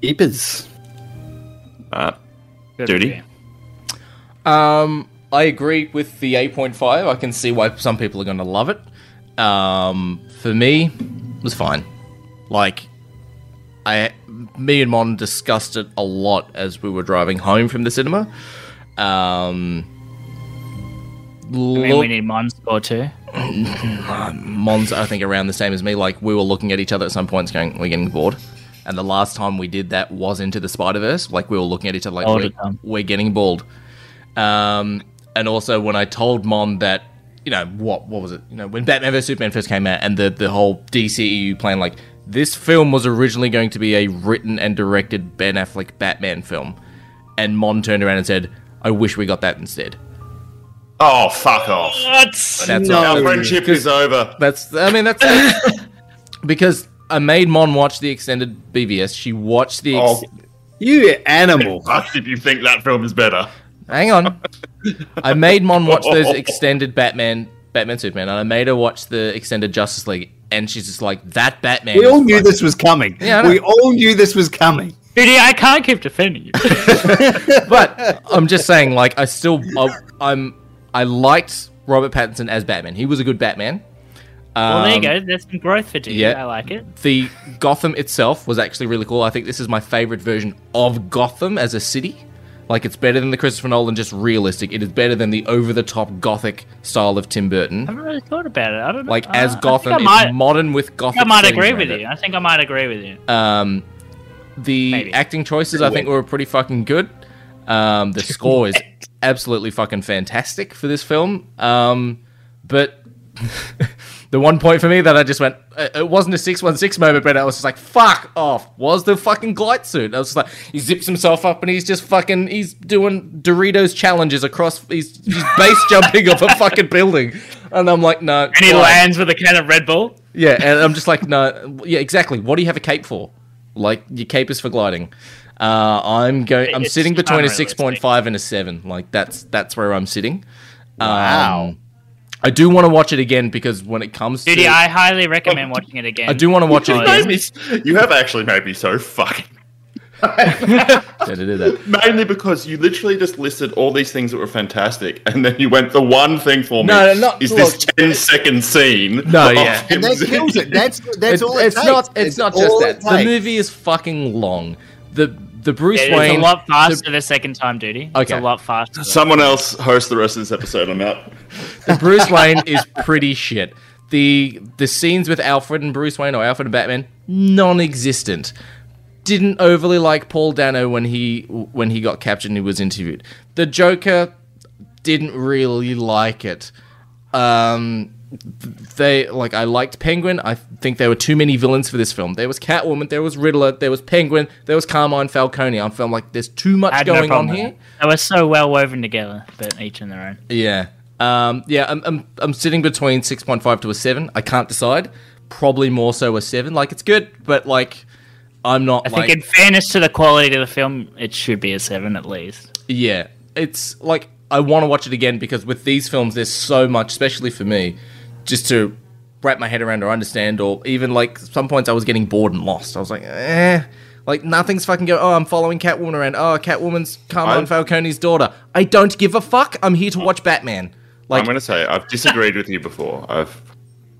Eepers. Uh, Duty. Um, I agree with the 8.5. I can see why some people are going to love it. Um, for me, it was fine. Like, I, me and Mon discussed it a lot as we were driving home from the cinema. Um, I mean, we need Mon score too. *clears throat* Mon's, I think, around the same as me. Like, we were looking at each other at some points going, we're getting bored. And the last time we did that was into the Spider Verse. Like, we were looking at each other like, we're, we're getting bored. Um, and also, when I told Mon that, you know, what what was it? You know, when Batman vs Superman first came out, and the the whole DCEU plan, like this film was originally going to be a written and directed Ben Affleck Batman film, and Mon turned around and said, "I wish we got that instead." oh fuck off! That's No. all. Our friendship is over. That's I mean that's, that's- *laughs* because I made Mon watch the extended BVS. She watched the. Oh. Ex- Oh, You animal. if you think that film is better. Hang on. I *laughs* made Mon watch those extended Batman, Batman Superman, and I made her watch the extended Justice League, and she's just like, "That Batman." We all knew fucking-" this was coming. Yeah, I know. we all knew this was coming. Duty, I can't keep defending you. *laughs* But I'm just saying, like, I still, I, I'm, I liked Robert Pattinson as Batman. He was a good Batman. well, there you Um, go. There's some growth for Duty. yeah. I like it. The Gotham itself was actually really cool. I think this is my favorite version of Gotham as a city. Like it's better than the Christopher Nolan, just realistic. It is better than the over-the-top gothic style of Tim Burton. I haven't really thought about it. I don't know. Like Uh, as I Gotham, it's might, modern with gothic. I might agree with it. you. I think I might agree with you. Um, the Maybe. acting choices I think were pretty fucking good. Um, the *laughs* score is absolutely fucking fantastic for this film. Um, but *laughs* the one point for me that I just went, it wasn't a 616 moment, but I was just like, fuck off, was the fucking glide suit. I was just like, he zips himself up and he's just fucking, he's doing Doritos challenges across, he's, he's base *laughs* jumping off a fucking building. And I'm like, no. And he glide. lands with a can of Red Bull. Yeah, and I'm just like, no, yeah, exactly. What do you have a cape for? Like, your cape is for gliding. Uh, I'm going. I'm It's sitting between a six point five and a seven. Like that's that's where I'm sitting. Wow. Um, I do want to watch it again because when it comes Dude, to, I highly recommend oh, watching it again. I do want to watch it Oh, again. Made me- you have actually made me so fucking. *laughs* Yeah, to do that. *laughs* Mainly because you literally just listed all these things that were fantastic, and then you went, the one thing for me No, no, not- is look- this 10 second scene. No, of yeah. him And that zipping- kills it. That's that's It's, all it it's takes. not. It's, not just all that. it The takes. movie is fucking long. The the Bruce It's Wayne. a lot faster the second time, duty. It's Okay. a lot faster. Someone else host the rest of this episode. I'm out. the Bruce Wayne is pretty shit. The the scenes with Alfred and Bruce Wayne or Alfred and Batman non-existent. Didn't overly like Paul Dano when he when he got captured and he was interviewed. The Joker didn't really like it. Um, they like I liked Penguin. I think there were too many villains for this film. There was Catwoman, there was Riddler, there was Penguin, there was Carmine Falcone. I felt like there's too much had no going on here. They were so well woven together, but each in their own. Yeah. Um, yeah, I'm, I'm, I'm sitting between 6.5 to a 7. I can't decide. Probably more so a 7. Like, it's good, but, like, I'm not, I like... think, in fairness to the quality of the film, it should be a seven at least. yeah. It's, like, I want to watch it again because with these films, there's so much, especially for me, just to wrap my head around or understand, or even, like, some points I was getting bored and lost. I was like, eh... Like, nothing's fucking going... Oh, I'm following Catwoman around. Oh, Catwoman's Carmine I'm- Falcone's daughter. I don't give a fuck. I'm here to watch Batman. Like, I'm going to say, I've disagreed with you before. I've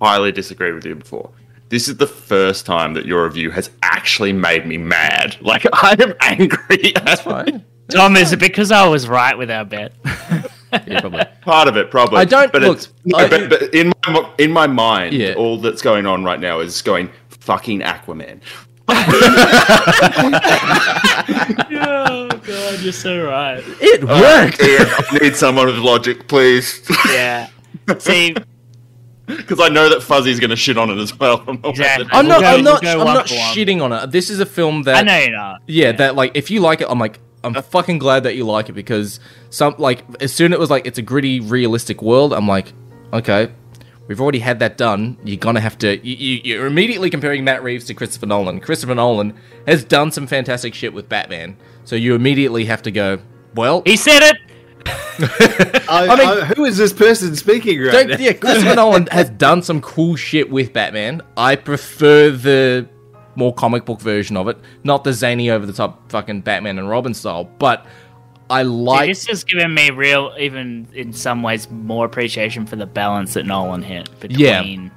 highly disagreed with you before. This is the first time that your review has actually made me mad. Like, *laughs* I am angry. That's fine. Tom, is it because I was right with our bet? *laughs* Yeah, probably. *laughs* Part of it, probably. I don't- But look, it's, I- but, but in my in my mind, Yeah. all that's going on right now is going fucking Aquaman. *laughs* *laughs* oh god, you're so right. It worked. Ian, I need someone with logic, please, Yeah. See, because I know that Fuzzy's going to shit on it as well. I'm not Exactly. I'm We'll not. go- I'm not. we'll I'm not shitting on it. This is a film that. I know you're not. Yeah, that like if you like it, I'm like I'm fucking glad that you like it because some like as soon as it was like it's a gritty, realistic world. I'm like, okay, we've already had that done. You're gonna have to. You, you, you're immediately comparing Matt Reeves to Christopher Nolan. Christopher Nolan has done some fantastic shit with Batman, so you immediately have to go. Well, He said it. *laughs* I, I mean- I- who is this person speaking right now? yeah, Christopher Nolan *laughs* has done some cool shit with Batman. I prefer the more comic book version of it, not the zany over the top fucking Batman and Robin style. But I like. this has given me real, even in some ways, more appreciation for the balance that Nolan hit Yeah. between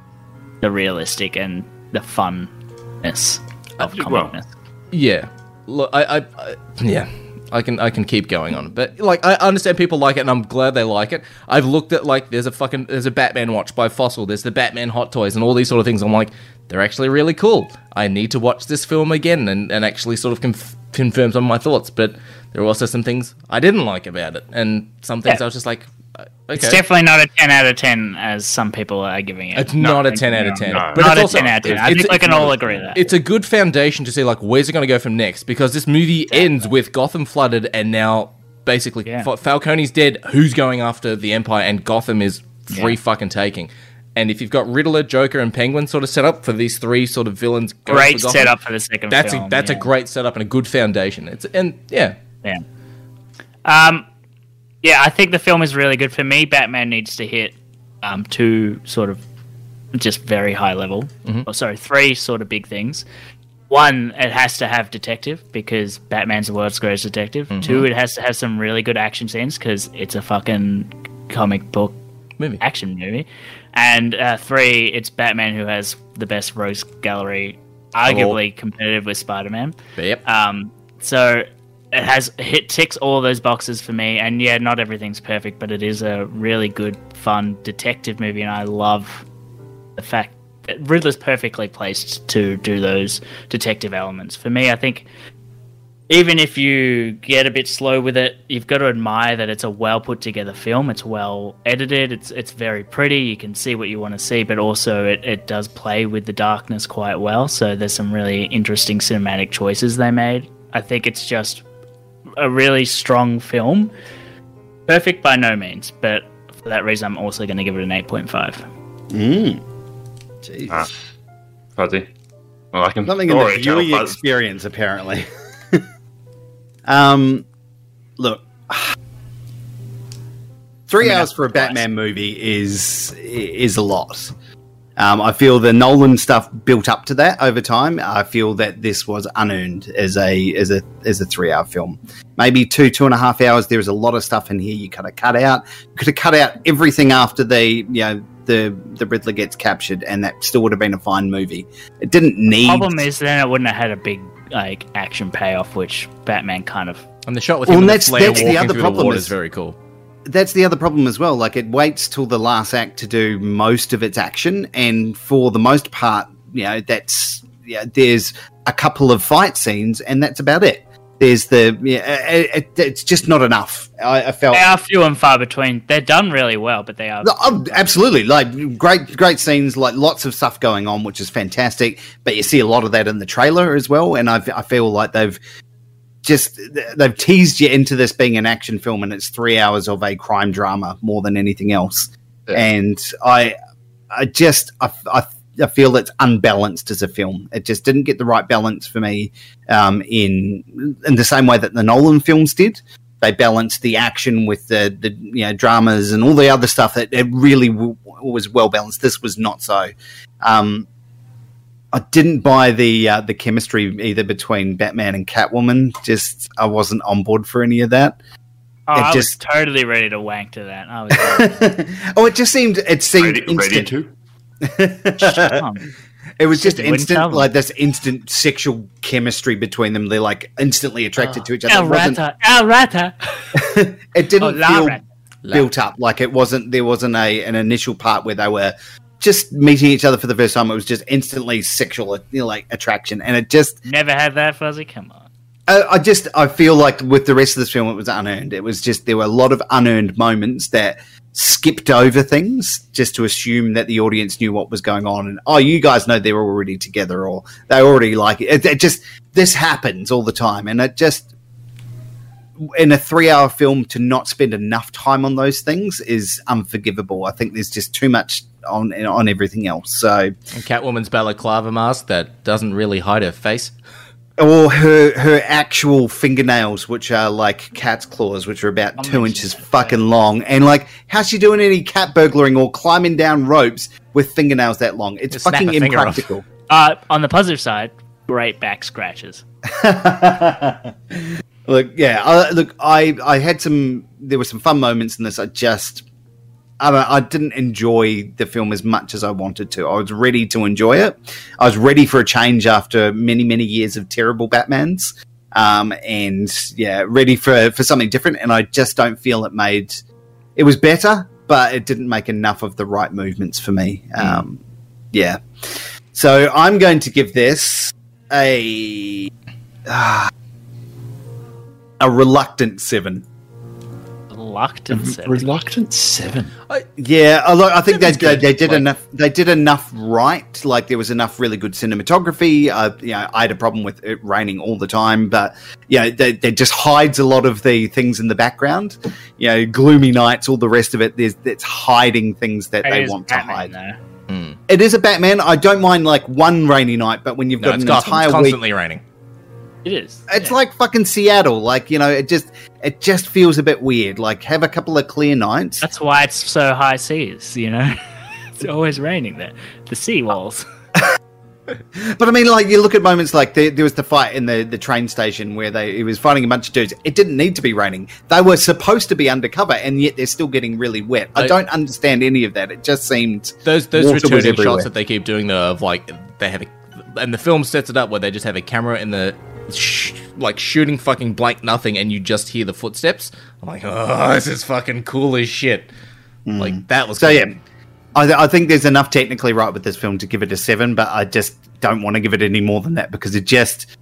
the realistic and the funness of well, comicness. Yeah, look, I, I, I, yeah, I can, I can keep going on, but like, I understand people like it, and I'm glad they like it. I've looked at like, there's a fucking, there's a Batman watch by Fossil, there's the Batman Hot Toys, and all these sort of things. I'm like, they're actually really cool. I need to watch this film again and, and actually sort of conf- confirm some of my thoughts. But there are also some things I didn't like about it, and some things Yeah. I was just like, okay, It's definitely not a 10 out of 10 as some people are giving it. It's not a 10 out of 10. no. But not it's a also, 10 out of 10. I think we can all agree that. it's a good foundation to see like where's it going to go from next because this movie ends with Gotham flooded and now basically Yeah. Falcone's dead. Who's going after the Empire and Gotham is free Yeah. fucking taking. And if you've got Riddler, Joker, and Penguin sort of set up for these three sort of villains, Great for Gotham, setup for the second That's film. a, that's yeah. a great setup and a good foundation. It's and yeah, Yeah. Um, yeah, I think the film is really good for me. Batman needs to hit um, two sort of just very high level. Or sorry, three sort of big things. One, it has to have detective because Batman's the world's greatest detective. Two, it has to have some really good action scenes because it's a fucking comic book movie. action movie. And uh, three, it's Batman who has the best rogues gallery, arguably competitive with Spider Man. Yep. Um, so it has hit ticks all those boxes for me. And yeah, not everything's perfect, but it is a really good, fun detective movie, and I love the fact that Riddler's perfectly placed to do those detective elements. For me, I think even if you get a bit slow with it, you've got to admire that it's a well put together film. It's well edited. It's it's very pretty. You can see what you want to see, but also it, it does play with the darkness quite well. So there's some really interesting cinematic choices they made. I think it's just a really strong film. Perfect by no means, but for that reason, I'm also going to give it an 8.5. Mm. Jeez. Ah. Fuzzy. Well, I can Something in the viewing Fuzz- experience, apparently. *laughs* um, look, *sighs* three I mean, hours for a twice. Batman movie is is a lot. Um, I feel the Nolan stuff built up to that over time. I feel that this was unearned as a as a as a three hour film. Maybe two two and a half hours. There was a lot of stuff in here you could have cut out. You could have cut out everything after the you know the the Riddler gets captured, and that still would have been a fine movie. It didn't need. Problem is, then it wouldn't have had a big like action payoff, which Batman kind of And the shot with Well, him and that's- flare that's the other problem the is- is very cool. That's the other problem as well. Like it waits till the last act to do most of its action, and for the most part, you know, that's yeah. There's a couple of fight scenes, and that's about it. There's the yeah, it, it, it's just not enough. I, I felt they are few and far between. They're done really well, but they are. Oh, absolutely, like great, great scenes, like lots of stuff going on, which is fantastic. But you see a lot of that in the trailer as well, and I, I feel like they've just they've teased you into this being an action film, and it's three hours of a crime drama more than anything else. Yeah. And I, I just, I, I, I feel it's unbalanced as a film. It just didn't get the right balance for me um, in in the same way that the Nolan films did they balanced the action with the, the you know dramas and all the other stuff that it really w- was well balanced. This was not so. Um, I didn't buy the uh, the chemistry either between Batman and Catwoman. Just I wasn't on board for any of that. oh, it I just- was totally ready to wank to that. I was *laughs* oh, it just seemed it seemed Ready, ready instant. to? um, *laughs* It was just Said instant, like this instant sexual chemistry between them. They're like instantly attracted to each other. El It Rata, El Rata. *laughs* it didn't Oh, feel built up like it wasn't there wasn't a an initial part where they were just meeting each other for the first time it was just instantly sexual you know, like attraction and it just Never had that fuzzy. Come on. I, I just i feel like with the rest of this film it was unearned it was just there were a lot of unearned moments that skipped over things just to assume that the audience knew what was going on and oh you guys know they're already together or they already like it. it, it just this happens all the time and it just in a three hour film to not spend enough time on those things is unforgivable i think there's just too much on on everything else so And Catwoman's balaclava mask that doesn't really hide her face. or her her actual fingernails, which are like cat's claws, which are about I'll two inches that, fucking long, and like how's she doing any cat burglaring or climbing down ropes with fingernails that long? It's Just fucking a finger off. impractical. Uh, on the positive side, great back scratches. *laughs* look, yeah, uh, look, I I had some. There were some fun moments in this. I just. I don't. I didn't enjoy the film as much as I wanted to. I was ready to enjoy it. I was ready for a change after many, many years of terrible Batmans, um, and yeah, ready for for something different. And I just don't feel it made. It was better, but it didn't make enough of the right movements for me. Um, yeah, so I'm going to give this a ah, a reluctant seven. Reluctant. seven. Reluctant seven. Yeah, I, I think they, they, they did Like- enough. They did enough right. Like there was enough really good cinematography. Uh, you know, I had a problem with it raining all the time, but you know, they, they just hides a lot of the things in the background. You know, gloomy nights, all the rest of it. There's it's hiding things that It they want Batman, to hide. Mm. It is a Batman. I don't mind like one rainy night, but when you've No, got it's an Gotham. entire It's week, constantly raining. It is. it's yeah. like fucking Seattle. Like you know, it just it just feels a bit weird. Like have a couple of clear nights. That's why it's so high seas, you know? *laughs* it's always raining there. The sea walls. *laughs* But I mean, like you look at moments like there, there was the fight in the, the train station where they he was fighting a bunch of dudes. It didn't need to be raining. They were supposed to be undercover, and yet they're still getting really wet. I I- don't understand any of that. It just seemed Those those Water returning everywhere. shots that they keep doing though of like they have a and the film sets it up where they just have a camera in the sh- like shooting fucking blank nothing and you just hear the footsteps. I'm like, oh, this is fucking cool as shit. Hmm. Like that was so. cool. Yeah, I, th- I think there's enough technically right with this film to give it a seven, but I just don't want to give it any more than that because it just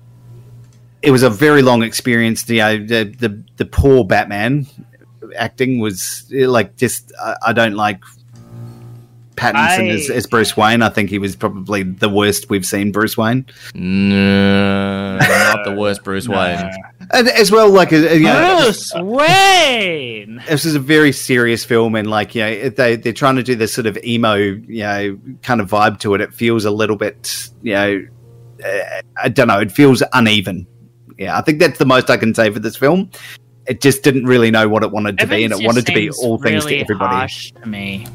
it was a very long experience. You uh, know, the the, the poor Batman acting was like just I, I don't like Pattinson I- as, as Bruce Wayne. I think he was probably the worst we've seen Bruce Wayne, No, not the worst Bruce Wayne. and as well like uh, you know, Bruce Wayne. this is a very serious film and like you know they they're trying to do this sort of emo you know kind of vibe to it it feels a little bit you know uh, i don't know it feels uneven yeah i think that's the most i can say for this film it just didn't really know what it wanted to be and it wanted to be seems all things to everybody Harsh to me.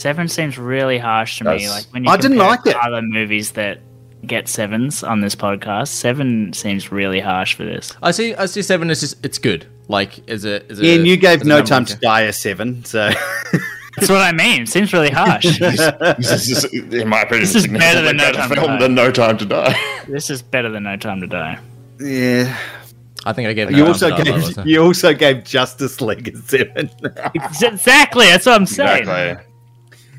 Seven seems really harsh to me. Like when you I didn't compare like to it. Other movies that get sevens on this podcast, seven seems really harsh for this. I see. I see. Seven is just. It's good. Like as a. As a yeah and you gave no time to die a seven so That's what I mean. Seems really harsh. *laughs* This is, in my opinion, This is better than No better Time to film Die. than No Time to Die. *laughs* this is better than No Time to Die. yeah I think I gave. you no also time to die, gave wasn't you also gave justice league a seven exactly. That's what I'm saying. Exactly.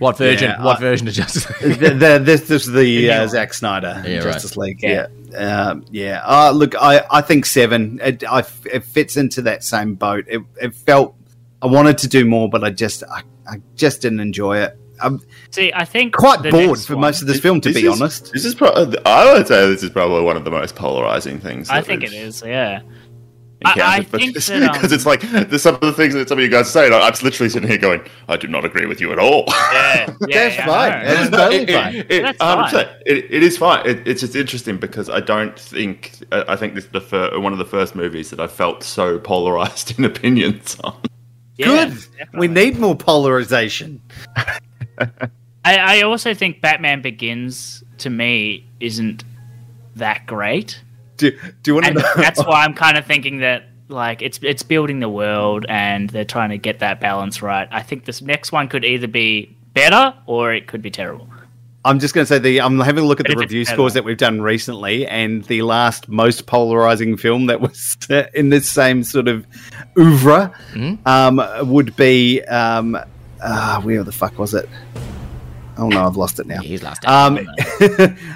What version? Yeah, what I- version of Justice? the, the, this, this is the *laughs* new uh. Zack Snyder Yeah, right. Justice League. Yeah. Yeah, um, yeah. Uh, look, I, I think seven. It, I, it fits into that same boat. It, it felt I wanted to do more, but I just I, I just didn't enjoy it. I'm See, I think quite the bored for one- most of this film, to This be is- honest. This is pro- I would say this is probably one of the most polarizing things. I think it we've. Yeah. I- I think because, *laughs* um, it's like there's some of the things that some of you guys are saying. I'm literally sitting here going, I do not agree with you at all. Yeah. *laughs* yeah That's yeah, fine. know. That's totally it- it- fine. it- That's fine. It, it is fine. It, it's just interesting because I don't think I I think this is the fir- one of the first movies that I felt so polarized *laughs* in opinions on. Yeah, Good. definitely. We need more polarization. I, I also think Batman Begins to me isn't that great, Do, do you want to know? that's why I'm *laughs* kind of thinking that like it's it's building the world and they're trying to get that balance right. I think this next one could either be better or it could be terrible. I'm just going to say the I'm having a look at But the if it's review better. scores that we've done recently, and the last most polarizing film that was *laughs* in this same sort of oeuvre um, would be um, uh, where the fuck was it? Oh no, I've lost it now. He's last. Um, *laughs*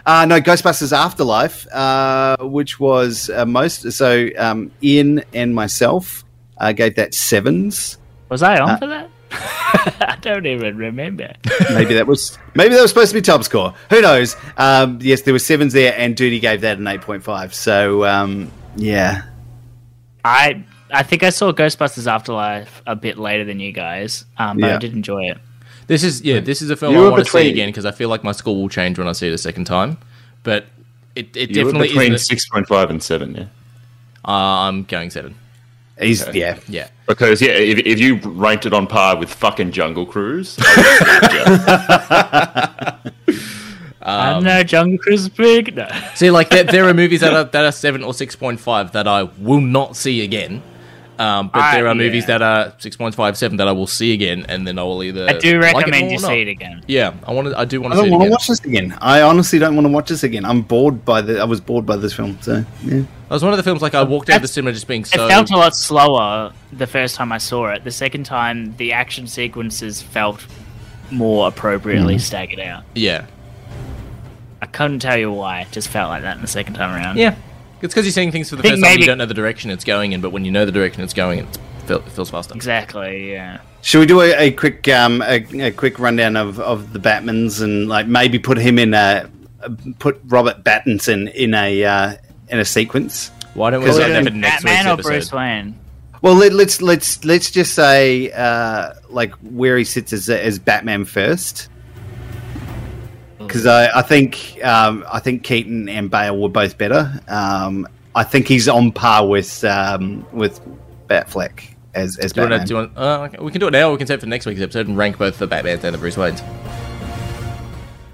uh, no, Ghostbusters Afterlife, uh, which was uh, most so. Um, Ian and myself uh, gave that sevens. Was I on Uh, for that? *laughs* I don't even remember. maybe that was maybe that was supposed to be top score. Who knows? Um, yes, there were sevens there, and Duty gave that an eight point five. So um, yeah, I I think I saw Ghostbusters Afterlife a bit later than you guys, um, but Yeah. I did enjoy it. This is yeah. This is a film You I were want to see again because I feel like my score will change when I see it a second time. But it, it You definitely between is. six point five and seven, yeah. Uh, I'm going seven. he's yeah. Yeah. Because yeah, if, if you ranked it on par with fucking Jungle Cruise, I would *laughs* have *laughs* I Um, know Jungle Cruise big. No. *laughs* See, like there, there are movies that are that are seven or six point five that I will not see again. Um, but there Ah, are movies that are six point five seven that I will see again, and then I will either. I do recommend more you see it again. Yeah, I want to. I do want to see don't want to watch this again. I honestly don't want to watch this again. I'm bored by the. I was bored by this film. So yeah. It was one of the films like I walked out of the cinema just being It felt a lot slower the first time I saw it. The second time, the action sequences felt more appropriately staggered out. yeah, I couldn't tell you why. It just felt like that in the second time around. yeah. It's because you're seeing things for the Think first time. You don't know the direction it's going in, but when you know the direction it's going, in, it feels faster. Exactly. Yeah. Should we do a, a quick um, a, a quick rundown of, of the Batmans and like maybe put him in a put Robert Pattinson in a uh, in a sequence? Why don't we Because save I that think for next Batman or week's Bruce? Wayne? Well, let, let's let's let's just say uh, like where he sits as as Batman first, because I, I think um, I think Keaton and Bale were both better. Um, I think he's on par with um, with Batfleck as as Do Batman. want to? Do want? Uh, okay. We can do it now. or We can save it for next week's episode and rank both the Batman and the Bruce Waynes.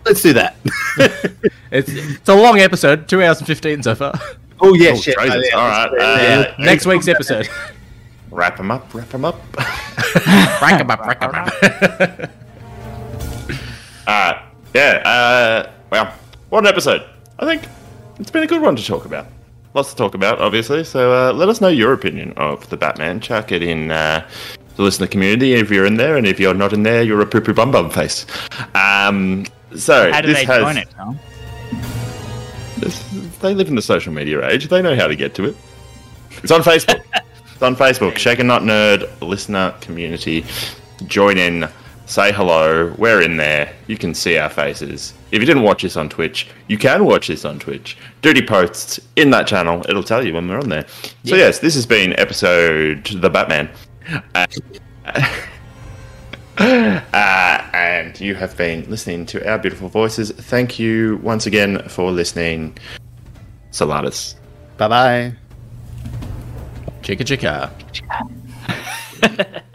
Let's do that. *laughs* It's it's a long episode, two hours and fifteen so far. oh yeah, Oh, shit. Oh, yeah. All right. Yeah. Uh, next week's episode. *laughs* wrap them up. Wrap them up. Rack 'em up, *laughs* rack 'em up. Uh, yeah, uh, well, what an episode. I think it's been a good one to talk about. Lots to talk about, obviously. So uh, let us know your opinion of the Batman. Chuck it in uh, the listener community if you're in there, and if you're not in there, you're a poo poo bum bum face. Um, so How do this they has, join it, Tom? they live in the social media age. They know how to get to it. It's on Facebook. *laughs* it's on Facebook. Shake and Not Nerd listener community. Join in. Say hello. We're in there. You can see our faces. If you didn't watch this on Twitch, you can watch this on Twitch. Duty posts in that channel. It'll tell you when we're on there. So yes, this has been episode the Batman. Uh, *laughs* uh, and you have been listening to our beautiful voices. Thank you once again for listening. Saladas. Bye bye. Chicka chicka. *laughs*